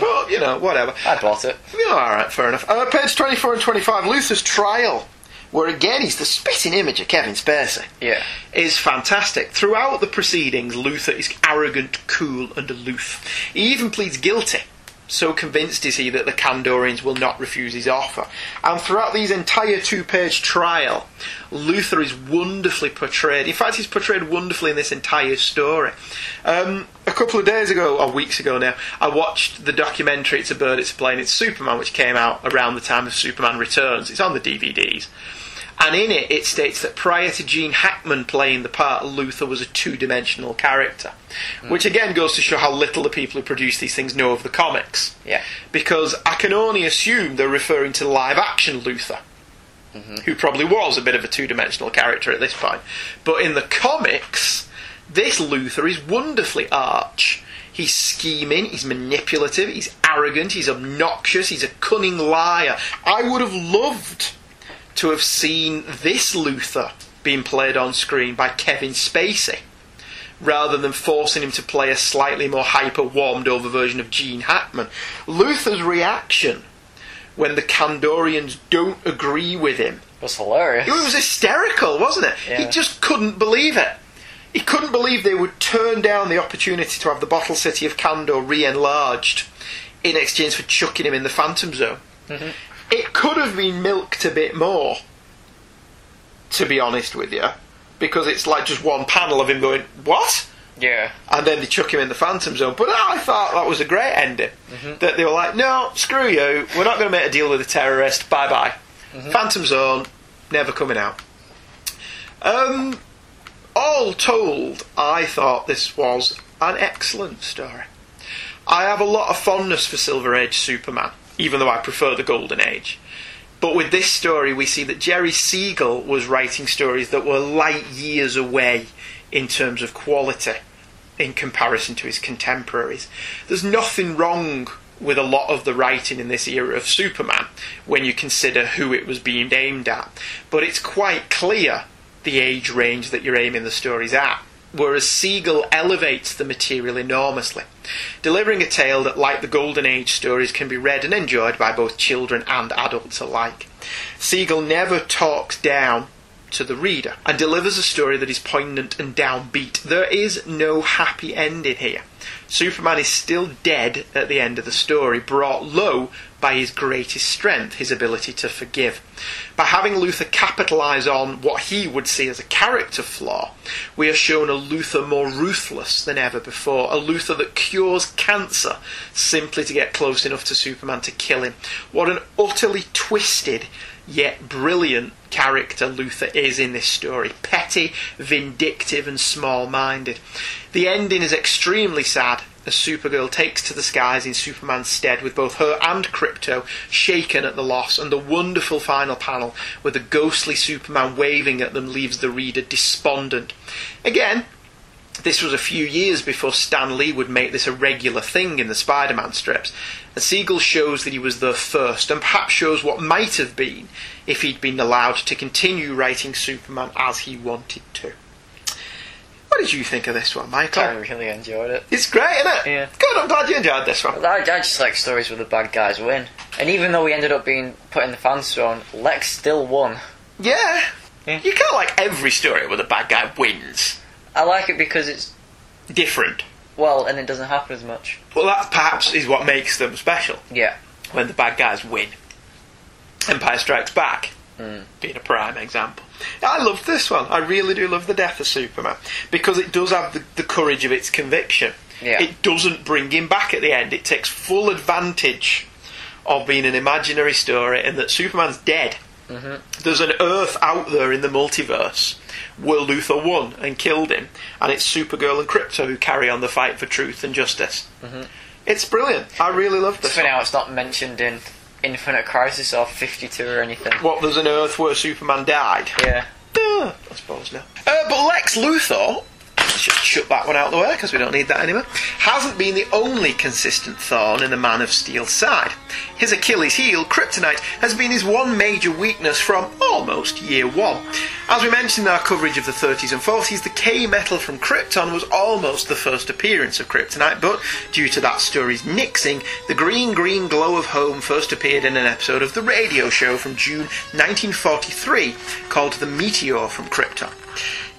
But, you know, whatever. I bought it. Yeah, alright, fair enough. Uh, page 24 and 25, Luthor's trial, where again he's the spitting image of Kevin Spacey Yeah. is fantastic. Throughout the proceedings, Luthor is arrogant, cool, and aloof. He even pleads guilty. So convinced is he that the Kandorians will not refuse his offer. And throughout these entire two page trial, Luthor is wonderfully portrayed. In fact, he's portrayed wonderfully in this entire story. Um, couple of days ago, or weeks ago now, I watched the documentary It's a Bird, It's a Plane, It's Superman, which came out around the time of Superman Returns. It's on the DVDs. And in it, it states that prior to Gene Hackman playing the part, Luthor was a two dimensional character. Hmm. Which again goes to show how little the people who produce these things know of the comics. Yeah. Because I can only assume they're referring to live action Luthor, mm-hmm. who probably was a bit of a two dimensional character at this point. But in the comics, this Luthor is wonderfully arch. He's scheming, he's manipulative, he's arrogant, he's obnoxious, he's a cunning liar. I would have loved to have seen this Luthor being played on screen by Kevin Spacey rather than forcing him to play a slightly more hyper warmed over version of Gene Hackman. Luthor's reaction when the Kandorians don't agree with him was hilarious. it was hysterical, wasn't it? He just couldn't believe it. He couldn't believe they would turn down the opportunity to have the bottle city of Kandor re enlarged in exchange for chucking him in the Phantom Zone. Mm-hmm. It could have been milked a bit more, to be honest with you, because it's like just one panel of him going, What? Yeah. And then they chuck him in the Phantom Zone. But I thought that was a great ending. Mhm. That they were like, No, screw you, we're not going to make a deal with a terrorist, bye bye. Mhm. Phantom Zone, never coming out. Um, all told, I thought this was an excellent story. I have a lot of fondness for Silver Age Superman, even though I prefer the Golden Age. But with this story, we see that Jerry Siegel was writing stories that were light years away in terms of quality in comparison to his contemporaries. There's nothing wrong with a lot of the writing in this era of Superman when you consider who it was being aimed at. But it's quite clear the age range that you're aiming the stories at. Whereas Siegel elevates the material enormously, delivering a tale that, like the Golden Age stories, can be read and enjoyed by both children and adults alike. Siegel never talks down to the reader and delivers a story that is poignant and downbeat. There is no happy ending here. Superman is still dead at the end of the story, brought low by his greatest strength, his ability to forgive. By having Luthor capitalise on what he would see as a character flaw, we are shown a Luthor more ruthless than ever before, a Luthor that cures cancer simply to get close enough to Superman to kill him. What an utterly twisted yet brilliant character Luthor is in this story. Petty, vindictive, and small minded. The ending is extremely sad as Supergirl takes to the skies in Superman's stead with both her and Krypto shaken at the loss, and the wonderful final panel where the ghostly Superman waving at them leaves the reader despondent. Again, this was a few years before Stan Lee would make this a regular thing in the Spider Man strips. And Siegel shows that he was the first, and perhaps shows what might have been if he'd been allowed to continue writing Superman as he wanted to. What did you think of this one, Michael? I really enjoyed it. It's great, isn't it? Yeah. Good, I'm glad you enjoyed this one. I, I just like stories where the bad guys win. And even though we ended up being put in the Phantom Zone, Lex still won. Yeah. You can't like every story where the bad guy wins. I like it because it's Different. well, and it doesn't happen as much. Well, that perhaps is what makes them special. Yeah. When the bad guys win. Empire Strikes Back Mm. being a prime example. I love this one. I really do love the death of Superman because it does have the, the courage of its conviction. Yeah. It doesn't bring him back at the end. It takes full advantage of being an imaginary story and that Superman's dead. Mm-hmm. There's an Earth out there in the multiverse where Luthor won and killed him, and it's Supergirl and Krypto who carry on the fight for truth and justice. Mm-hmm. It's brilliant. I really love this. Funny how it's not mentioned in Infinite Crisis or 52 or anything. What, there's an Earth where Superman died? Yeah. Uh, I suppose no. Uh, but Lex Luthor, let's just shut that one out of the way because we don't need that anymore, hasn't been the only consistent thorn in the Man of Steel's side. His Achilles heel, Kryptonite, has been his one major weakness from almost year one. As we mentioned in our coverage of the 30s and 40s, the K metal from Krypton was almost the first appearance of Kryptonite, but due to that story's nixing, the green green glow of home first appeared in an episode of the radio show from June 1943 called The Meteor from Krypton.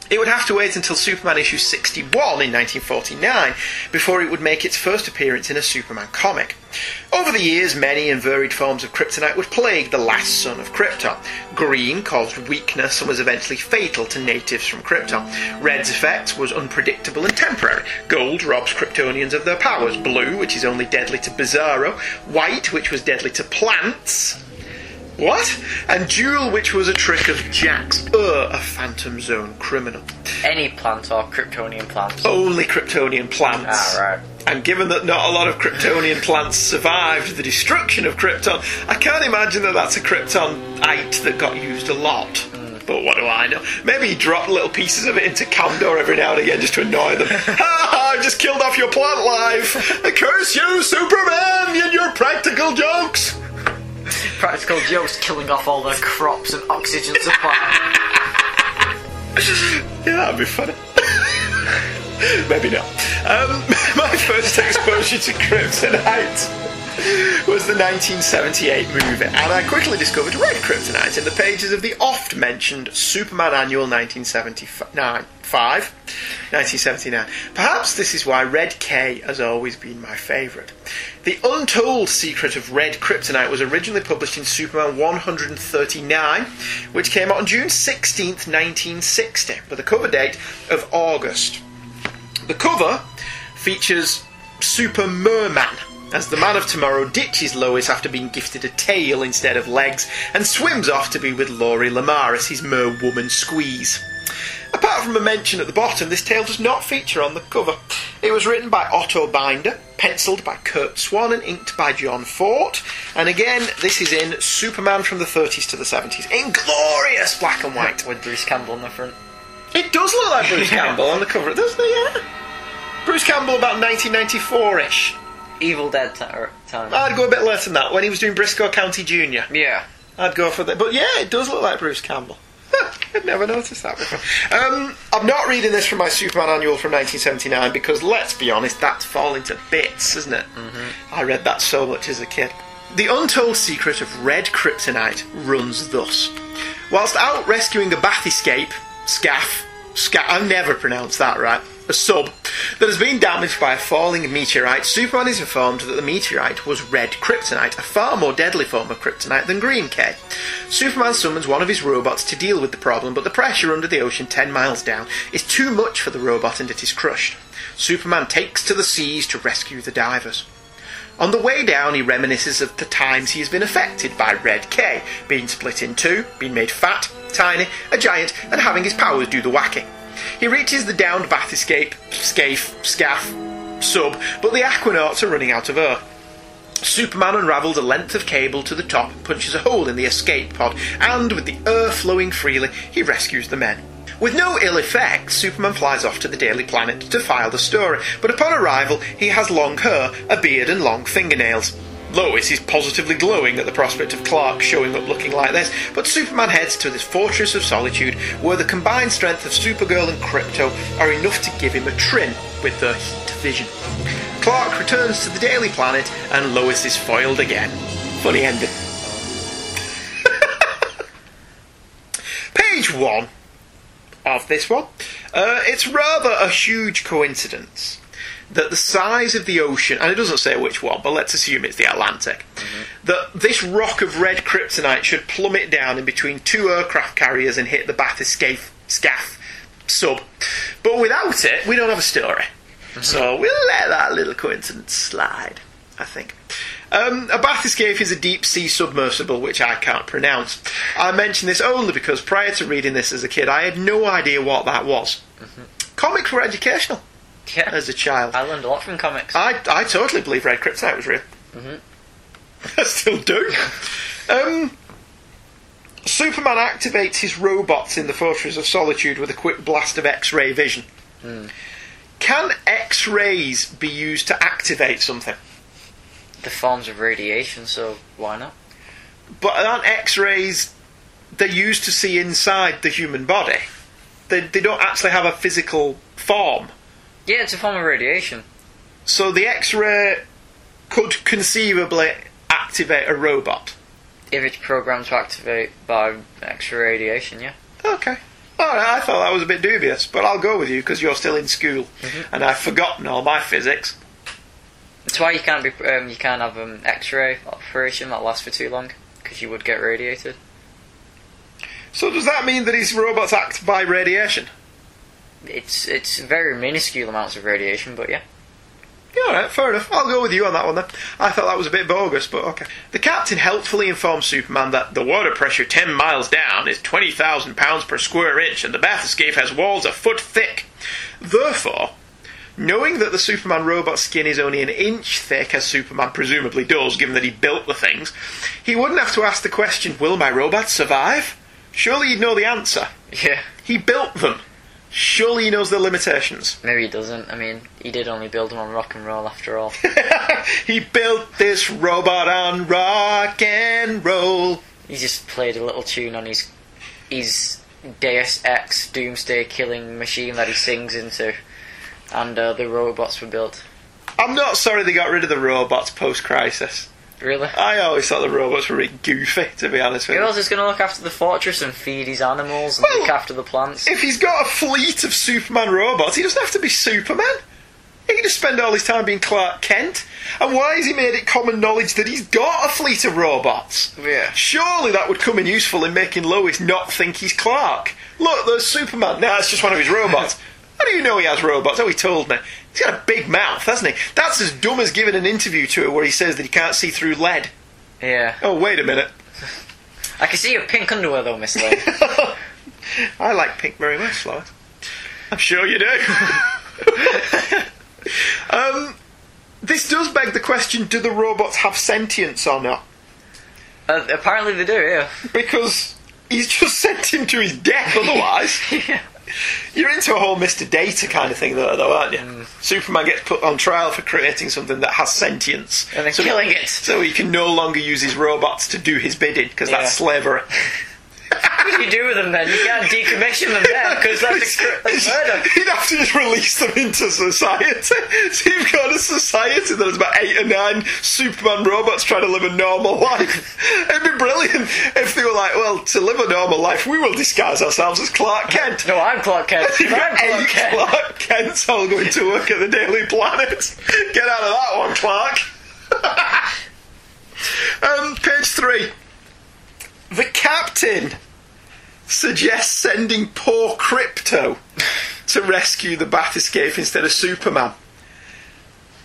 It would have to wait until Superman issue 61 in 1949 before it would make its first appearance in a Superman comic. Over the years, many and varied forms of kryptonite would plague the last son of Krypton. Green caused weakness and was eventually fatal to natives from Krypton. Red's effect was unpredictable and temporary. Gold robs Kryptonians of their powers. Blue, which is only deadly to Bizarro. White, which was deadly to plants. What? And Jewel, which was a trick of Jack's. Uh, a Phantom Zone criminal. Any plant or Kryptonian plant. Only Kryptonian plants. Ah, right. And given that not a lot of Kryptonian plants survived the destruction of Krypton, I can't imagine that that's a Kryptonite that got used a lot. But what do I know? Maybe he dropped little pieces of it into Kandor every now and again just to annoy them. ha ha! I just killed off your plant life! I curse you, Superman, and your practical jokes! Practical jokes killing off all the crops and oxygen supply. Yeah, that'd be funny. Maybe not. Um, my first exposure to Kryptonite was the 1978 movie, and I quickly discovered Red Kryptonite in the pages of the oft mentioned Superman Annual 1979. 1979. Perhaps this is why Red K has always been my favourite. The Untold Secret of Red Kryptonite was originally published in Superman 139, which came out on June 16th, 1960, with a cover date of August. The cover features Super Merman as the Man of Tomorrow ditches Lois after being gifted a tail instead of legs and swims off to be with Lori Lemaris his Merwoman squeeze. Apart from a mention at the bottom, this tale does not feature on the cover. It was written by Otto Binder, penciled by Curt Swan, and inked by John Fort. And again, this is in Superman from the 30s to the 70s, in glorious black and white. With Bruce Campbell on the front. It does look like Bruce Campbell on the cover, doesn't it? Yeah. Bruce Campbell about 1994-ish. Evil Dead ti- time. I'd go a bit less than that, when he was doing Brisco County Junior. Yeah. I'd go for that. But yeah, it does look like Bruce Campbell. I'd never noticed that before. Um, I'm not reading this from my Superman annual from 1979 because, let's be honest, that's falling to bits, isn't it? Mm-hmm. I read that so much as a kid. The untold secret of red kryptonite runs thus. Whilst out rescuing a bath escape, Scaff, Sca- I never pronounce that right. A sub, that has been damaged by a falling meteorite, Superman is informed that the meteorite was red kryptonite, a far more deadly form of kryptonite than green K. Superman summons one of his robots to deal with the problem, but the pressure under the ocean 10 miles down is too much for the robot and it is crushed. Superman takes to the seas to rescue the divers. On the way down, he reminisces of the times he has been affected by Red K, being split in two, being made fat, tiny, a giant, and having his powers do the whacking. He reaches the downed bath escape, scaife, scaff, sub, but the Aquanauts are running out of air. Superman unravels a length of cable to the top, punches a hole in the escape pod, and with the air flowing freely, he rescues the men. With no ill effect, Superman flies off to the Daily Planet to file the story, but upon arrival, he has long hair, a beard, and long fingernails. Lois is positively glowing at the prospect of Clark showing up looking like this, but Superman heads to this fortress of solitude where the combined strength of Supergirl and Krypto are enough to give him a trim with their heat vision. Clark returns to the Daily Planet and Lois is foiled again. Funny ending. Page one of this one. Uh, it's rather a huge coincidence that the size of the ocean, and it doesn't say which one, but let's assume it's the Atlantic, mm-hmm. that this rock of red kryptonite should plummet down in between two aircraft carriers and hit the Bath escape scaff sub. But without it, we don't have a story. Mm-hmm. So we'll let that little coincidence slide, I think. Um, a bathyscaphe is a deep sea submersible which I can't pronounce. I mention this only because prior to reading this as a kid, I had no idea what that was. Mm-hmm. Comics were educational Yeah. as a child. I learned a lot from comics. I, I totally believe Red Kryptonite was real. Mhm. I still do. Um, Superman activates his robots in the Fortress of Solitude with a quick blast of X ray vision. Hmm. Can X rays be used to activate something? The forms of radiation, so why not? But aren't X rays they're used to see inside the human body? They, they don't actually have a physical form. Yeah, it's a form of radiation. So the X ray could conceivably activate a robot. If it's programmed to activate by X-ray radiation, yeah. Okay. Alright, I thought that was a bit dubious, but I'll go with you because you're still in school and I've forgotten all my physics. That's why you can't be um, you can't have an X-ray operation that lasts for too long because you would get radiated. So does that mean that his robots act by radiation? It's it's very minuscule amounts of radiation, but yeah. Yeah, alright, fair enough. I'll go with you on that one then. I thought that was a bit bogus, but okay. The captain helpfully informs Superman that the water pressure 10 miles down is 20,000 pounds per square inch and the bathyscaphe has walls a foot thick. Therefore, knowing that the Superman robot skin is only an inch thick, as Superman presumably does, given that he built the things, he wouldn't have to ask the question, Will my robots survive? Surely he'd know the answer. Yeah. He built them. Surely he knows their limitations. Maybe he doesn't. I mean, he did only build them on rock and roll after all. He built this robot on rock and roll. he just played a little tune on his his Deus Ex Doomsday killing machine that he sings into, and uh, the robots were built. I'm not sorry they got rid of the robots post crisis. Really? I always thought the robots were really goofy, to be honest with you. else is going to look after the fortress and feed his animals and Well, look after the plants? If he's got a fleet of Superman robots, he doesn't have to be Superman. He can just spend all his time being Clark Kent. And why has he made it common knowledge that he's got a fleet of robots? Yeah. Surely that would come in useful in making Lois not think he's Clark. Look, there's Superman. Nah, it's just one of his robots. How do you know he has robots? Oh, he told me. He's got a big mouth, hasn't he? That's as dumb as giving an interview to her where he says that he can't see through lead. Yeah. Oh, wait a minute. I can see your pink underwear though, Miss Lane. I like pink very much, Lois. I'm sure you do. um, this does beg the question do the robots have sentience or not? uh, apparently they do, yeah. Because he's just sent him to his death otherwise. You're into a whole Mr. Data kind of thing, though, though aren't you? Mm. Superman gets put on trial for creating something that has sentience. And then so killing it. So he can no longer use his robots to do his bidding, because Yeah. that's slavery. would you do with them then? You can't decommission them then because that's, a, that's murder. You'd have to just release them into society. So you've got a society that has about eight or nine Superman robots trying to live a normal life. It'd be brilliant if they were like, well, to live a normal life, we will disguise ourselves as Clark Kent. No, I'm Clark Kent. You've I'm got Clark eight Kent. Clark Kents all going to work at the Daily Planet. Get out of that one, Clark. um, page three. The captain suggests sending poor Krypto to rescue the Bat Escape instead of Superman.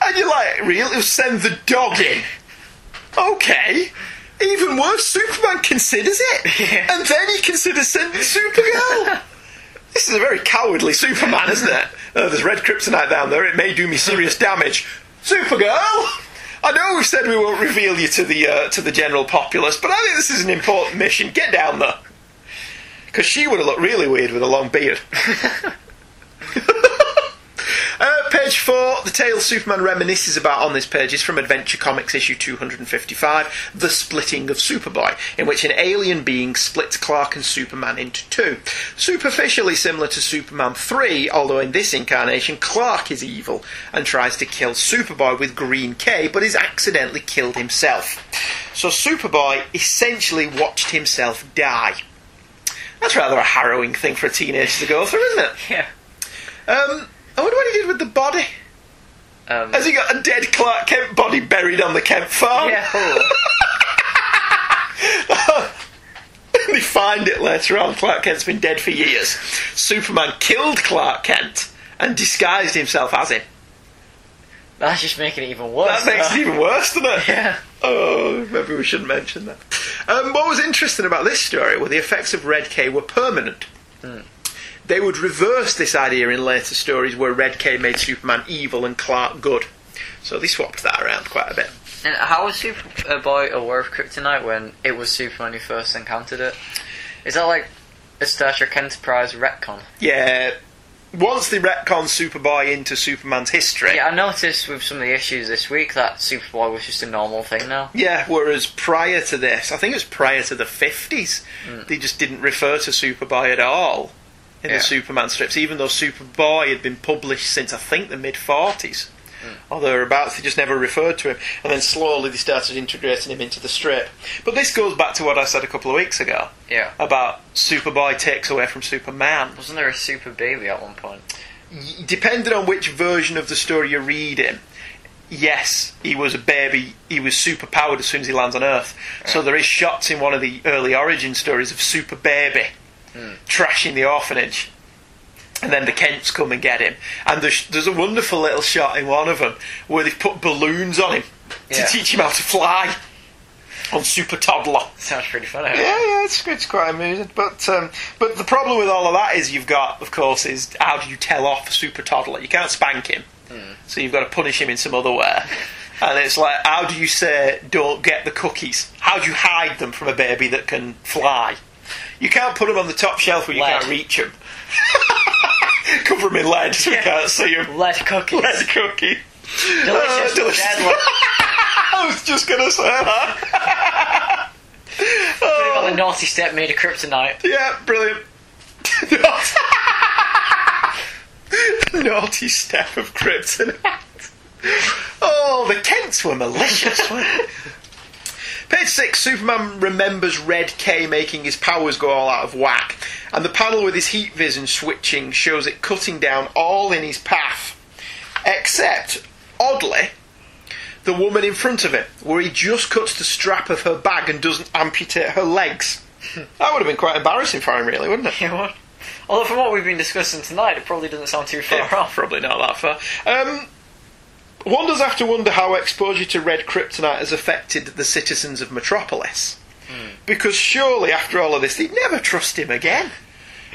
And you're like, really? Send the dog in? Okay. Even worse, Superman considers it. And then he considers sending Supergirl. this is a very cowardly Superman, isn't it? Uh, there's red kryptonite down there. It may do me serious damage. Supergirl! I know we've said we won't reveal you to the uh, to the general populace, but I think this is an important mission. Get down there. Because she would have looked really weird with a long beard. Page 4, the tale Superman reminisces about on this page is from Adventure Comics issue 255, The Splitting of Superboy, in which an alien being splits Clark and Superman into two. Superficially similar to Superman 3, although in this incarnation Clark is evil and tries to kill Superboy with Green K, but is accidentally killed himself. So Superboy essentially watched himself die. That's rather a harrowing thing for a teenager to go through, isn't it? Yeah. Um, I wonder what he did with the body. Um, Has he got a dead Clark Kent body buried on the Kent farm? yeah, they find it later on. Clark Kent's been dead for years. Superman killed Clark Kent and disguised himself as him. That's just making it even worse. That makes though. it even worse, doesn't it? Yeah. Oh, maybe we shouldn't mention that. Um, what was interesting about this story were the effects of Red K were permanent. They would reverse this idea in later stories where Red K made Superman evil and Clark good. So they swapped that around quite a bit. And how was Superboy aware of kryptonite when it was Superman who first encountered it? Is that like a Star Trek Enterprise retcon? Yeah, once they retcon Superboy into Superman's history. Yeah, I noticed with some of the issues this week that Superboy was just a normal thing now. Yeah, whereas prior to this, I think it was prior to the 50s, hmm. they just didn't refer to Superboy at all in Yeah. the Superman strips, even though Superboy had been published since I think the mid 40s. Hmm. Or thereabouts, they just never referred to him. And then slowly they started integrating him into the strip. But this goes back to what I said a couple of weeks ago Yeah. about Superboy takes away from Superman. Wasn't there a super baby at one point? Y- depending on which version of the story you're reading, yes, he was a baby. He was super powered as soon as he lands on Earth. So there is shots in one of the early origin stories of Super Baby trashing the orphanage. And then the Kents come and get him. And there's, there's a wonderful little shot in one of them where they've put balloons on him Yeah. to teach him how to fly on Super Toddler. Sounds pretty funny. Yeah, yeah, it's, it's quite amusing. But um, but the problem with all of that is you've got, of course, is how do you tell off a super toddler? You can't spank him, so you've got to punish him in some other way. And it's like, how do you say, don't get the cookies? How do you hide them from a baby that can fly? You can't put them on the top shelf where you Lead. can't reach them. Cover them in lead so we can't see them. Lead cookies. Lead cookie. Delicious, Uh, delicious. I was just going to say that. Put him on the naughty step made of kryptonite. Yeah, brilliant. Naughty step of kryptonite. Oh, the Kents were malicious, weren't they? Page 6 Superman remembers Red K making his powers go all out of whack, and the panel with his heat vision switching shows it cutting down all in his path. Except, oddly, the woman in front of him, where he just cuts the strap of her bag and doesn't amputate her legs. That would have been quite embarrassing for him, really, wouldn't it? Yeah, what? Although from what we've been discussing tonight, it probably doesn't sound too far Yeah, off. Probably not that far. Um, one does have to wonder how exposure to red kryptonite has affected the citizens of Metropolis. Hmm. Because surely, after all of this, they'd never trust him again.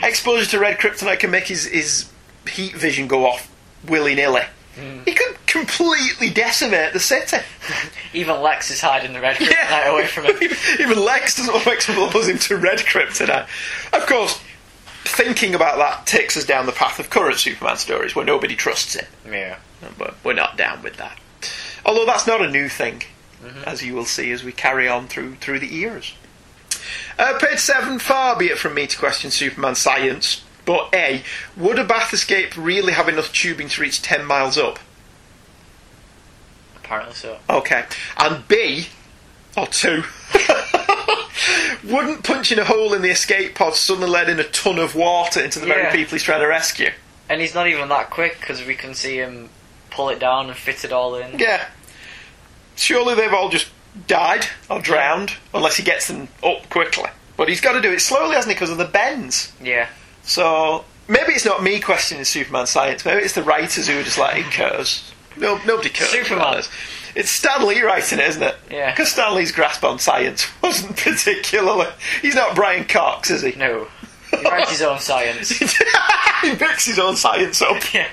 Exposure to red kryptonite can make his, his heat vision go off willy nilly. Hmm. He could completely decimate the city. Even Lex is hiding the red kryptonite away from him. Even Lex doesn't want to expose him to red kryptonite. Of course, thinking about that takes us down the path of current Superman stories where nobody trusts him. Yeah. But we're not down with that. Although that's not a new thing, as you will see as we carry on through through the years. Uh, page 7 Far be it from me to question Superman's science, but A. Would a bathyscaphe really have enough tubing to reach 10 miles up? Apparently so. Okay. And B. Or 2. Wouldn't punching a hole in the escape pod suddenly let in a ton of water into the Yeah. very people he's trying to rescue? And he's not even that quick because we can see him pull it down and fit it all in. Yeah. Surely they've all just died or drowned, unless he gets them up quickly. But he's got to do it slowly, hasn't he, because of the bends. Yeah. So maybe it's not me questioning Superman science. Maybe it's the writers who are just like, who cares? No, nobody cares. Superman. It's Stan Lee writing it, isn't it? Yeah. Because Stan Lee's grasp on science wasn't particularly. He's not Brian Cox, is he? No. He writes his own science. he picks his own science up. Yeah.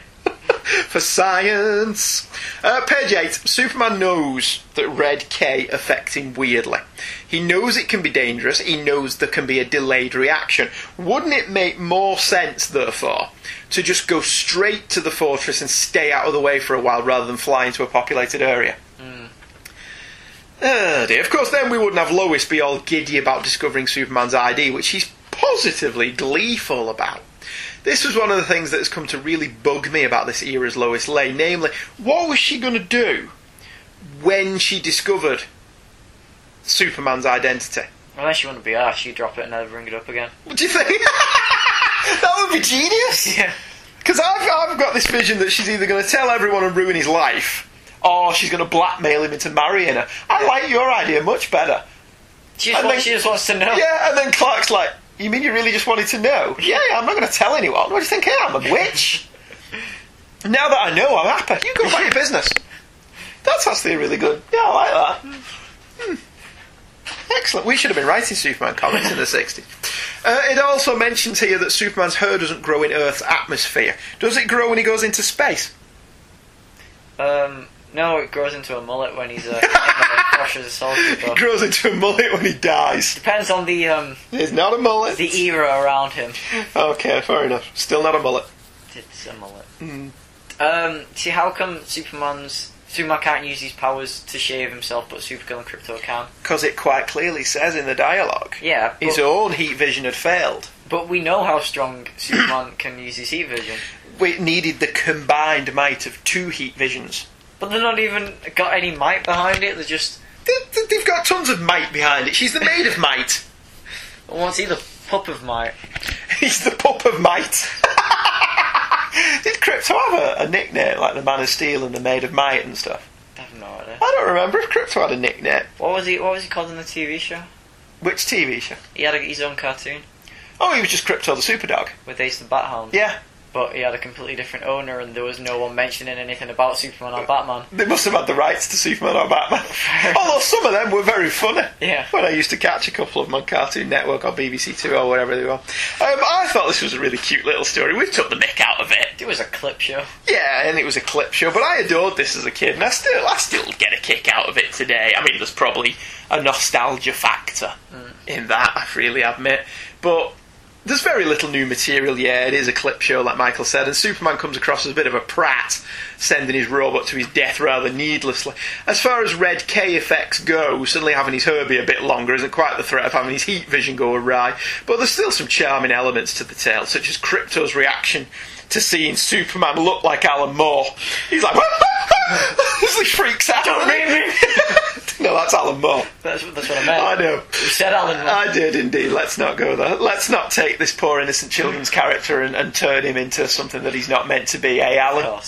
For science. Uh, page 8. Superman knows that Red K affects him weirdly. He knows it can be dangerous. He knows there can be a delayed reaction. Wouldn't it make more sense, therefore, to just go straight to the fortress and stay out of the way for a while rather than fly into a populated area? Oh dear. Of course, then we wouldn't have Lois be all giddy about discovering Superman's ID, which he's positively gleeful about. This was one of the things that has come to really bug me about this era's Lois Lane. Namely, what was she going to do when she discovered Superman's identity? Unless you want to be asked, she'd drop it and never bring it up again. What do you think? that would be genius. Yeah. Because I've, I've got this vision that she's either going to tell everyone and ruin his life, or she's going to blackmail him into marrying her. I like your idea much better. She just, wants, then- she just wants to know. Yeah, and then Clark's like, "You mean you really just wanted to know?" Yeah, yeah, I'm not going to tell anyone. What do you think I am, a witch? now that I know, I'm happy. You go about your business. That's actually really good. Yeah, I like that. Hmm. Excellent. We should have been writing Superman comics in the 60s. Uh, it also mentions here that Superman's hair doesn't grow in Earth's atmosphere. Does it grow when he goes into space? Um, no, it grows into a mullet when he's uh, in the Crush as a soldier. But grows into a mullet when he dies. depends on the um It's not a mullet. the era around him. Okay, fair enough. Still not a mullet. It's a mullet. Mm. Um, see, how come Superman's Superman can't use his powers to shave himself, but Supergirl and Krypto can? Because it quite clearly says in the dialogue Yeah, his but, own heat vision had failed. but we know how strong Superman can use his heat vision. It needed the combined might of two heat visions. But they're not even got any might behind it. They're just They- they- They've got tons of might behind it. She's the maid of might. what's he the pup of might? He's the pup of might. Did Krypto have a, a nickname like the Man of Steel and the Maid of Might and stuff? I have no idea. I don't remember if Krypto had a nickname. What was he? What was he called in the TV show? Which TV show? He had a, his own cartoon Oh, he was just Krypto the Super Superdog. with Ace the Bat Hound. Yeah, But he had a completely different owner, and there was no one mentioning anything about Superman or Batman. they must have had the rights to Superman or Batman. Although some of them were very funny. Yeah. When I used to catch a couple of them on Cartoon Network or BBC Two or whatever they were. Um, I thought this was a really cute little story. We took the mick out of it. It was a clip show. Yeah, and it was a clip show, but I adored this as a kid, and I still, I still get a kick out of it today. I mean, there's probably a nostalgia factor in that, I freely admit, but there's very little new material. Yeah, it is a clip show, like Michael said, and Superman comes across as a bit of a prat, sending his robot to his death rather needlessly. As far as Red K effects go, suddenly having his Herbie a bit longer isn't quite the threat of having his heat vision go awry, but there's still some charming elements to the tale, such as Krypto's reaction to seeing Superman look like Alan Moore. He's like, he freaks out. Don't me. no, that's Alan Moore. That's, that's what I meant. I know. You said Alan. Moore. I did indeed. Let's not go there. Let's not take this poor innocent children's character and, and turn him into something that he's not meant to be, eh, Of Alan?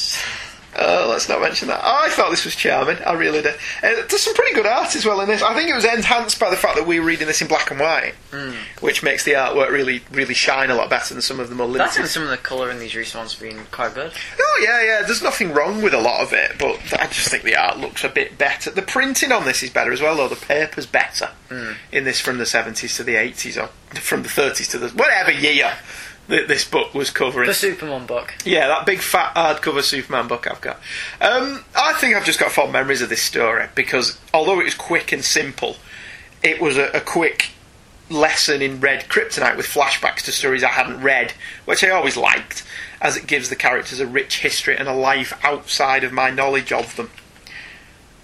Uh, let's not mention that. I thought this was charming. I really did. Uh, there's some pretty good art as well in this. I think it was enhanced by the fact that we were reading this in black and white, which makes the artwork really, really shine a lot better than some of the more That's limited. been some of the colour in these recent ones been quite good. Oh yeah, yeah. There's nothing wrong with a lot of it, but I just think the art looks a bit better. The printing on this is better as well, though. The paper's better in this from the 70s to the 80s, or from the 30s to the whatever year that this book was covering. The Superman book. Yeah, that big fat hardcover Superman book I've got. Um, I think I've just got fond memories of this story because although it was quick and simple, it was a, a quick lesson in red kryptonite with flashbacks to stories I hadn't read, which I always liked, as it gives the characters a rich history and a life outside of my knowledge of them.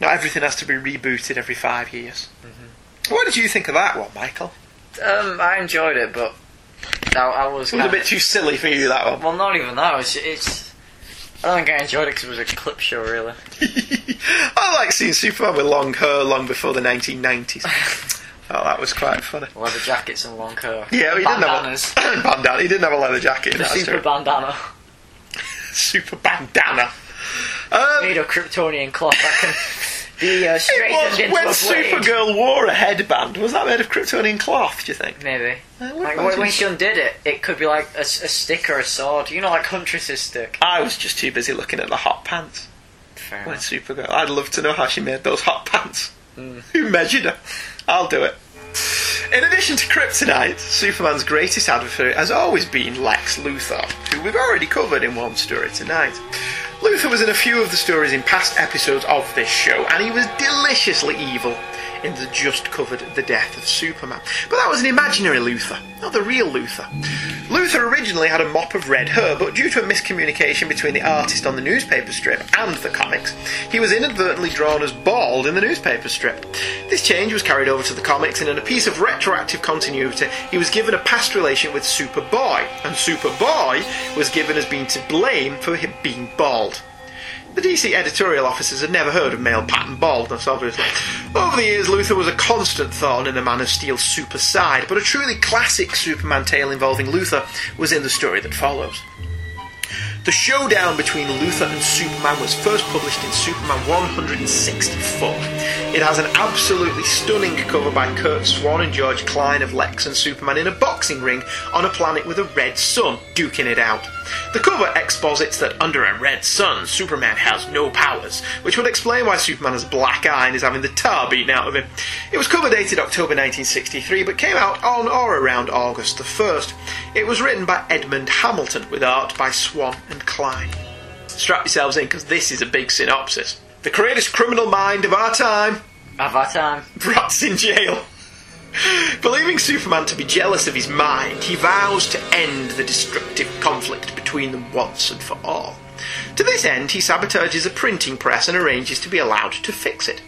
Not everything has to be rebooted every five years. What did you think of that one, Michael? Um, I enjoyed it, but I, I was. It was a bit too silly for you, that one. Well, not even that. It's. it's I don't think I enjoyed it because it was a clip show, really. I like seeing Superman with long hair long before the 1990s. oh, that was quite funny. Leather jackets and long hair. Yeah, he Bandanas. didn't have a bandana. He didn't have a leather jacket. The super true. bandana. super bandana. Um, Made of Kryptonian cloth that can be uh, it was into when a blade. Supergirl wore a headband. Was that made of Kryptonian cloth? Do you think? Maybe. would Like, imagine when she undid it, it could be like a, s- a stick or a sword. You know, like Huntress's stick. I was just too busy looking at the hot pants. Fair When enough. Supergirl. I'd love to know how she made those hot pants. Who measured her? I'll do it. In addition to Kryptonite, Superman's greatest adversary has always been Lex Luthor, who we've already covered in one story tonight. Luthor was in a few of the stories in past episodes of this show, and he was deliciously evil in the just covered The Death of Superman. But that was an imaginary Luthor, not the real Luthor. Luthor originally had a mop of red hair, but due to a miscommunication between the artist on the newspaper strip and the comics, he was inadvertently drawn as bald in the newspaper strip. This change was carried over to the comics, and in a piece of retroactive continuity, he was given a past relation with Superboy, and Superboy was given as being to blame for him being bald. The DC editorial officers had never heard of male pattern baldness, obviously. Over the years, Luthor was a constant thorn in the Man of Steel's super side, but a truly classic Superman tale involving Luthor was in the story that follows. The showdown between Luthor and Superman was first published in Superman 164. It has an absolutely stunning cover by Curt Swan and George Klein of Lex and Superman in a boxing ring on a planet with a red sun, duking it out. The cover exposits that under a red sun, Superman has no powers, which would explain why Superman has a black eye and is having the tar beaten out of him. It was cover dated October 1963, but came out on or around August the 1st. It was written by Edmund Hamilton, with art by Swan and Klein. Strap yourselves in, because this is a big synopsis. The greatest criminal mind of our time Of our time. rots in jail. Believing Superman to be jealous of his mind, he vows to end the destructive conflict between them once and for all. To this end, he sabotages a printing press and arranges to be allowed to fix it.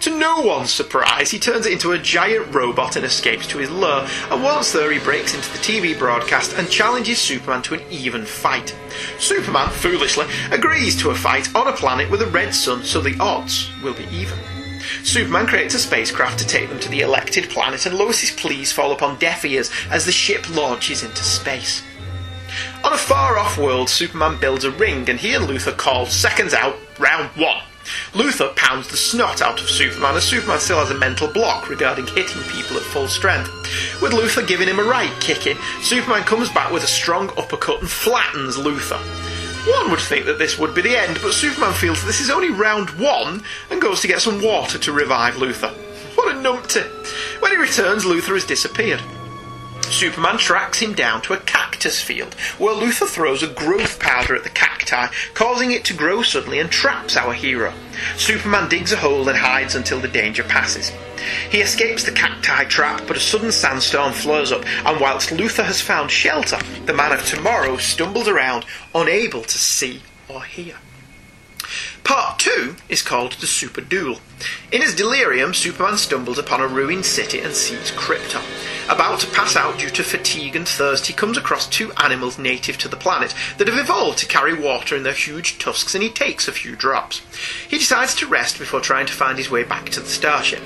To no one's surprise, he turns it into a giant robot and escapes to his lair, and once there, he breaks into the TV broadcast and challenges Superman to an even fight. Superman, foolishly, agrees to a fight on a planet with a red sun so the odds will be even. Superman creates a spacecraft to take them to the elected planet, and Lois's pleas fall upon deaf ears as the ship launches into space. On a far off world, Superman builds a ring, and he and Luthor call seconds out, round one. Luthor pounds the snot out of Superman, as Superman still has a mental block regarding hitting people at full strength. With Luthor giving him a right kicking, Superman comes back with a strong uppercut and flattens Luthor. One would think that this would be the end, but Superman feels this is only round one and goes to get some water to revive Luthor. What a numpty! When he returns, Luthor has disappeared. Superman tracks him down to a cactus field, where Luthor throws a growth powder at the cacti, causing it to grow suddenly and traps our hero. Superman digs a hole and hides until the danger passes. He escapes the cacti trap, but a sudden sandstorm flares up, and whilst Luthor has found shelter, the Man of Tomorrow stumbles around, unable to see or hear. Part 2 is called The Super Duel. In his delirium, Superman stumbles upon a ruined city and sees Krypton. About to pass out due to fatigue and thirst, he comes across two animals native to the planet that have evolved to carry water in their huge tusks and he takes a few drops. He decides to rest before trying to find his way back to the starship.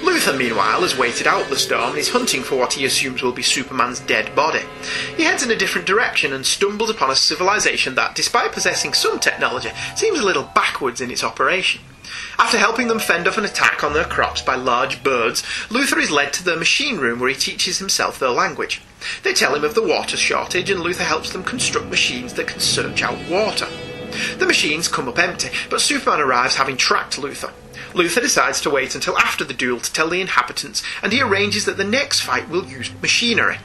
Luthor, meanwhile, has waited out the storm and is hunting for what he assumes will be Superman's dead body. He heads in a different direction and stumbles upon a civilization that, despite possessing some technology, seems a little backwards in its operation. After helping them fend off an attack on their crops by large birds, Luthor is led to their machine room where he teaches himself their language. They tell him of the water shortage and Luthor helps them construct machines that can search out water. The machines come up empty, but Superman arrives having tracked Luthor. Luthor decides to wait until after the duel to tell the inhabitants, and he arranges that the next fight will use machinery.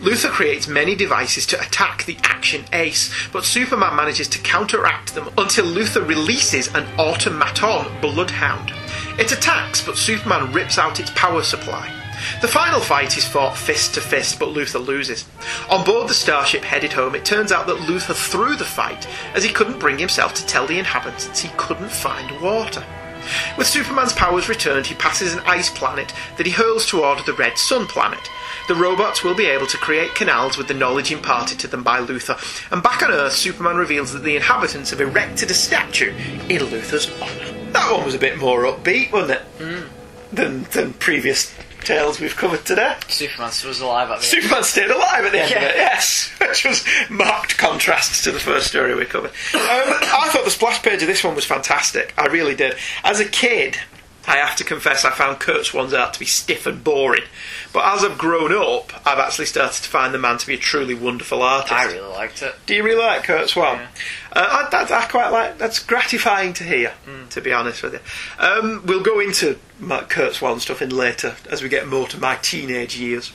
Luthor creates many devices to attack the Action Ace, but Superman manages to counteract them until Luthor releases an automaton Bloodhound. It attacks, but Superman rips out its power supply. The final fight is fought fist to fist, but Luthor loses. On board the starship headed home, it turns out that Luthor threw the fight as he couldn't bring himself to tell the inhabitants he couldn't find water. With Superman's powers returned, he passes an ice planet that he hurls toward the Red Sun planet. The robots will be able to create canals with the knowledge imparted to them by Luthor, and back on Earth, Superman reveals that the inhabitants have erected a statue in Luthor's honour. That one was a bit more upbeat, wasn't it? Hmm. Than, than previous tales we've covered today. Superman was alive at the Superman stayed alive at the end of it, yes. Which was marked contrasts to the first story we covered. Um, I thought the splash page of this one was fantastic. I really did. As a kid, I have to confess I found Curt Swan's art to be stiff and boring. But as I've grown up, I've actually started to find the man to be a truly wonderful artist. I really liked it. Do you really like Curt Swan? Uh, I, that, I quite like. That's gratifying to hear. Mm. To be honest with you, um, we'll go into my Curt Swan stuff in later as we get more to my teenage years.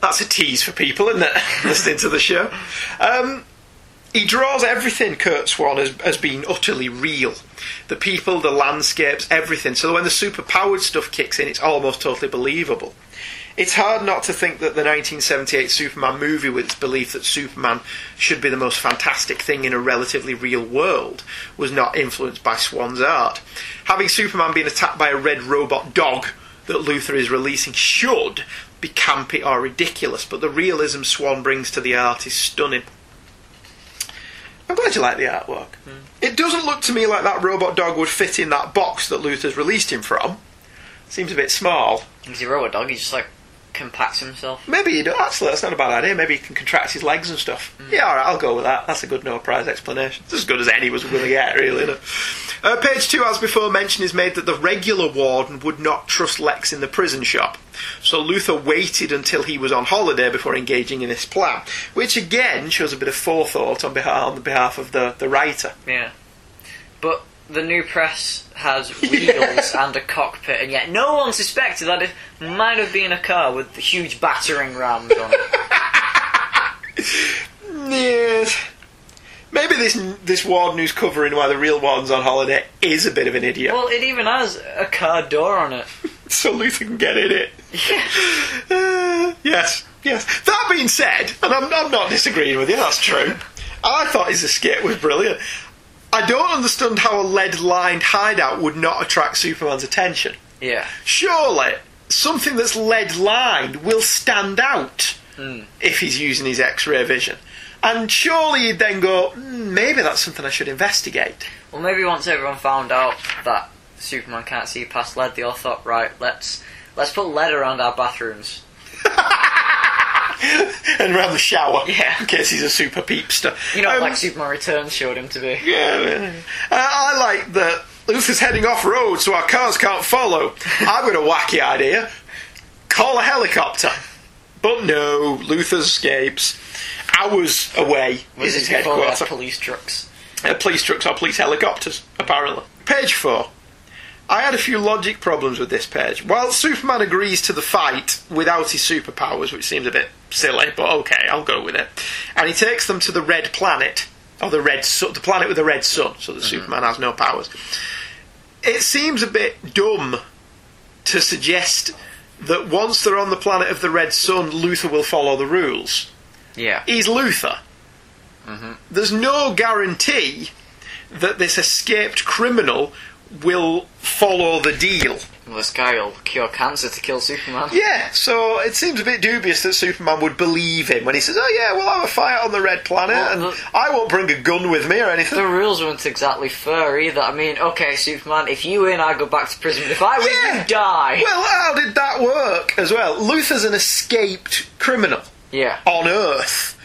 That's a tease for people, isn't it? Listening to the show. Um, he draws everything Curt Swan as, as being utterly real. The people, the landscapes, everything. So when the superpowered stuff kicks in, it's almost totally believable. It's hard not to think that the 1978 Superman movie, with its belief that Superman should be the most fantastic thing in a relatively real world, was not influenced by Swan's art. Having Superman being attacked by a red robot dog that Luthor is releasing should be campy or ridiculous, but the realism Swan brings to the art is stunning. I'm glad you like the artwork. Hmm. It doesn't look to me like that robot dog would fit in that box that Luthor's released him from. Seems a bit small. He's a robot dog. He's just like compacts himself. Maybe you do. Actually, that's not a bad idea. Maybe he can contract his legs and stuff. Yeah, all right, I'll go with that. That's a good no prize explanation. It's as good as any was going to get, really. Isn't? Uh, page two, as before mentioned, is made that the regular warden would not trust Lex in the prison shop. So Luthor waited until he was on holiday before engaging in this plan, which again shows a bit of forethought on behalf on the behalf of the, the writer. Yeah. But the new press has wheels and a cockpit, and yet no one suspected that it might have been a car with huge battering rams on it. Yes. Maybe this this warden who's covering why the real warden's on holiday is a bit of an idiot. well, it even has a car door on it. so Luthor can get in it. Uh, yes, yes. That being said, and I'm, I'm not disagreeing with you, that's true. I thought his escape was brilliant. I don't understand how a lead lined hideout would not attract Superman's attention. Yeah. Surely, something that's lead lined will stand out Hmm. if he's using his X ray vision. And surely you'd then go, "Hmm, maybe that's something I should investigate. Well, maybe once everyone found out that Superman can't see past lead, they all thought, right, let's let's put lead around our bathrooms. and around the shower, Yeah. in case he's a super peepster. You know, Um, like Superman Returns showed him to be. Yeah, uh, I like that Luthor's heading off road so our cars can't follow. I've got a wacky idea. Call a helicopter. But no, Luthor escapes. Hours away Was is his it before they had headquarters. police trucks? Uh, police trucks or police helicopters, apparently. Page 4. I had a few logic problems with this page. While Superman agrees to the fight without his superpowers, which seems a bit silly, but okay, I'll go with it. And he takes them to the red planet, or the red sun, the planet with the red sun, so that mm-hmm. Superman has no powers. It seems a bit dumb to suggest that once they're on the planet of the red sun, Luthor will follow the rules. Yeah. He's Luthor. Mm-hmm. There's no guarantee that this escaped criminal will follow the deal. Well, this guy will cure cancer to kill Superman. Yeah, so it seems a bit dubious that Superman would believe him when he says, "Oh yeah, we'll have a fight on the red planet, Well, and the- I won't bring a gun with me or anything." The rules weren't exactly fair either. I mean, okay, Superman, if you win, I go back to prison. But if I win, Yeah. you die. Well, how did that work as well? Luthor's an escaped criminal yeah. on Earth.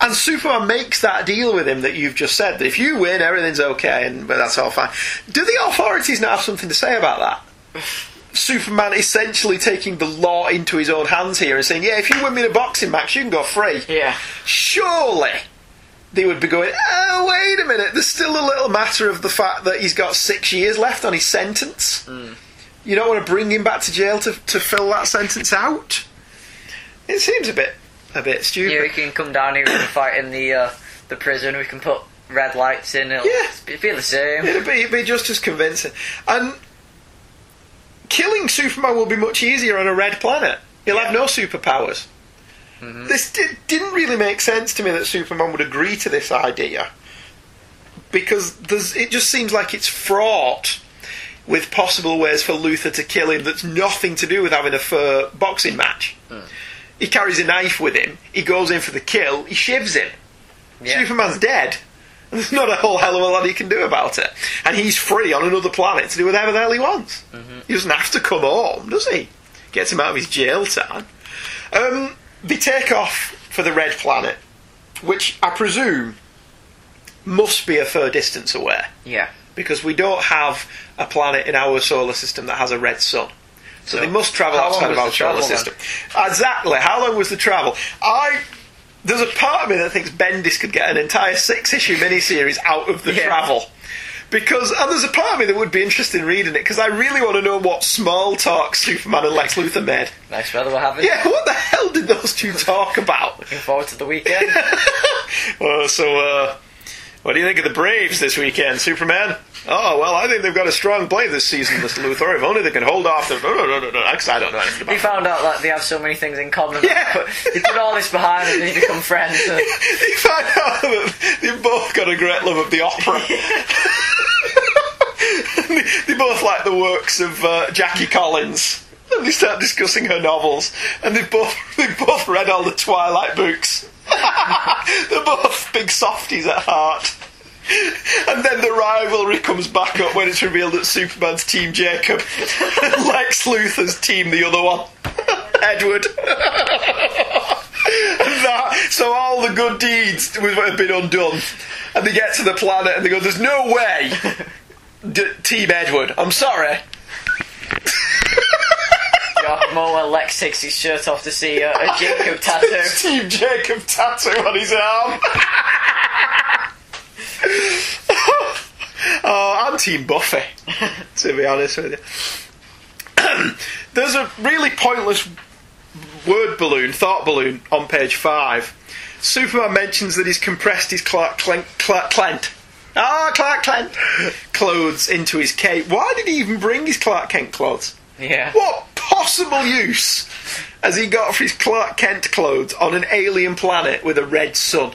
And Superman makes that deal with him that you've just said that if you win, everything's okay, and but that's all fine. Do the authorities not have something to say about that? Superman essentially taking the law into his own hands here and saying, "Yeah, if you win me the boxing match, you can go free." Yeah. Surely they would be going, "Oh, wait a minute. There's still a little matter of the fact that he's got six years left on his sentence. Mm. You don't want to bring him back to jail to to fill that sentence out." It seems a bit a bit stupid. Yeah, we can come down here and fight in the uh, the prison. We can put red lights in. It'll Yeah. be, the same. It'd be, it'd be just as convincing. And killing Superman will be much easier on a red planet. He'll have no superpowers. This di- didn't really make sense to me that Superman would agree to this idea because there's, it just seems like it's fraught. with possible ways for Luthor to kill him that's nothing to do with having a fur boxing match. He carries a knife with him, he goes in for the kill, he shivs him. Superman's dead. And there's not a whole hell of a lot he can do about it. And he's free on another planet to do whatever the hell he wants. He doesn't have to come home, does he? Gets him out of his jail time. Um, they take off for the red planet, which I presume must be a fair distance away. Yeah. Because we don't have a planet in our solar system that has a red sun. So, So, they must travel outside of our solar travel then? system. Exactly. How long was the travel? I there's a part of me that thinks Bendis could get an entire six issue miniseries out of the travel. Because and there's a part of me that would be interested in reading it because I really want to know what small talk Superman and Lex Luthor made. Nice weather we're having. Yeah, what the hell did those two talk about? Looking forward to the weekend. Uh, so, uh, what do you think of the Braves this weekend, Superman? Oh, well, I think they've got a strong play this season, Mr. Luthor. If only they can hold off the. No, no, no, no, no, because I don't know anything about We found out that they have so many things in common. Yeah. They put all this behind and they become friends. and- You find out that they've both got a great love of the opera. they, they both like the works of uh, Jackie Collins. And they start discussing her novels, and they've both they've both read all the Twilight books. They're both big softies at heart. And then the rivalry comes back up when it's revealed that Superman's Team Jacob, Lex Luthor's team the other one, Edward. And that, so all the good deeds have been undone, and they get to the planet and they go, "There's no way, D- Team Edward. I'm sorry." More when Lex takes his shirt off to see uh, a Jacob tattoo. Team Jacob tattoo on his arm. oh, I'm Team Buffy, to be honest with you. There's a really pointless word balloon, thought balloon, on page five. Superman mentions that he's compressed his Clark Clark. Ah, Clark Kent clothes into his cape. Why did he even bring his Clark Kent clothes? Yeah. What possible use has he got for his Clark Kent clothes on an alien planet with a red sun?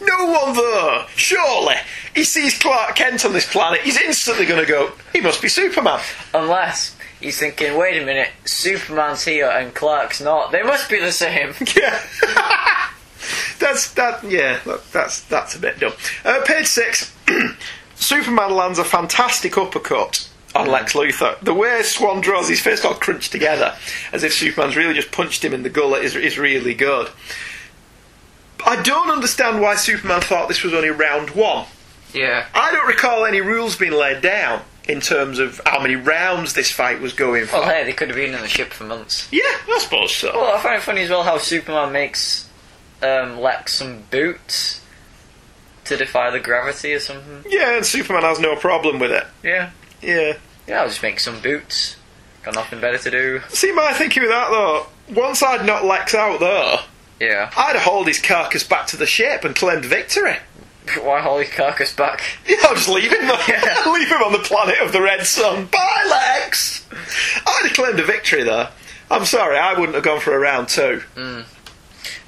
No one there. Surely, he sees Clark Kent on this planet. He's instantly going to go. He must be Superman. Unless he's thinking, wait a minute, Superman's here and Clark's not. They must be the same. Yeah. That's that. Yeah, that, that's that's a bit dumb. Uh, page six. Superman lands a fantastic uppercut on Lex Luthor. The way Swan draws his fist all crunched together, as if Superman's really just punched him in the gullet, is is really good. I don't understand why Superman thought this was only round one. Yeah. I don't recall any rules being laid down in terms of how many rounds this fight was going for. Well, hey, they could have been in the ship for months. Yeah, I suppose so. Well, I find it funny as well how Superman makes um, Lex some boots to defy the gravity or something. Yeah, and Superman has no problem with it. Yeah. Yeah. Yeah, I'll just make some boots. Got nothing better to do. See my thinking with that though. Once I'd knocked Lex out there, Yeah. I'd hauled his carcass back to the ship and claimed victory. Why haul his carcass back? Yeah, I'll just leave him there. leave him on the planet of the Red Sun. Bye, Lex! I'd have claimed a victory there. I'm sorry, I wouldn't have gone for a round two. Mm.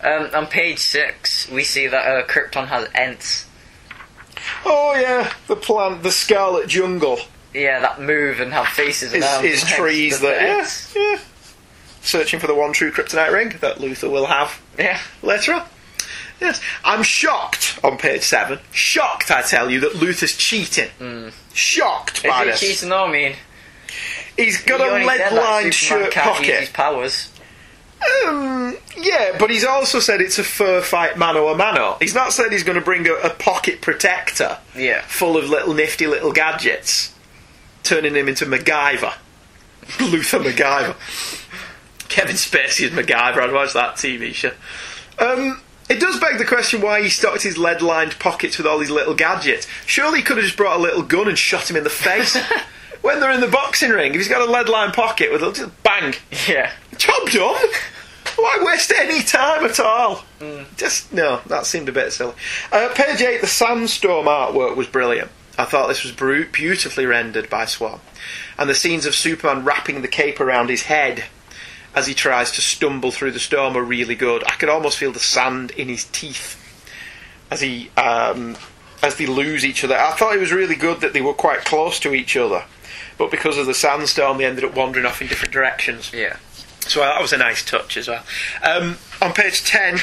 Um, on page six, we see that uh, Krypton has Ents. Oh yeah, the plant, the Scarlet Jungle Yeah, that move and have faces and is, arms is and heads, trees that the yeah, yeah. Searching for the one true kryptonite ring that Luthor will have Yeah. later on. Yes, I'm shocked on page seven. Shocked, I tell you, that Luthor's cheating. Shocked by Is this. he cheating though? I mean, He's got he a only said that lead-lined shirt pocket. his powers. Um, yeah, but he's also said it's a fur fight mano a mano. He's not said he's going to bring a, a pocket protector Yeah. full of little nifty little gadgets, turning him into MacGyver. Luthor MacGyver. Kevin Spacey as MacGyver. I'd watch that TV show. Um, it does beg the question why he stocked his lead-lined pockets with all these little gadgets. Surely he could have just brought a little gun and shot him in the face. when they're in the boxing ring, if he's got a lead-lined pocket with a just bang, Yeah. job done. Why waste any time at all? Just no, that seemed a bit silly. Uh, page eight, the sandstorm artwork was brilliant. I thought this was beautifully rendered by Swan, and the scenes of Superman wrapping the cape around his head as he tries to stumble through the storm are really good. I could almost feel the sand in his teeth as he um, as they lose each other. I thought it was really good that they were quite close to each other but because of the sandstorm, they ended up wandering off in different directions. Yeah. So that was a nice touch as well. Um, on page 10,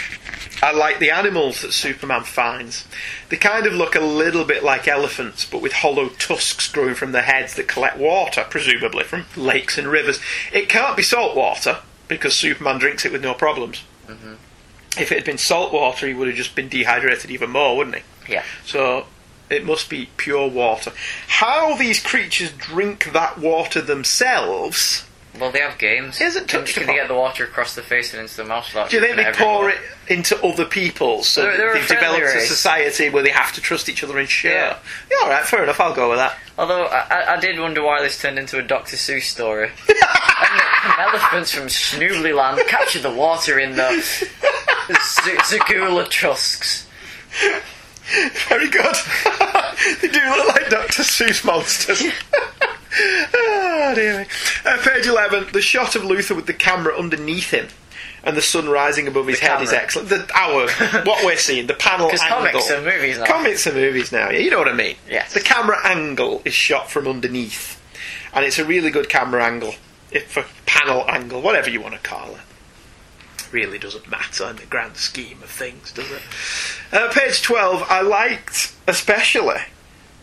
I like the animals that Superman finds. They kind of look a little bit like elephants, but with hollow tusks growing from their heads that collect water, presumably from lakes and rivers. It can't be salt water, because Superman drinks it with no problems. hmm If it had been salt water, he would have just been dehydrated even more, wouldn't he? Yeah. So it must be pure water. How these creatures drink that water themselves. Well, they have games. Isn't can, touched can they get the water across the face and into the mouth? without Do you think they pour it into other people so they're, they're they've developed a society where they have to trust each other and share? Yeah. Yeah, alright, fair enough, I'll go with that. Although I, I- did wonder why this turned into a Dr. Seuss story. and elephants from Snoobly Land capture the water in the Z- Zagula Trusks. Very good. they do look like Dr. Seuss monsters. oh, dear me. Uh, page 11, the shot of Luthor with the camera underneath him and the sun rising above his The head is excellent. The, our, what we're seeing, the panel angle. comics are movies now. Comics are movies now, yeah, you know what I mean. Yes. The camera angle is shot from underneath, and it's a really good camera angle, if a panel angle, whatever you want to call it. Really doesn't matter in the grand scheme of things, does it? Uh, page 12, I liked especially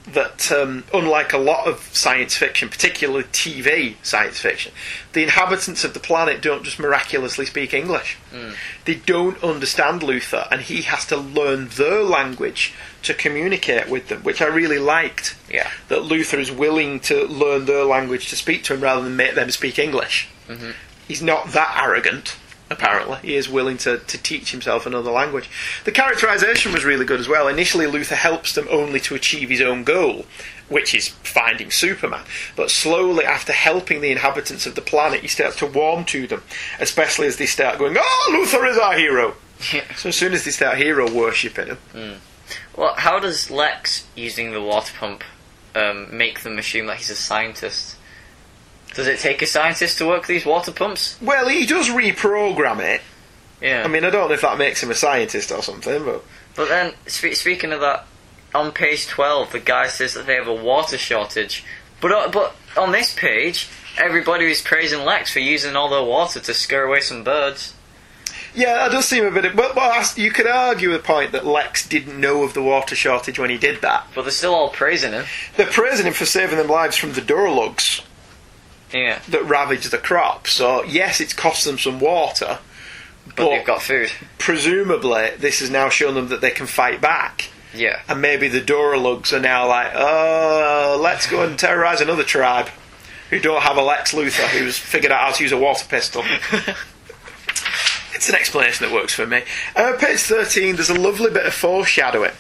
that, um, unlike a lot of science fiction, particularly TV science fiction, the inhabitants of the planet don't just miraculously speak English. Mm. They don't understand Luthor, and he has to learn their language to communicate with them, which I really liked. Yeah. That Luthor is willing to learn their language to speak to him rather than make them speak English. hmm He's not that arrogant, apparently. He is willing to, to teach himself another language. The characterization was really good as well. Initially, Luthor helps them only to achieve his own goal, which is finding Superman. But slowly, after helping the inhabitants of the planet, he starts to warm to them, especially as they start going, Oh, Luthor is our hero! So as soon as they start hero worshipping him, Mm. Well, how does Lex using the water pump um, make them assume that he's a scientist? Does it take a scientist to work these water pumps? well, he does reprogram it. Yeah. I mean, I don't know if that makes him a scientist or something, but But then, spe- speaking of that, on page 12, the guy says that they have a water shortage. But, uh, but on this page, everybody is praising Lex for using all their water to scare away some birds. Yeah, that does seem a bit. But well, you could argue the point that Lex didn't know of the water shortage when he did that. But they're still all praising him. They're praising him for saving them lives from the Durlugs Yeah. that ravage the crop. So yes, it's cost them some water, But they've got food. presumably this has now shown them that they can fight back. Yeah. And maybe the Durlugs are now like, oh, let's go and terrorise another tribe who don't have a Lex Luthor who's figured out how to use a water pistol. it's an explanation that works for me. Uh, page 13, there's a lovely bit of foreshadowing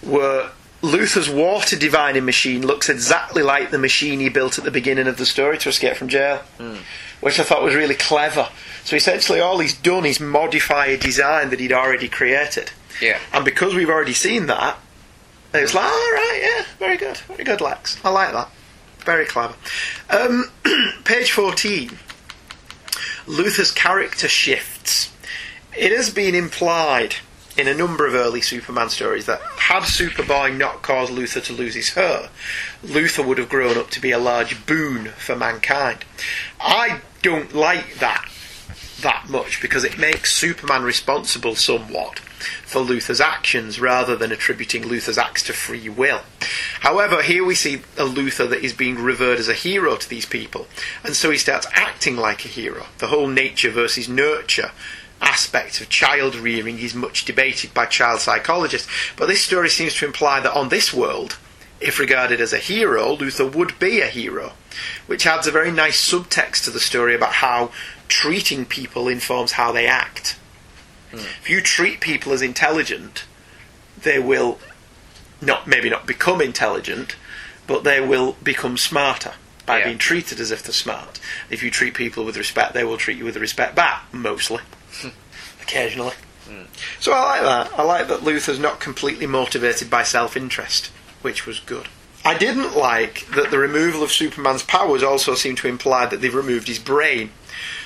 where Luthor's water divining machine looks exactly like the machine he built at the beginning of the story to escape from jail, Mm. which I thought was really clever. So essentially, all he's done is modify a design that he'd already created. Yeah. And because we've already seen that, it's like, all right, yeah, very good, very good, Lex. I like that. Very clever. Um, page 14. Luthor's character shifts. It has been implied in a number of early Superman stories that had Superboy not caused Luthor to lose his hair, Luthor would have grown up to be a large boon for mankind. I don't like that that much because it makes Superman responsible somewhat for Luthor's actions rather than attributing Luthor's acts to free will. However, here we see a Luthor that is being revered as a hero to these people, and so he starts acting like a hero. The whole nature versus nurture aspect of child rearing is much debated by child psychologists, but this story seems to imply that on this world, if regarded as a hero, Luthor would be a hero, which adds a very nice subtext to the story about how treating people informs how they act. Hmm. If you treat people as intelligent, they will not maybe not become intelligent, but they will become smarter by Yeah. being treated as if they're smart. If you treat people with respect, they will treat you with respect back, mostly. Occasionally. Hmm. So I like that. I like that Luthor's not completely motivated by self interest, which was good. I didn't like that the removal of Superman's powers also seemed to imply that they've removed his brain.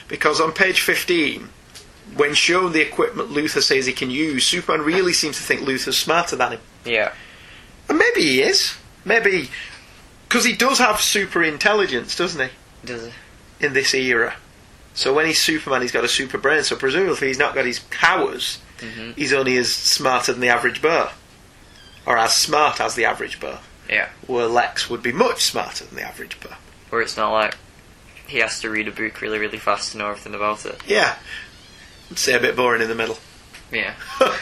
Because on page 15, when shown the equipment Luthor says he can use, Superman really seems to think Luthor's smarter than him. Yeah. And maybe he is. Maybe Because he does have super intelligence, doesn't he? Does he? In this era. So when he's Superman, he's got a super brain. So presumably, he's not got his powers, Mhm. he's only as smarter than the average bear, or as smart as the average bear. Yeah. Where Lex would be much smarter than the average bear. Where it's not like he has to read a book really, really fast to know everything about it. Yeah. I'd say a bit boring in the middle. Yeah.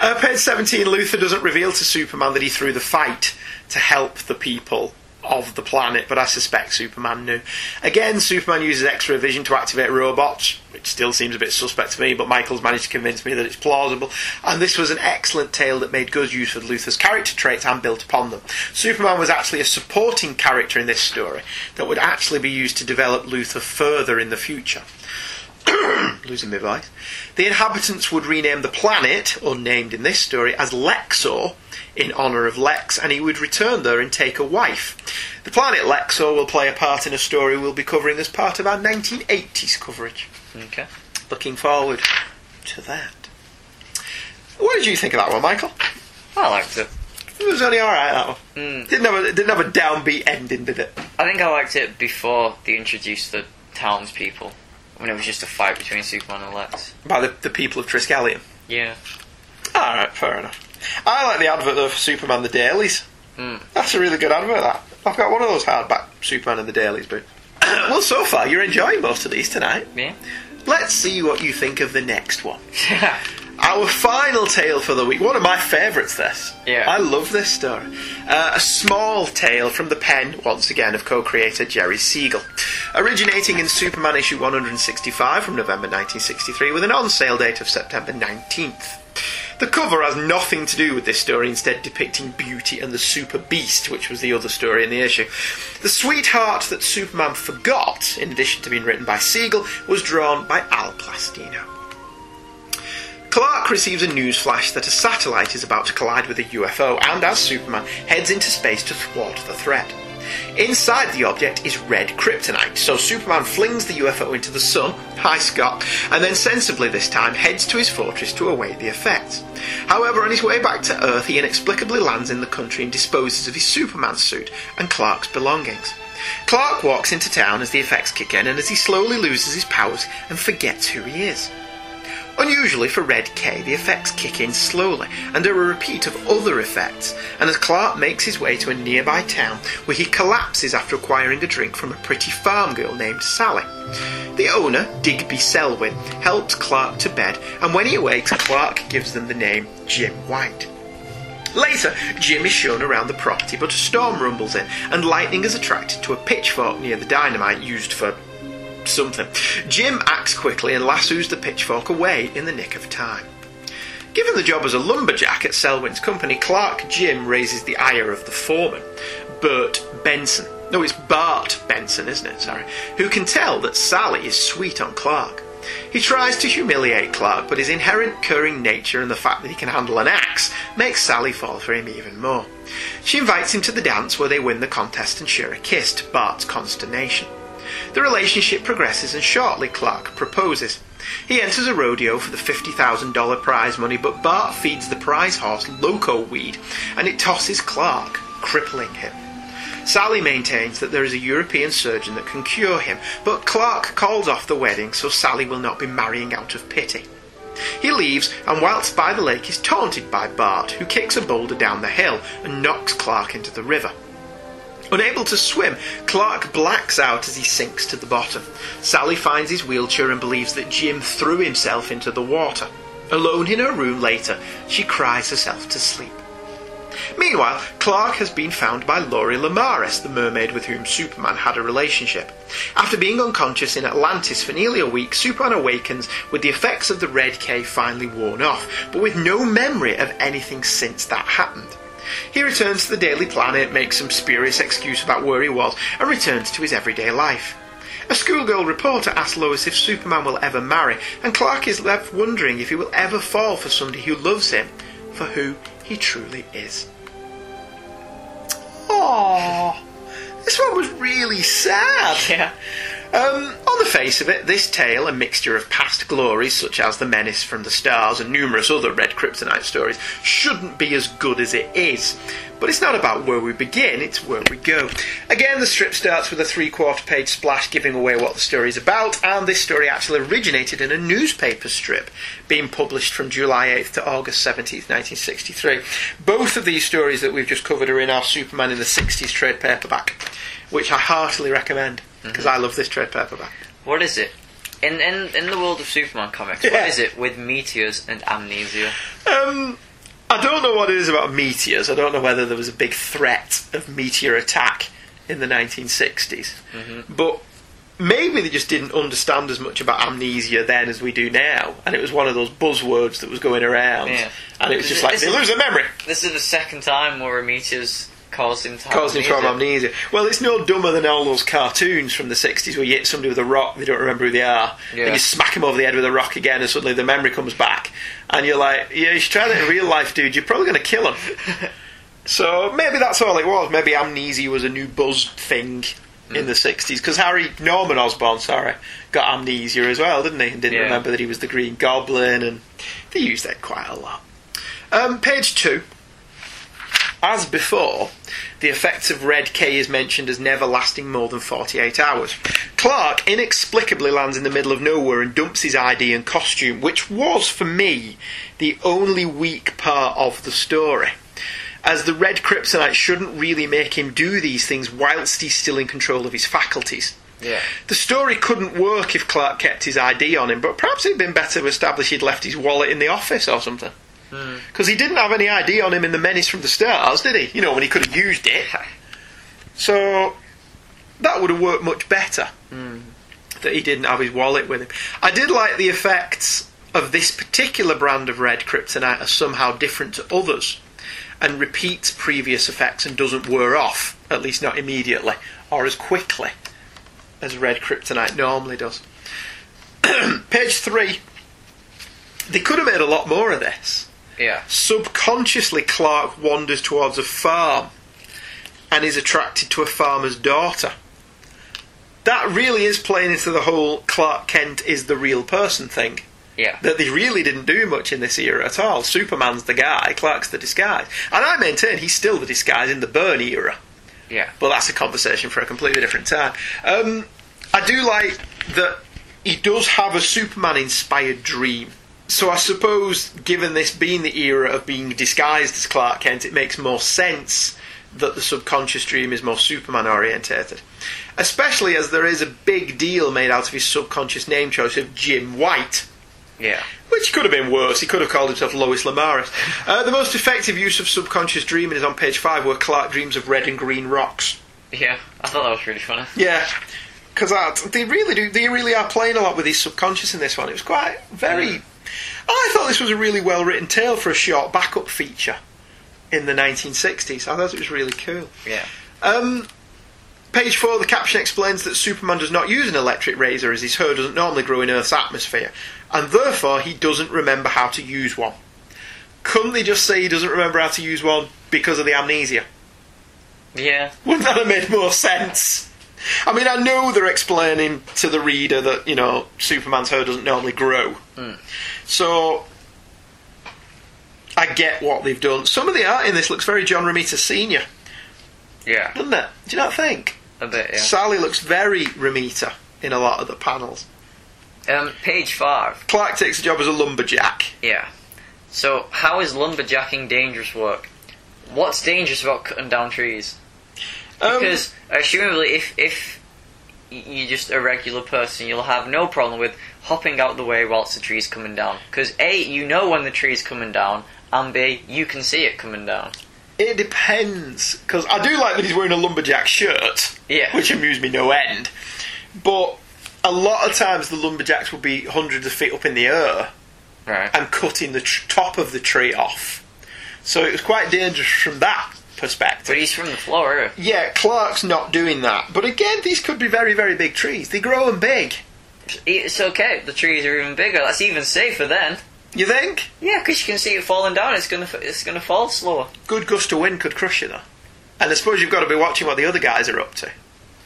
Uh, page 17, Luthor doesn't reveal to Superman that he threw the fight to help the people of the planet, but I suspect Superman knew. Again, Superman uses X-ray vision to activate robots, which still seems a bit suspect to me, but Michael's managed to convince me that it's plausible. And this was an excellent tale that made good use of Luthor's character traits and built upon them. Superman was actually a supporting character in this story that would actually be used to develop Luthor further in the future losing my voice. The inhabitants would rename the planet, unnamed in this story, as Lexor in honour of Lex, and he would return there and take a wife. The planet Lexor will play a part in a story we'll be covering as part of our 1980s coverage. Okay. Looking forward to that. What did you think of that one, Michael? I liked it. It was only alright, that one. Mm. Didn't have, a, didn't have a downbeat ending, did it? I think I liked it before they introduced the townspeople. When it was just a fight between Superman and Lex. By the, the people of Triskelion. Yeah. Alright, fair enough. I like the advert though for Superman the Dailies. Mm. That's a really good advert, that. I've got one of those hardback Superman and the Dailies boots. well, so far, you're enjoying most of these tonight. Yeah. Let's see what you think of the next one. Our final tale for the week. One of my favourites, this. Yeah. I love this story. Uh, a small tale from the pen, once again, of co creator Jerry Siegel. Originating in Superman issue 165 from November 1963 with an on sale date of September 19th. The cover has nothing to do with this story, instead depicting Beauty and the Super Beast, which was the other story in the issue. The sweetheart that Superman forgot, in addition to being written by Siegel, was drawn by Al Plastino. Clark receives a news flash that a satellite is about to collide with a UFO, and as Superman heads into space to thwart the threat. Inside the object is red kryptonite, so Superman flings the UFO into the sun, hi Scott, and then sensibly this time heads to his fortress to await the effects. However, on his way back to Earth, he inexplicably lands in the country and disposes of his Superman suit and Clark's belongings. Clark walks into town as the effects kick in and as he slowly loses his powers and forgets who he is. Unusually for Red K, the effects kick in slowly and are a repeat of other effects, and as Clark makes his way to a nearby town where he collapses after acquiring a drink from a pretty farm girl named Sally. The owner, Digby Selwyn, helps Clark to bed, and when he awakes, Clark gives them the name Jim White. Later, Jim is shown around the property, but a storm rumbles in, and lightning is attracted to a pitchfork near the dynamite used for something. Jim acts quickly and lassos the pitchfork away in the nick of time. Given the job as a lumberjack at Selwyn's company, Clark Jim raises the ire of the foreman, Bert Benson. No, it's Bart Benson, isn't it? Sorry. Who can tell that Sally is sweet on Clark. He tries to humiliate Clark, but his inherent curring nature and the fact that he can handle an axe makes Sally fall for him even more. She invites him to the dance where they win the contest and share a kiss to Bart's consternation. The relationship progresses and shortly Clark proposes. He enters a rodeo for the $50,000 prize money, but Bart feeds the prize horse loco weed and it tosses Clark, crippling him. Sally maintains that there is a European surgeon that can cure him, but Clark calls off the wedding so Sally will not be marrying out of pity. He leaves, and whilst by the lake is taunted by Bart, who kicks a boulder down the hill and knocks Clark into the river. Unable to swim, Clark blacks out as he sinks to the bottom. Sally finds his wheelchair and believes that Jim threw himself into the water. Alone in her room later, she cries herself to sleep. Meanwhile, Clark has been found by Lori Lemaris, the mermaid with whom Superman had a relationship. After being unconscious in Atlantis for nearly a week, Superman awakens with the effects of the Red K finally worn off, but with no memory of anything since that happened. He returns to the Daily Planet, makes some spurious excuse about where he was, and returns to his everyday life. A schoolgirl reporter asks Lois if Superman will ever marry, and Clark is left wondering if he will ever fall for somebody who loves him for who he truly is. Aww, this one was really sad. Yeah. Um, On the face of it, this tale, a mixture of past glories such as The Menace from the Stars and numerous other Red Kryptonite stories, shouldn't be as good as it is. But it's not about where we begin, it's where we go. Again, the strip starts with a three quarter page splash giving away what the story is about, and this story actually originated in a newspaper strip being published from July 8th to August 17th, 1963. Both of these stories that we've just covered are in our Superman in the 60s trade paperback, which I heartily recommend because I love this trade paperback. What is it? In in in the world of Superman comics, Yeah. what is it with meteors and amnesia? Um, I don't know what it is about meteors. I don't know whether there was a big threat of meteor attack in the 1960s. Mm-hmm. But maybe they just didn't understand as much about amnesia then as we do now. And it was one of those buzzwords that was going around. Yeah. And it was just like, they lose their memory. This is the second time where a meteor's caused him to have Causing him to have amnesia. amnesia. Well, it's no dumber than all those cartoons from the 60s where you hit somebody with a rock, they don't remember who they are. Yeah. Then you smack them over the head with a rock again, and suddenly the memory comes back. And you're like, yeah, you should try that in real life, dude. You're probably going to kill them. so maybe that's all it was. Maybe amnesia was a new buzz thing in the 60s. Because Harry Norman Osborn, sorry, got amnesia as well, didn't he? And didn't Yeah. remember that he was the Green Goblin, and they used that quite a lot. Um, page two. As before, the effects of Red K is mentioned as never lasting more than 48 hours. Clark inexplicably lands in the middle of nowhere and dumps his ID and costume, which was, for me, the only weak part of the story. As the Red Kryptonite shouldn't really make him do these things whilst he's still in control of his faculties. Yeah. The story couldn't work if Clark kept his ID on him, but perhaps it'd been better to establish he'd left his wallet in the office or something. Mm. Because he didn't have any ID on him in the Menace from the Stars, did he? You know, when he could have used it. So that would have worked much better. Mm. That he didn't have his wallet with him. I did like the effects of this particular brand of red kryptonite are somehow different to others and repeats previous effects and doesn't wear off, at least not immediately or as quickly as red kryptonite normally does. Page three. They could have made a lot more of this. Yeah. Subconsciously, Clark wanders towards a farm and is attracted to a farmer's daughter. That really is playing into the whole Clark Kent is the real person thing. Yeah. That they really didn't do much in this era at all. Superman's the guy, Clark's the disguise. And I maintain he's still the disguise in the Byrne era. Yeah. But that's a conversation for a completely different time. Um, I do like that he does have a Superman inspired dream. So I suppose, given this being the era of being disguised as Clark Kent, it makes more sense that the subconscious dream is more Superman orientated. Especially as there is a big deal made out of his subconscious name choice of Jim White. Yeah. Which could have been worse. He could have called himself Lois Lamaris. Uh, the most effective use of subconscious dreaming is on page five, where Clark dreams of red and green rocks. Yeah. I thought that was really funny. Yeah, because they really do. They really are playing a lot with his subconscious in this one. It was quite very. I thought this was a really well written tale for a short backup feature in the 1960s. I thought it was really cool. Yeah. Um, page four, the caption explains that Superman does not use an electric razor as his hair doesn't normally grow in Earth's atmosphere, and therefore he doesn't remember how to use one. Couldn't they just say he doesn't remember how to use one because of the amnesia? Yeah. Wouldn't that have made more sense? I mean, I know they're explaining to the reader that, you know, Superman's hair doesn't normally grow. Mm. So, I get what they've done. Some of the art in this looks very John Romita Sr., Yeah. doesn't it? Do you not think? A bit, yeah. Sally looks very Romita in a lot of the panels. Um, page five. Clark takes a job as a lumberjack. Yeah. So, how is lumberjacking dangerous work? What's dangerous about cutting down trees? Um, Because, assumably, if if you're just a regular person, you'll have no problem with hopping out the way whilst the tree's coming down. Because A, you know when the tree's coming down, and B, you can see it coming down. It depends, because I do like that he's wearing a lumberjack shirt, Yeah. which amused me no end. But a lot of times the lumberjacks will be hundreds of feet up in the air Right. and cutting the tr- top of the tree off. So it was quite dangerous from that perspective. But he's from the floor, eh? Yeah, Clark's not doing that. But again, these could be very, very big trees. They grow them big. It's okay. The trees are even bigger. That's even safer then. You think? Yeah, because you can see it falling down. It's gonna it's gonna fall slower. Good gust of wind could crush you, though. And I suppose you've got to be watching what the other guys are up to.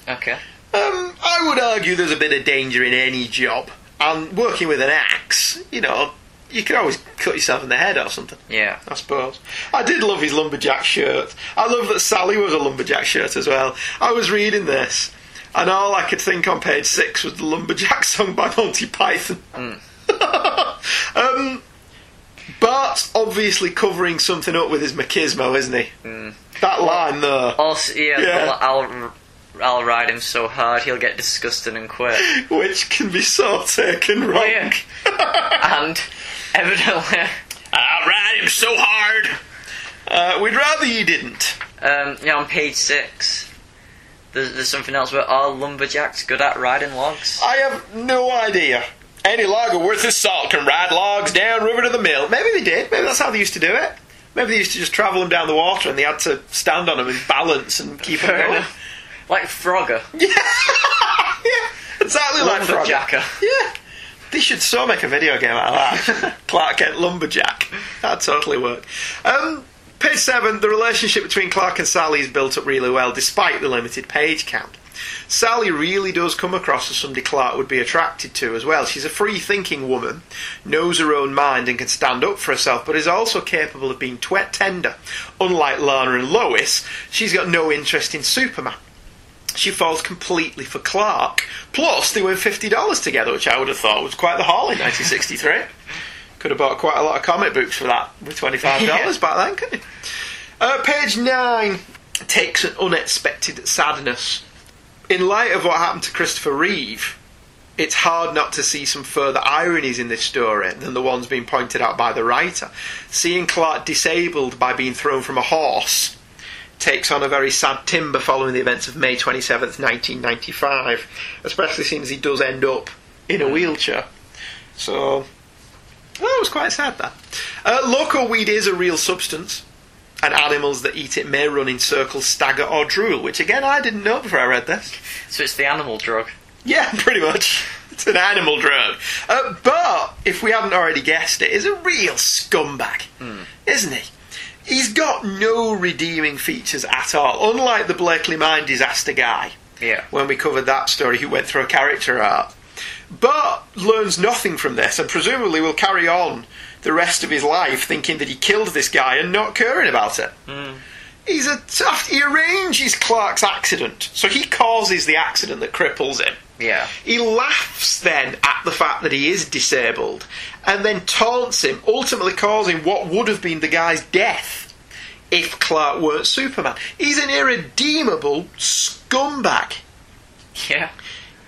Okay. Um, I would argue there's a bit of danger in any job, and working with an axe, you know, you could always cut yourself in the head or something. Yeah. I suppose. I did love his lumberjack shirt. I love that Sally was a lumberjack shirt as well. I was reading this, and all I could think on page six was the lumberjack song by Monty Python. um, Bart's obviously covering something up with his machismo, isn't he? That line though. Also, yeah, Yeah. I'll I'll ride him so hard he'll get disgusted and quit. Which can be so taken wrong. and evidently, I'll ride him so hard. Uh, we'd rather you didn't. um, yeah, on page six, there's, there's something else where are lumberjacks good at riding logs? I have no idea. Any logger worth his salt can ride logs down river to the mill. Maybe they did. Maybe that's how they used to do it. Maybe they used to just travel them down the water and they had to stand on them and balance and keep them going. enough. Like Frogger. Yeah. Exactly like Frogger. Yeah. They should so make a video game out of that. Clark Kent Lumberjack. That'd totally work. Um, page 7, the relationship between Clark and Sally is built up really well despite the limited page count. Sally really does come across as somebody Clark would be attracted to as well. She's a free thinking woman, knows her own mind and can stand up for herself, but is also capable of being twe- tender. Unlike Lana and Lois, she's got no interest in Superman. She falls completely for Clark. Plus, they win $50 together, which I would have thought was quite the haul in 1963. Could have bought quite a lot of comic books for that with $25 back then, couldn't you? Uh, page 9 takes an unexpected sadness. In light of what happened to Christopher Reeve, it's hard not to see some further ironies in this story than the ones being pointed out by the writer. Seeing Clark disabled by being thrown from a horse takes on a very sad timber following the events of May 27th, 1995, especially since he does end up in a wheelchair. So, well, it was quite sad that. Uh, locoweed is a real substance, and animals that eat it may run in circles, stagger, or drool, which again I didn't know before I read this. So it's the animal drug. Yeah, pretty much. It's an animal drug. Uh, Bart, if we haven't already guessed it, is a real scumbag, isn't he? He's got no redeeming features at all, unlike the Blakely Mine disaster guy Yeah. when we covered that story who went through a character arc. Bart learns nothing from this and presumably will carry on the rest of his life thinking that he killed this guy and not caring about it. He's a tough. He arranges Clark's accident, so he causes the accident that cripples him. Yeah. He laughs then at the fact that he is disabled and then taunts him, ultimately causing what would have been the guy's death if Clark weren't Superman. He's an irredeemable scumbag. Yeah.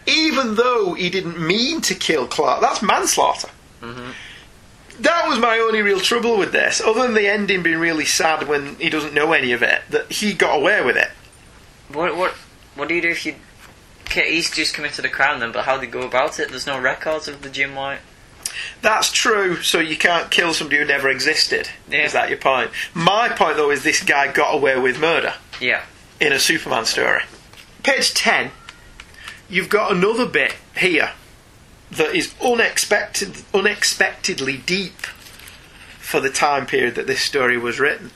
Even though he didn't mean to kill Clark, that's manslaughter. Mm-hmm. That was my only real trouble with this, other than the ending being really sad when he doesn't know any of it, that he got away with it. What what what do you do if you? He's just committed a crime then, but how do you go about it? There's no records of the Jim White. That's true, so you can't kill somebody who never existed. Is that your point? My point, though, is this guy got away with murder Yeah. in a Superman story. Page 10, you've got another bit here that is unexpected, unexpectedly deep for the time period that this story was written.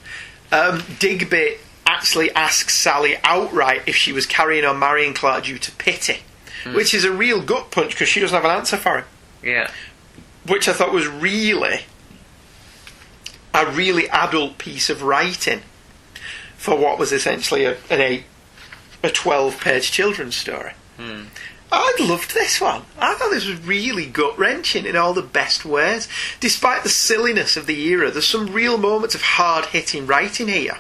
Um, Digby actually asks Sally outright if she was carrying on marrying Clark due to pity, which is a real gut punch because she doesn't have an answer for him Yeah. which I thought was really a really adult piece of writing for what was essentially a, an eight, a twelve page children's story. Hmm. I loved this one. I thought this was really gut wrenching in all the best ways. Despite the silliness of the era, there's some real moments of hard hitting writing here.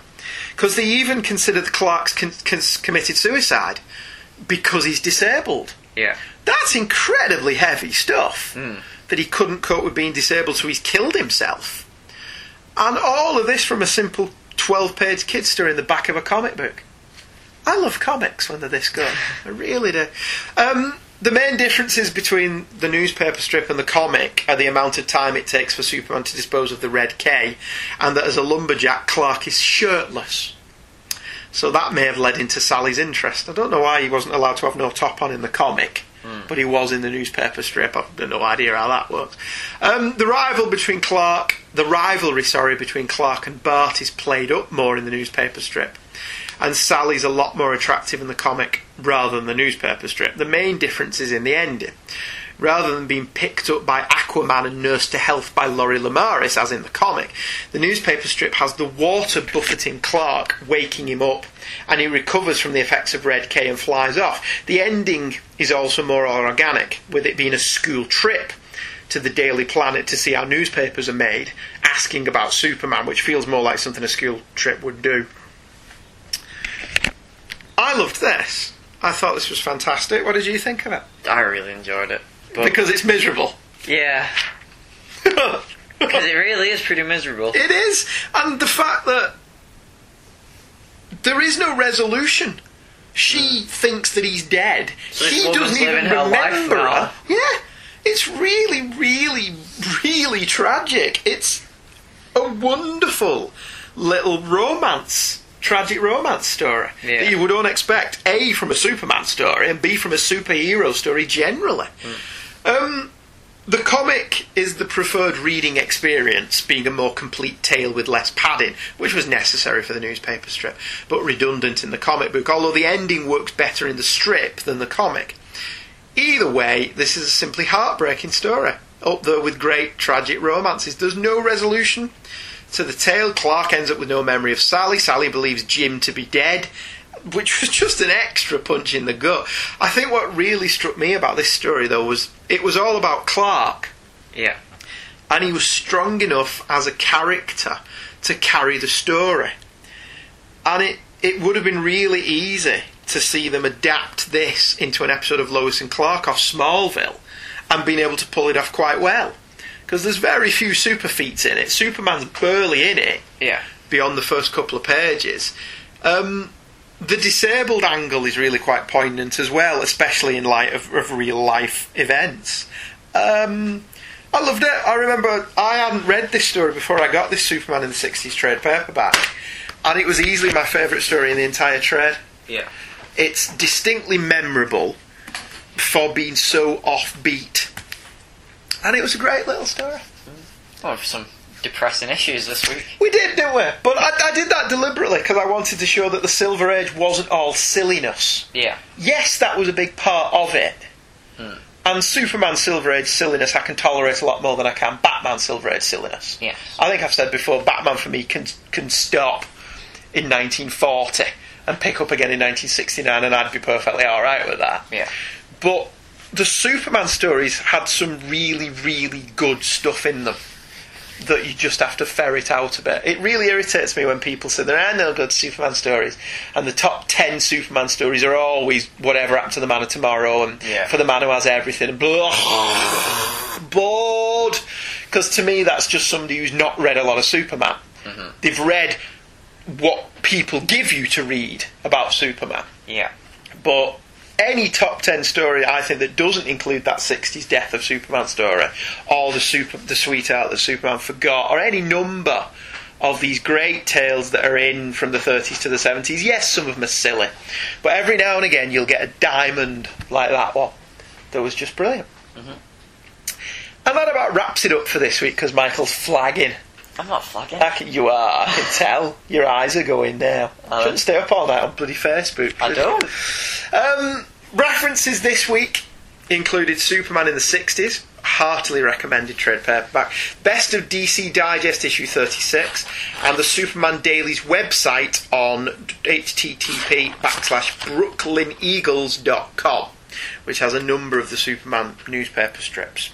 Because they even considered Clark's con- con- committed suicide because he's disabled. Yeah. That's incredibly heavy stuff. That he couldn't cope with being disabled, so he's killed himself. And all of this from a simple 12 page kid story in the back of a comic book. I love comics when they're this good. I really do. Um, the main differences between the newspaper strip and the comic are the amount of time it takes for Superman to dispose of the Red K, and that as a lumberjack, Clark is shirtless. So that may have led into Sally's interest. I don't know why he wasn't allowed to have no top on in the comic, but he was in the newspaper strip. I've no idea how that works. Um, the rival between Clark, the rivalry, sorry, between Clark and Bart is played up more in the newspaper strip. And Sally's a lot more attractive in the comic rather than the newspaper strip. The main difference is in the ending. Rather than being picked up by Aquaman and nursed to health by Lori Lemaris, as in the comic, the newspaper strip has the water buffeting Clark, waking him up, and he recovers from the effects of Red K and flies off. The ending is also more organic, with it being a school trip to the Daily Planet to see how newspapers are made, asking about Superman, which feels more like something a school trip would do. I loved this. I thought this was fantastic. What did you think of it? I really enjoyed it. But Because it's miserable. yeah, because it really is pretty miserable. It is, and the fact that there is no resolution. She hmm. thinks that he's dead. So he doesn't even living her life remember her. Yeah, it's really, really, really tragic. It's a wonderful little romance, tragic romance story Yeah. that you would not expect a from a Superman story and b from a superhero story generally. Um, the comic is the preferred reading experience, being a more complete tale with less padding, which was necessary for the newspaper strip, but redundant in the comic book, although the ending works better in the strip than the comic. Either way, this is a simply heartbreaking story, up there with great tragic romances. There's no resolution to the tale. Clark ends up with no memory of Sally. Sally believes Jim to be dead, which was just an extra punch in the gut. I think what really struck me about this story, though, was it was all about Clark, Yeah, and he was strong enough as a character to carry the story. And it, it would have been really easy to see them adapt this into an episode of Lois and Clark off Smallville and being able to pull it off quite well. Because there's very few super feats in it. Superman's barely in it yeah, beyond the first couple of pages. Um, the disabled angle is really quite poignant as well, especially in light of, of real life events. Um, I loved it. I remember I hadn't read this story before I got this Superman in the 60s trade paperback, and it was easily my favourite story in the entire trade. yeah. It's distinctly memorable for being so offbeat, and it was a great little story. Well, some depressing issues this week. We did, didn't we? But I, I did that deliberately because I wanted to show that the Silver Age wasn't all silliness. Yeah, Yes, that was a big part of it. Hmm. And Superman Silver Age silliness I can tolerate a lot more than I can Batman Silver Age silliness. Yes. I think I've said before, Batman for me can can stop in 1940 and pick up again in 1969, and I'd be perfectly all right with that. yeah, But the Superman stories had some really, really good stuff in them that you just have to ferret out a bit. It really irritates me when people say there are no good Superman stories, and the top ten Superman stories are always whatever happened to the Man of Tomorrow and Yeah. for the man who has everything. And blah, bored. Because to me, that's just somebody who's not read a lot of Superman. Mm-hmm. They've read what people give you to read about Superman. yeah. But any top ten story I think that doesn't include that '60s death of Superman story, or the super the sweetheart that Superman forgot, or any number of these great tales that are in from the 30s to the 70s. Yes, some of them are silly, but every now and again you'll get a diamond like that one that was just brilliant. Mm-hmm. And that about wraps it up for this week because Michael's flagging. I'm not flagging. I can- You are. I can tell. Your eyes are going now. I Shouldn't stay up all night on bloody Facebook. I don't. Um, references this week included Superman in the 60s, heartily recommended trade paperback, Best of DC Digest issue 36, and the Superman Daily's website on http backslash brooklyneagles.com, which has a number of the Superman newspaper strips.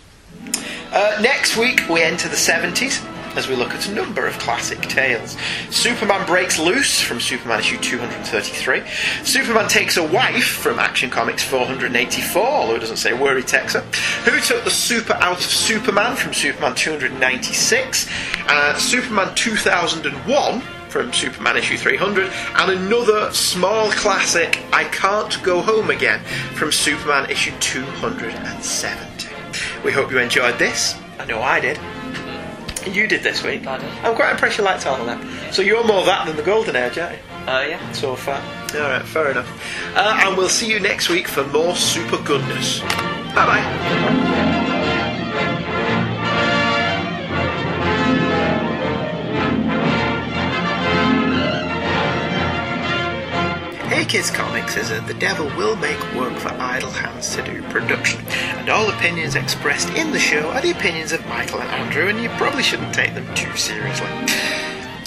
Uh, next week we enter the 70s as we look at a number of classic tales. Superman breaks loose from Superman issue 233. Superman takes a wife from Action Comics 484, although it doesn't say where he takes her. Who took the super out of Superman from Superman 296. Uh, Superman 2001 from Superman issue 300, and another small classic, I Can't Go Home Again, from Superman issue 270. We hope you enjoyed this. I know I did. You did this week. I did. I'm quite impressed you liked all of. So you're more that than the Golden Age, aren't you? Uh, yeah. So far. Alright, fair enough. Uh, and we'll see you next week for more super goodness. Bye bye. Kids Comics is that the devil will make work for idle hands to do production, and all opinions expressed in the show are the opinions of Michael and Andrew, and you probably shouldn't take them too seriously.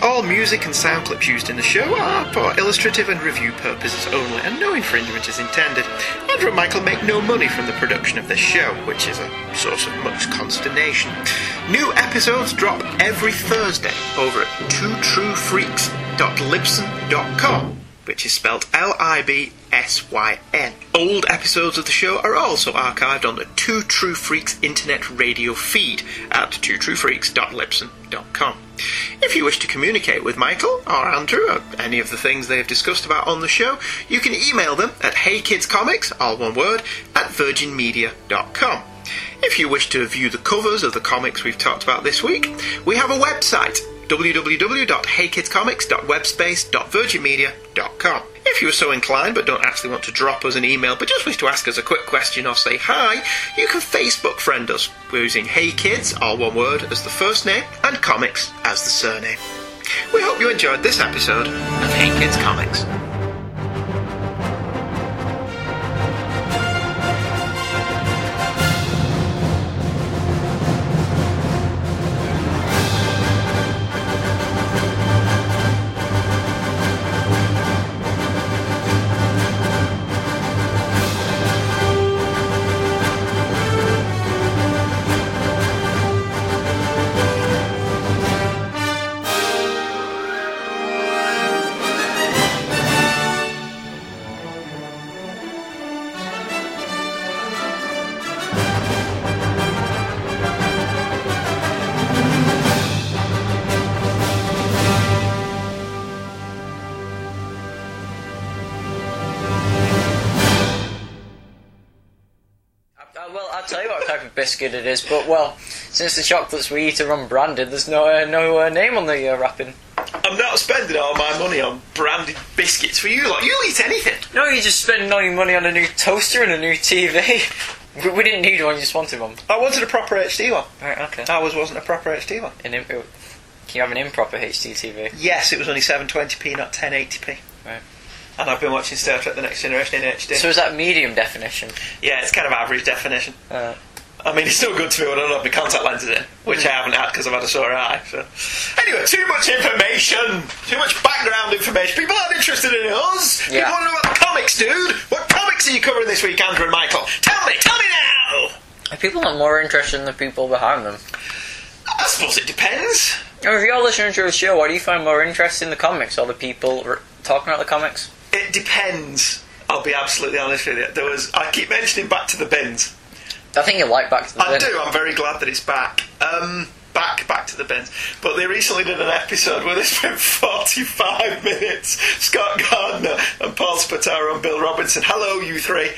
All music and sound clips used in the show are for illustrative and review purposes only, and no infringement is intended. Andrew and Michael make no money from the production of this show, which is a source of much consternation. New episodes drop every Thursday over at twotruefreaks.libsyn.com, which is spelled L I B S Y N. Old episodes of the show are also archived on the Two True Freaks internet radio feed at twotruefreaks.libsyn.com. If you wish to communicate with Michael or Andrew or any of the things they have discussed about on the show, you can email them at heykidscomics, all one word, at virginmedia.com. If you wish to view the covers of the comics we've talked about this week, we have a website www.heykidscomics.webspace.virginmedia.com. If you are so inclined but don't actually want to drop us an email but just wish to ask us a quick question or say hi, you can Facebook friend us We're using Hey Kids, all one word, as the first name and comics as the surname. We hope you enjoyed this episode of Hey Kids Comics. Biscuit it is, but well, since the chocolates we eat are unbranded, there's no uh, no uh, name on the uh, wrapping. I'm not spending all my money on branded biscuits for you Like You'll eat anything. No, you just spending all your money on a new toaster and a new TV. we, we didn't need one, you just wanted one. I wanted a proper HD one. Right, okay. Ours wasn't a proper HD one. An im- can you have an improper HD TV? Yes, it was only 720p, not 1080p. Right. And I've been watching Star Trek The Next Generation in HD. So is that medium definition? yeah, it's kind of average definition. Uh, I mean, it's still good to me when I don't have my contact lenses in, which I haven't had because I've had a sore eye. So, anyway, too much information, too much background information. People aren't interested in us. Yeah. People want to know about the comics, dude. What comics are you covering this week, Andrew and Michael? Tell me, tell me now. are people not more interested in the people behind them? I suppose it depends. Or if you're listening to a show, why do you find more interest in the comics or the people r- talking about the comics? It depends. I'll be absolutely honest with you. There was. I keep mentioning back to the bins. I think you like Back to the I Bin. do. I'm very glad that it's back. Um, back, back to the bins. But they recently did an episode where they spent 45 minutes. Scott Gardner and Paul Spataro and Bill Robinson. Hello, you three.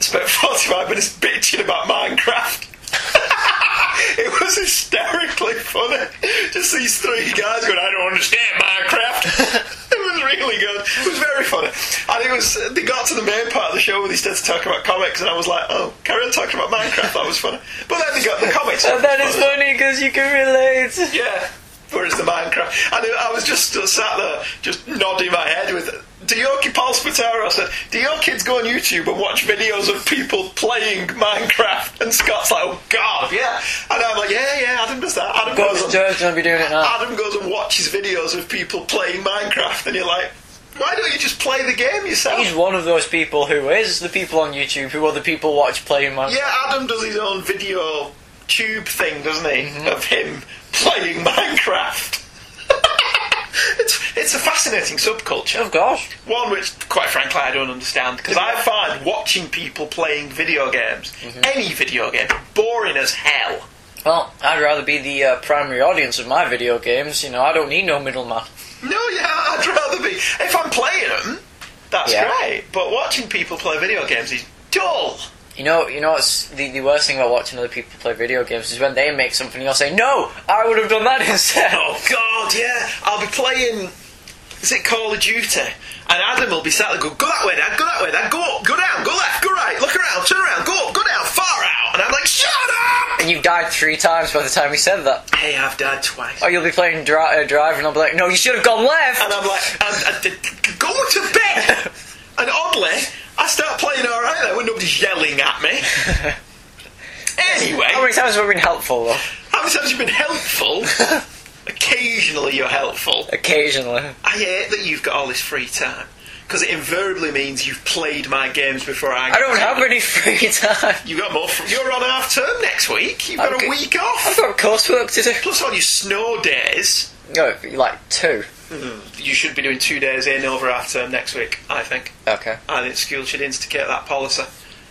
Spent 45 minutes bitching about Minecraft. it was hysterically funny. Just these three guys going, I don't understand Minecraft. it really good. It was very funny. And it was, they got to the main part of the show where they started talking about comics, and I was like, oh, carry on talking about Minecraft. That was funny. But then they got the comics. Oh, and that is funny because you can relate. Yeah. Whereas the Minecraft, and I was just sat there, just nodding my head with. Do your ki- Paul Spataro said, "Do your kids go on YouTube and watch videos of people playing Minecraft?" And Scott's like, "Oh God, yeah." And I'm like, "Yeah, yeah." Adam does that. Adam goes. Joe's going to be doing it now. Adam goes and watches videos of people playing Minecraft, and you're like, "Why don't you just play the game yourself?" He's one of those people who is the people on YouTube who other people watch playing Minecraft. Yeah, Adam does his own video tube thing, doesn't he? Mm-hmm. Of him playing Minecraft. It's, it's a fascinating subculture. Of course. One which, quite frankly, I don't understand because I find watching people playing video games, Mm-hmm. any video game, boring as hell. Well, I'd rather be the uh, primary audience of my video games. You know, I don't need no middleman. No, yeah, I'd rather be. If I'm playing them, that's Yeah. great. But watching people play video games is dull. You know, you know what's the, the worst thing about watching other people play video games is when they make something, you'll say, "No, I would have done that instead." Oh God, yeah. I'll be playing. Is it Call of Duty? And Adam will be sat there, go, go that way, Dad, go that way, Dad, go up, go down, go left, go right, look around, turn around, go up, go down, far out. And I'm like, shut up! And you've died three times by the time he said that. Hey, I've died twice. Or you'll be playing dri- uh, Drive, and I'll be like, "No, you should have gone left." And I'm like, and, and, go to bed! And oddly, I start playing alright then when nobody's yelling at me. anyway. How many times have we been helpful though? How many times have you been helpful? Occasionally you're helpful. Occasionally. I hate that you've got all this free time. Because it invariably means you've played my games before I. I don't have any free time. You got more. Fr- you're on half term next week. You've got I've a got- week off. I've got coursework to do. Plus all your snow days. No, like two. You should be doing two days in over half term next week. I think. Okay. I think schools should instigate that policy.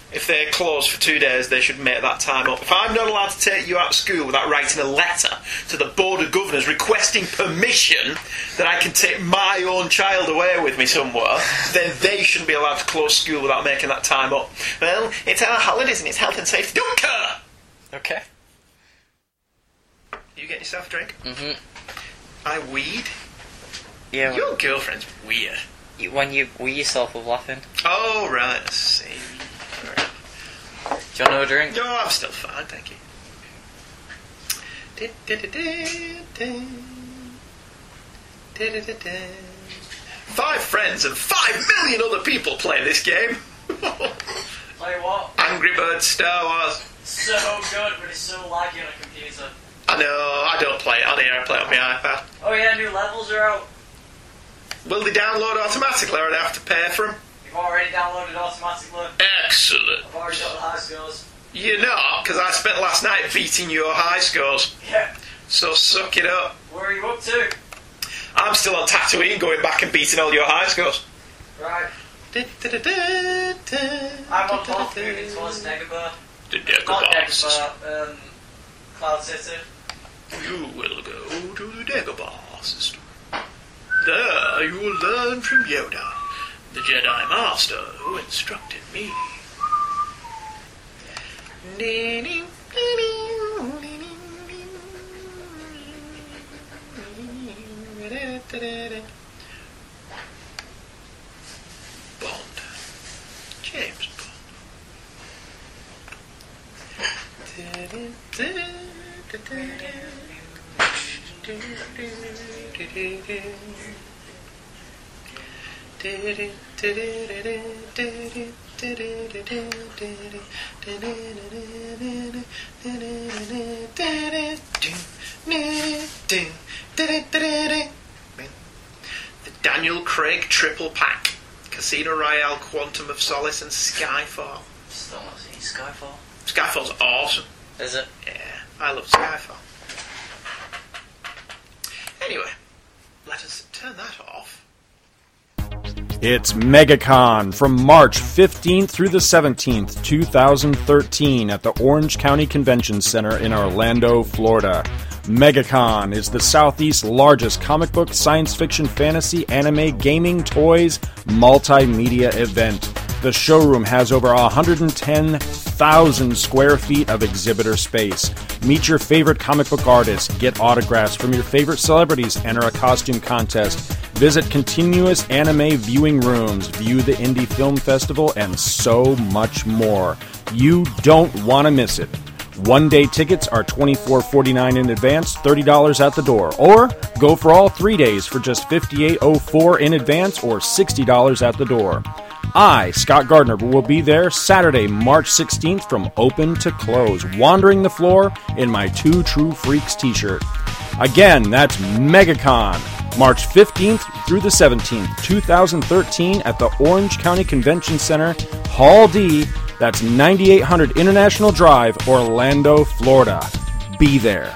If they're closed for two days, they should make that time up. If I'm not allowed to take you out of school without writing a letter to the Board of Governors requesting permission that I can take my own child away with me somewhere, then they shouldn't be allowed to close school without making that time up. Well, it's our holidays and it's health and safety. Don't care! Okay. You get yourself a drink? Mhm. I weed? Yeah. Your girlfriend's weird. you- When you wee yourself with laughing. Oh, right, I see. Do you want another drink? No, I'm still fine, thank you. Five friends and five million other people play this game. Play what? Angry Birds Star Wars. So good, but it's so laggy on a computer. I know, I don't play it on here, I play it on my iPad. Oh yeah, new levels are out. Will they download automatically or do I have to pay for them? You've already downloaded automatically. Excellent. I've already got the high scores. You're not, because I spent last night beating your high scores. Yeah. So suck it up. Where are you up to? I'm still on Tatooine going back and beating all your high scores. Right. I'm on both moving towards Dagobah. The Not Dagobah. Dagobah, um, Cloud City. You will go to the Dagobah system. There you will learn from Yoda, the Jedi Master who instructed me. Bond. James The Daniel Craig triple pack. Casino Royale, Quantum of Solace, and Skyfall. Still not seen Skyfall. Skyfall's awesome. Is it? Yeah, I love Skyfall. Anyway, let us turn that off. It's MegaCon from March 15th through the 17th, 2013, at the Orange County Convention Center in Orlando, Florida. MegaCon is the Southeast's largest comic book, science fiction, fantasy, anime, gaming, toys, multimedia event. The showroom has over 110,000 square feet of exhibitor space. Meet your favorite comic book artists, get autographs from your favorite celebrities, enter a costume contest, visit continuous anime viewing rooms, view the Indie Film Festival, and so much more. You don't want to miss it. One day tickets are $24.49 in advance, $30 at the door. Or go for all three days for just $58.04 in advance or $60 at the door. I, Scott Gardner, will be there Saturday, March 16th from open to close, wandering the floor in my Two True Freaks t shirt. Again, that's MegaCon, March 15th through the 17th, 2013, at the Orange County Convention Center, Hall D. That's 9800 International Drive, Orlando, Florida. Be there.